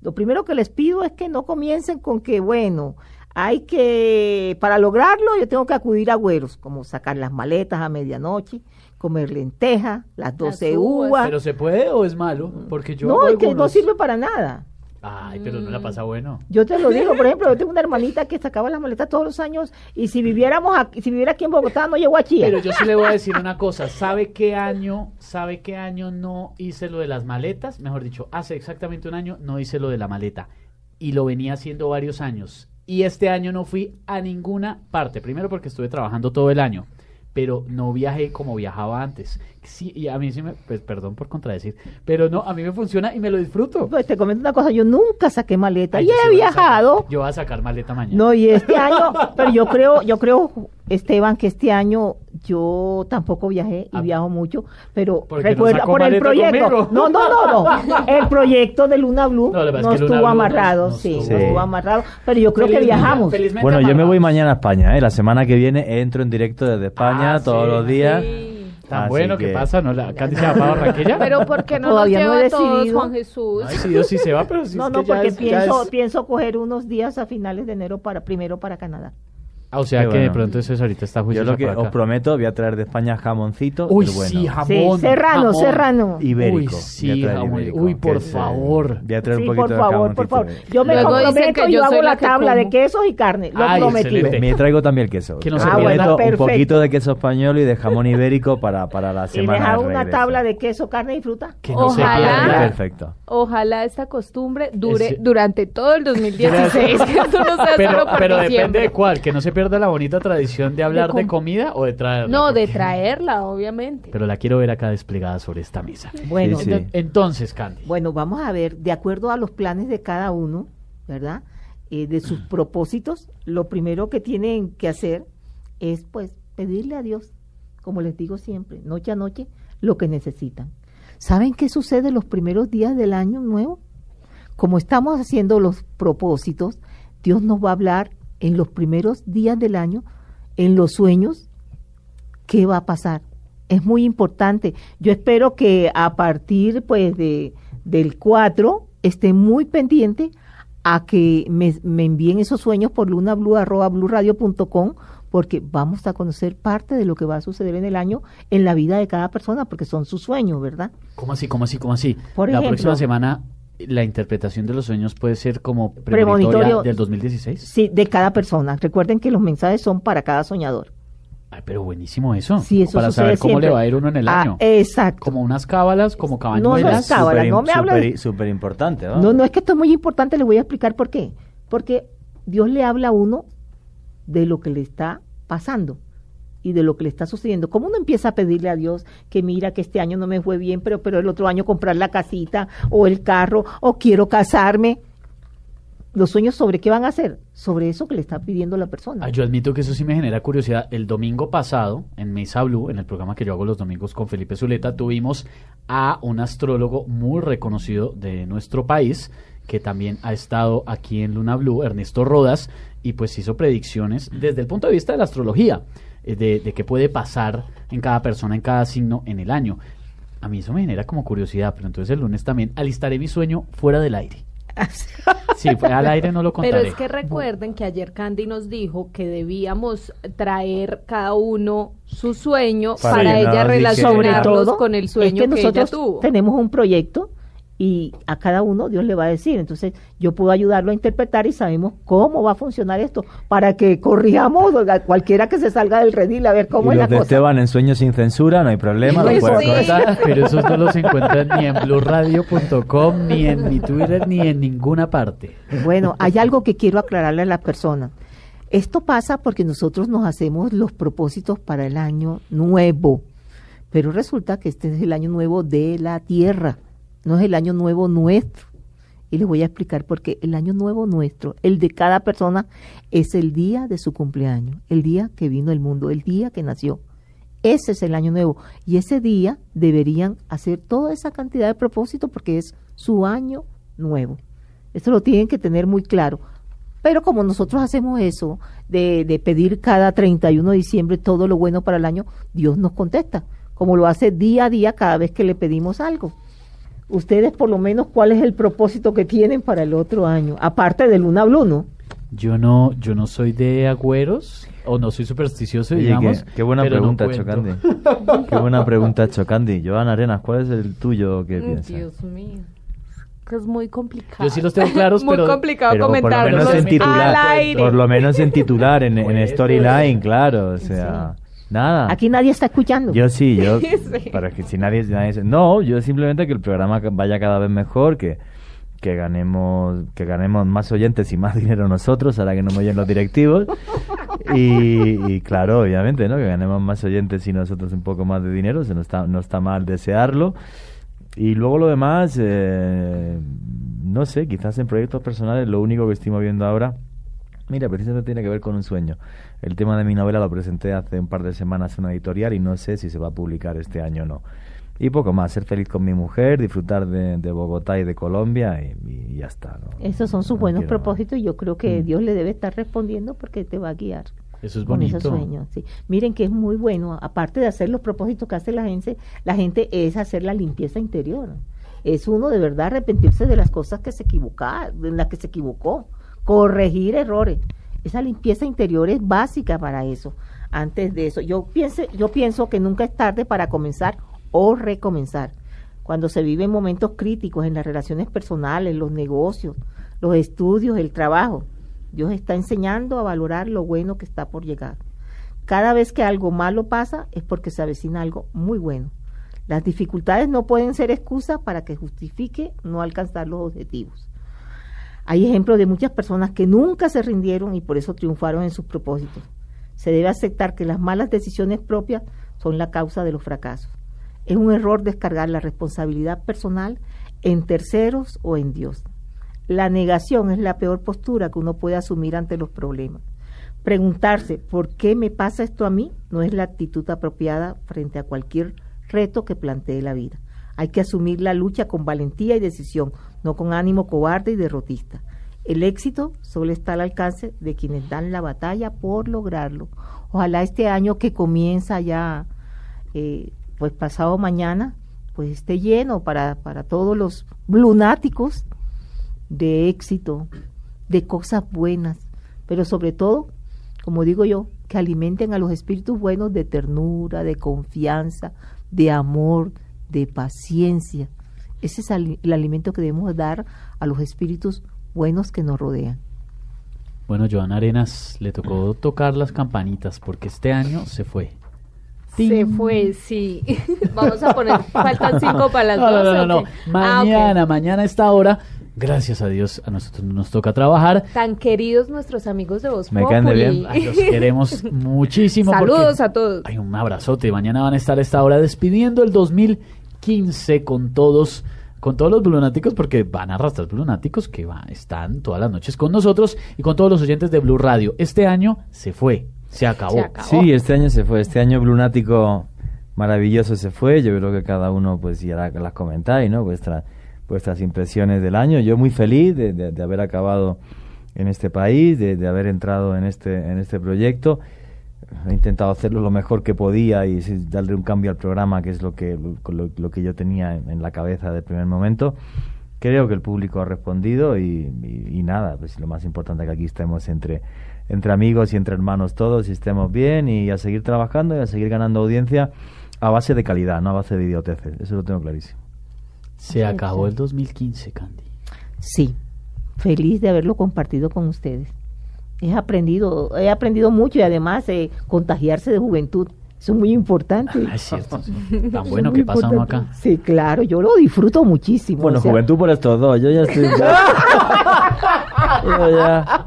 lo primero que les pido es que no comiencen con que, bueno, hay que, para lograrlo, yo tengo que acudir a güeros, como sacar las maletas a medianoche, comer lentejas, las 12 uvas. ¿Pero se puede o es malo? Porque yo no, es que no sirve para nada. Ay, pero no la pasa bueno. Yo te lo digo, por ejemplo, yo tengo una hermanita que sacaba las maletas todos los años y si viviéramos aquí, si viviera aquí en Bogotá no llegó a Chile. Pero yo sí le voy a decir una cosa, ¿sabe qué año, sabe qué año no hice lo de las maletas? Mejor dicho, hace exactamente un año no hice lo de la maleta y lo venía haciendo varios años. Y este año no fui a ninguna parte, primero porque estuve trabajando todo el año pero no viajé como viajaba antes. Sí, y a mí sí me, pues perdón por contradecir, pero no, a mí me funciona y me lo disfruto. Pues te comento una cosa, yo nunca saqué maleta y he viajado. yo voy a sacar maleta mañana. No, y este año, pero yo creo, yo creo, Esteban, que este año yo tampoco viajé y ah. viajo mucho, pero recuerda, por el proyecto. No, no, no, no. El proyecto de Luna Blue no, estuvo amarrado, sí, no estuvo amarrado, pero yo creo que viajamos. Bueno, yo me voy mañana a España, ¿eh? la semana que viene entro en directo desde España ah, todos los días. Tan bueno que... pasa, ¿no? La se va para Barranquilla. Pero porque no Todavía nos lleva no todos, Juan Jesús. Ay, sí, Dios sí se va, pero sí No, es no, que porque es, pienso, es... pienso coger unos días a finales de enero para primero para Canadá. Ah, o sea que de pronto eso ahorita está juicioso Yo lo que os prometo, voy a traer de España jamoncito. Uy, bueno. sí, jamón. Sí, serrano, jamón. serrano. Ibérico. Uy, sí, jamón. Ibérico, Uy, por favor. Voy a traer sí, un poquito por favor, de por favor. Yo me Luego comprometo y yo hago la tabla de como. quesos y carne. Lo Ay, prometido. excelente. Me traigo también el queso. Que no Ah, prometo bueno, un poquito de queso español y de jamón ibérico para, para la Y semana deja de una regreso. tabla de queso, carne y fruta. Que no Ojalá. Perfecto. Ojalá esta costumbre dure durante todo el 2016, que esto no sea Pero, solo pero depende de cuál, que no se pierda la bonita tradición de hablar de, com- comida o de traerla. No, de traerla, obviamente. Pero la quiero ver acá desplegada sobre esta mesa. Bueno, Sí, sí. Ento- Entonces, Candy. Bueno, vamos a ver, de acuerdo a los planes de cada uno, ¿verdad? Eh, de sus propósitos, lo primero que tienen que hacer es, pues, pedirle a Dios, como les digo siempre, noche a noche, lo que necesitan. ¿Saben qué sucede los primeros días del año nuevo? Como estamos haciendo los propósitos, Dios nos va a hablar en los primeros días del año, en los sueños, qué va a pasar. Es muy importante. Yo espero que a partir pues de del 4 esté muy pendiente a que me, me envíen esos sueños por lunablue@bluradio.com porque vamos a conocer parte de lo que va a suceder en el año en la vida de cada persona porque son sus sueños, ¿verdad? ¿Cómo así, cómo así, cómo así? Por la ejemplo- próxima semana la interpretación de los sueños puede ser como Premonitorio. premonitoria del 2016. Sí, de cada persona. Recuerden que los mensajes son para cada soñador. Ay, pero buenísimo eso. Sí, eso para saber cómo siempre. le va a ir uno en el Ah, año. exacto. Como unas cábalas, como No, cabañuelas. no es cábala, no me Súper importante, ¿no? No, no es que esto es muy importante, le voy a explicar por qué. Porque Dios le habla a uno de lo que le está pasando y de lo que le está sucediendo. ¿Cómo uno empieza a pedirle a Dios que mira que este año no me fue bien, pero, pero el otro año comprar la casita o el carro o quiero casarme? Los sueños sobre qué van a hacer, sobre eso que le está pidiendo la persona. Ah, yo admito que eso sí me genera curiosidad. El domingo pasado, en Mesa Blue, en el programa que yo hago los domingos con Felipe Zuleta, tuvimos a un astrólogo muy reconocido de nuestro país, que también ha estado aquí en Luna Blue, Ernesto Rodas, y pues hizo predicciones desde el punto de vista de la astrología, de, de qué puede pasar en cada persona, en cada signo en el año. A mí eso me genera como curiosidad, pero entonces el lunes también alistaré mi sueño fuera del aire. Sí, fue al aire no lo contaré. Pero es que recuerden que ayer Candy nos dijo que debíamos traer cada uno su sueño Para ella que- relacionarlos con el es sueño que que, ella nosotros tuvo. tenemos un proyecto y a cada uno Dios le va a decir. Entonces, yo puedo ayudarlo a interpretar y sabemos cómo va a funcionar esto para que corrijamos a cualquiera que se salga del redil a ver cómo y es la de cosa. Esteban en Sueños sin Censura, no hay problema, lo Pues puedes sí. contar. Pero esos no los encuentran ni en blurradio.com, ni en mi Twitter, ni en ninguna parte. Bueno, hay algo que quiero aclararle a las personas. Esto pasa porque nosotros nos hacemos los propósitos para el año nuevo, pero resulta que este es el año nuevo de la tierra, no es el año nuevo nuestro. Y les voy a explicar por qué el año nuevo nuestro, el de cada persona, es el día de su cumpleaños, el día que vino el mundo, el día que nació. Ese es el año nuevo. Y ese día deberían hacer toda esa cantidad de propósitos porque es su año nuevo. Esto lo tienen que tener muy claro. Pero como nosotros hacemos eso, de, de pedir cada 31 de diciembre todo lo bueno para el año, Dios nos contesta, como lo hace día a día cada vez que le pedimos algo. Ustedes por lo menos, ¿cuál es el propósito que tienen para el otro año? Aparte de Luna Blue, ¿no? Yo no, yo no soy de agüeros o no soy supersticioso, Oye, digamos. qué, qué buena pero no pregunta, cuento. Chocandi. qué buena pregunta, Chocandi. Joan Arenas, ¿cuál es el tuyo que piensas? Dios mío. Que es muy complicado. Yo sí los tengo claros, muy pero- complicado Pero por lo comentarlos menos en al titular, aire. por lo menos en titular, en, en storyline, claro, o sea, nada. Aquí nadie está escuchando. Yo sí, yo, Sí. para que si nadie, nadie se- no, yo simplemente que el programa vaya cada vez mejor, que, que ganemos, que ganemos más oyentes y más dinero nosotros, ahora que no me oyen los directivos, y, y claro, obviamente, ¿no? Que ganemos más oyentes y nosotros un poco más de dinero, se no está, no está mal desearlo, y luego lo demás, eh, no sé, quizás en proyectos personales lo único que estoy moviendo ahora, mira, precisamente tiene que ver con un sueño. El tema de mi novela lo presenté hace un par de semanas en una editorial y no sé si se va a publicar este año o no. Y poco más, ser feliz con mi mujer, disfrutar de, de Bogotá y de Colombia y, y ya está. ¿no? Esos son sus No buenos propósitos y yo creo que Dios le debe estar respondiendo porque te va a guiar. Eso es con esos bonito. sueños. Sí. Miren que es muy bueno, aparte de hacer los propósitos que hace la gente, la gente es hacer la limpieza interior. Es uno de verdad arrepentirse de las cosas que se equivoca, en las que se equivocó, corregir errores. Esa limpieza interior es básica para eso. Antes de eso, yo pienso, yo pienso que nunca es tarde para comenzar o recomenzar. Cuando se viven momentos críticos en las relaciones personales, los negocios, los estudios, el trabajo, Dios está enseñando a valorar lo bueno que está por llegar. Cada vez que algo malo pasa es porque se avecina algo muy bueno. Las dificultades no pueden ser excusa para que justifique no alcanzar los objetivos. Hay ejemplos de muchas personas que nunca se rindieron y por eso triunfaron en sus propósitos. Se debe aceptar que las malas decisiones propias son la causa de los fracasos. Es un error descargar la responsabilidad personal en terceros o en Dios. La negación es la peor postura que uno puede asumir ante los problemas. Preguntarse por qué me pasa esto a mí no es la actitud apropiada frente a cualquier reto que plantee la vida. Hay que asumir la lucha con valentía y decisión, no con ánimo cobarde y derrotista. El éxito solo está al alcance de quienes dan la batalla por lograrlo. Ojalá este año que comienza ya, eh, pues pasado mañana, pues esté lleno para, para todos los lunáticos de éxito, de cosas buenas, pero sobre todo, como digo yo, que alimenten a los espíritus buenos de ternura, de confianza, de amor, de paciencia. Ese es el alimento que debemos dar a los espíritus buenos que nos rodean. Bueno, Joan Arenas le tocó tocar las campanitas porque este año se fue. Se fue, sí. Vamos a poner, faltan cinco para las No, no, doce, no. Ah. Mañana, mañana a esta hora, gracias a Dios, a nosotros no nos toca trabajar. Tan queridos nuestros amigos de Voz Me caen de bien. Ay, los queremos muchísimo. Saludos a todos. Hay un abrazote. Mañana van a estar a esta hora despidiendo el 2015 con todos, con todos los lunáticos, porque van a arrastrar lunáticos que va, están todas las noches con nosotros y con todos los oyentes de Blue Radio. Este año se fue, se acabó. Sí, este año se fue, este año Blunático maravilloso se fue, yo creo que cada uno pues ya la- las comentáis, ¿no? Vuestra, vuestras impresiones del año, yo muy feliz de, de- de haber acabado en este país, de, de haber entrado en este, en este proyecto, he intentado hacerlo lo mejor que podía y darle un cambio al programa, que es lo que, lo, lo que yo tenía en, en la cabeza del primer momento. Creo que el público ha respondido y, y- y nada, pues lo más importante es que aquí estemos entre, entre amigos y entre hermanos todos y estemos bien y a seguir trabajando y a seguir ganando audiencia a base de calidad, no a base de idioteces. Eso lo tengo clarísimo. Se acabó el 2015, Candy. Sí, feliz de haberlo compartido con ustedes. He aprendido, he aprendido mucho y además eh, contagiarse de juventud. Eso es muy importante. Ah, es cierto, Tan bueno que pasa uno importante. acá. Sí, claro, yo lo disfruto muchísimo. Bueno, o sea, juventud por estos dos, yo ya estoy... ya- yo ya-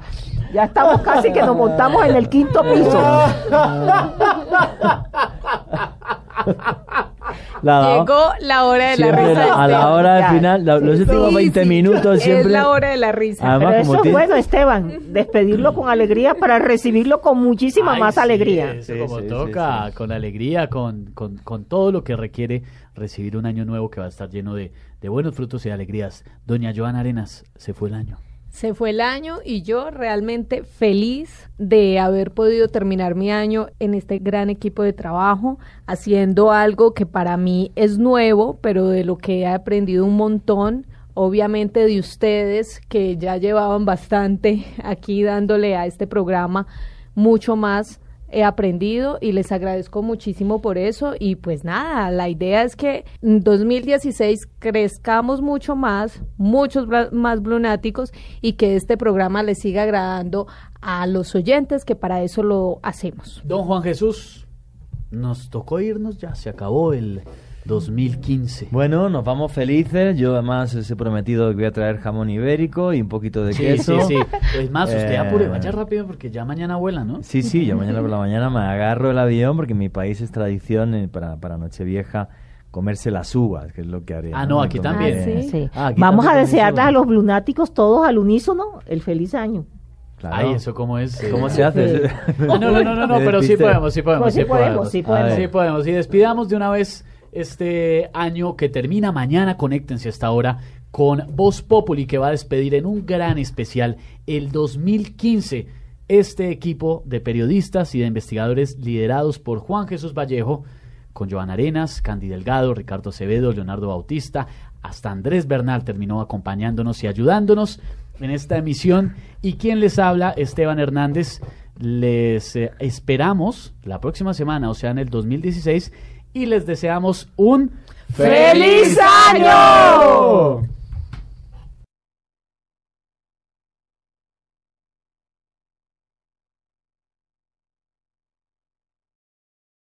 Ya estamos casi que nos montamos en el quinto piso. La- Llegó la hora de la risa. a la hora del final, la- los últimos sí, 20 sí. minutos siempre. Es la hora de la risa. Además, Pero como eso es tiene- bueno, Esteban, despedirlo con alegría para recibirlo con muchísima Ay, más sí, alegría. eso Sí, como sí, toca, con alegría, con, con, con todo lo que requiere recibir un año nuevo que va a estar lleno de, de buenos frutos y de alegrías. Doña Joana Arenas, se fue el año. Se fue el año y yo realmente feliz de haber podido terminar mi año en este gran equipo de trabajo, haciendo algo que para mí es nuevo, pero de lo que he aprendido un montón. Obviamente de ustedes que ya llevaban bastante aquí dándole a este programa mucho más he aprendido y les agradezco muchísimo por eso y pues nada, la idea es que en 2016 crezcamos mucho más, muchos más blunáticos y que este programa les siga agradando a los oyentes que para eso lo hacemos. Don Juan Jesús, nos tocó irnos ya, se acabó el 2015. Bueno, nos vamos felices. Yo además os he prometido que voy a traer jamón ibérico y un poquito de Sí, queso. sí, sí. Es más, usted Eh, apure, vaya rápido porque ya mañana vuela, ¿no? Sí, sí, yo mañana por la mañana me agarro el avión porque en mi país es tradición eh, para, para Nochevieja comerse las uvas, que es lo que haré. Ah, no, aquí Me también. Ah, Sí. Ah, aquí Vamos a desearles a los blunáticos todos al unísono el feliz año. Claro. Ay, eso cómo es. eh? ¿Cómo se hace? No, no, no, no, no, pero sí podemos, sí podemos, Pues sí podemos, sí podemos. Sí podemos. Y despidamos de una vez este año que termina mañana. Conéctense hasta ahora con Voz Populi que va a despedir en un gran especial el 2015 este equipo de periodistas y de investigadores liderados por Juan Jesús Vallejo con Joan Arenas, Candy Delgado, Ricardo Acevedo, Leonardo Bautista, hasta Andrés Bernal terminó acompañándonos y ayudándonos en esta emisión. Y quien les habla, Esteban Hernández, les eh, esperamos la próxima semana, o sea, en el 2016, y les deseamos un ¡Feliz año!